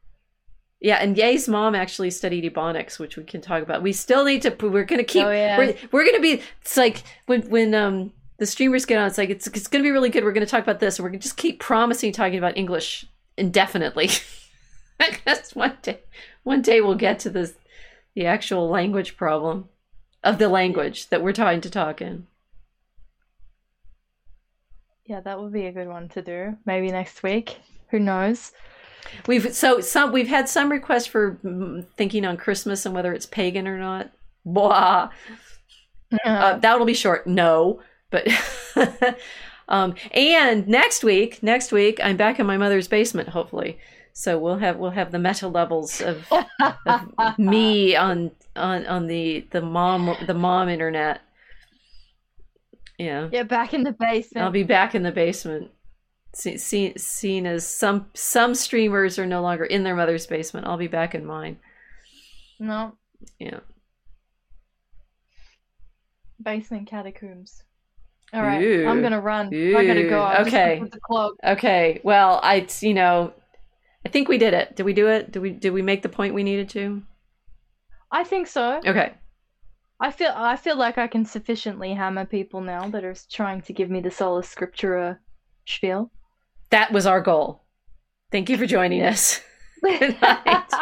Yeah. and Ye's mom actually studied Ebonics, which we can talk about. We still need to. We're gonna keep. Oh, yeah. We're we're gonna be. It's like when when um the streamers get on. It's like it's it's gonna be really good. We're gonna talk about this. And we're gonna just keep promising talking about English indefinitely. I guess one day, one day we'll get to this, the actual language problem of the language that we're trying to talk in. Yeah, that would be a good one to do. Maybe next week. Who knows? We've so some we've had some requests for thinking on Christmas and whether it's pagan or not. Blah. Uh, that'll be short. No, but um, and next week, next week I'm back in my mother's basement. Hopefully, so we'll have we'll have the meta levels of, of me on on on the the mom the mom internet. Yeah. Yeah, back in the basement. I'll be back in the basement. See, see, seen as some some streamers are no longer in their mother's basement. I'll be back in mine. No. Yeah. Basement catacombs. All right, Ooh. I'm gonna run. Ooh. I gotta go. I'm okay. Okay. Well, I you know, I think we did it. Did we do it? Did we did we make the point we needed to? I think so. Okay. I feel I feel like I can sufficiently hammer people now that are trying to give me the sola scriptura spiel. That was our goal. Thank you for joining us. Good night.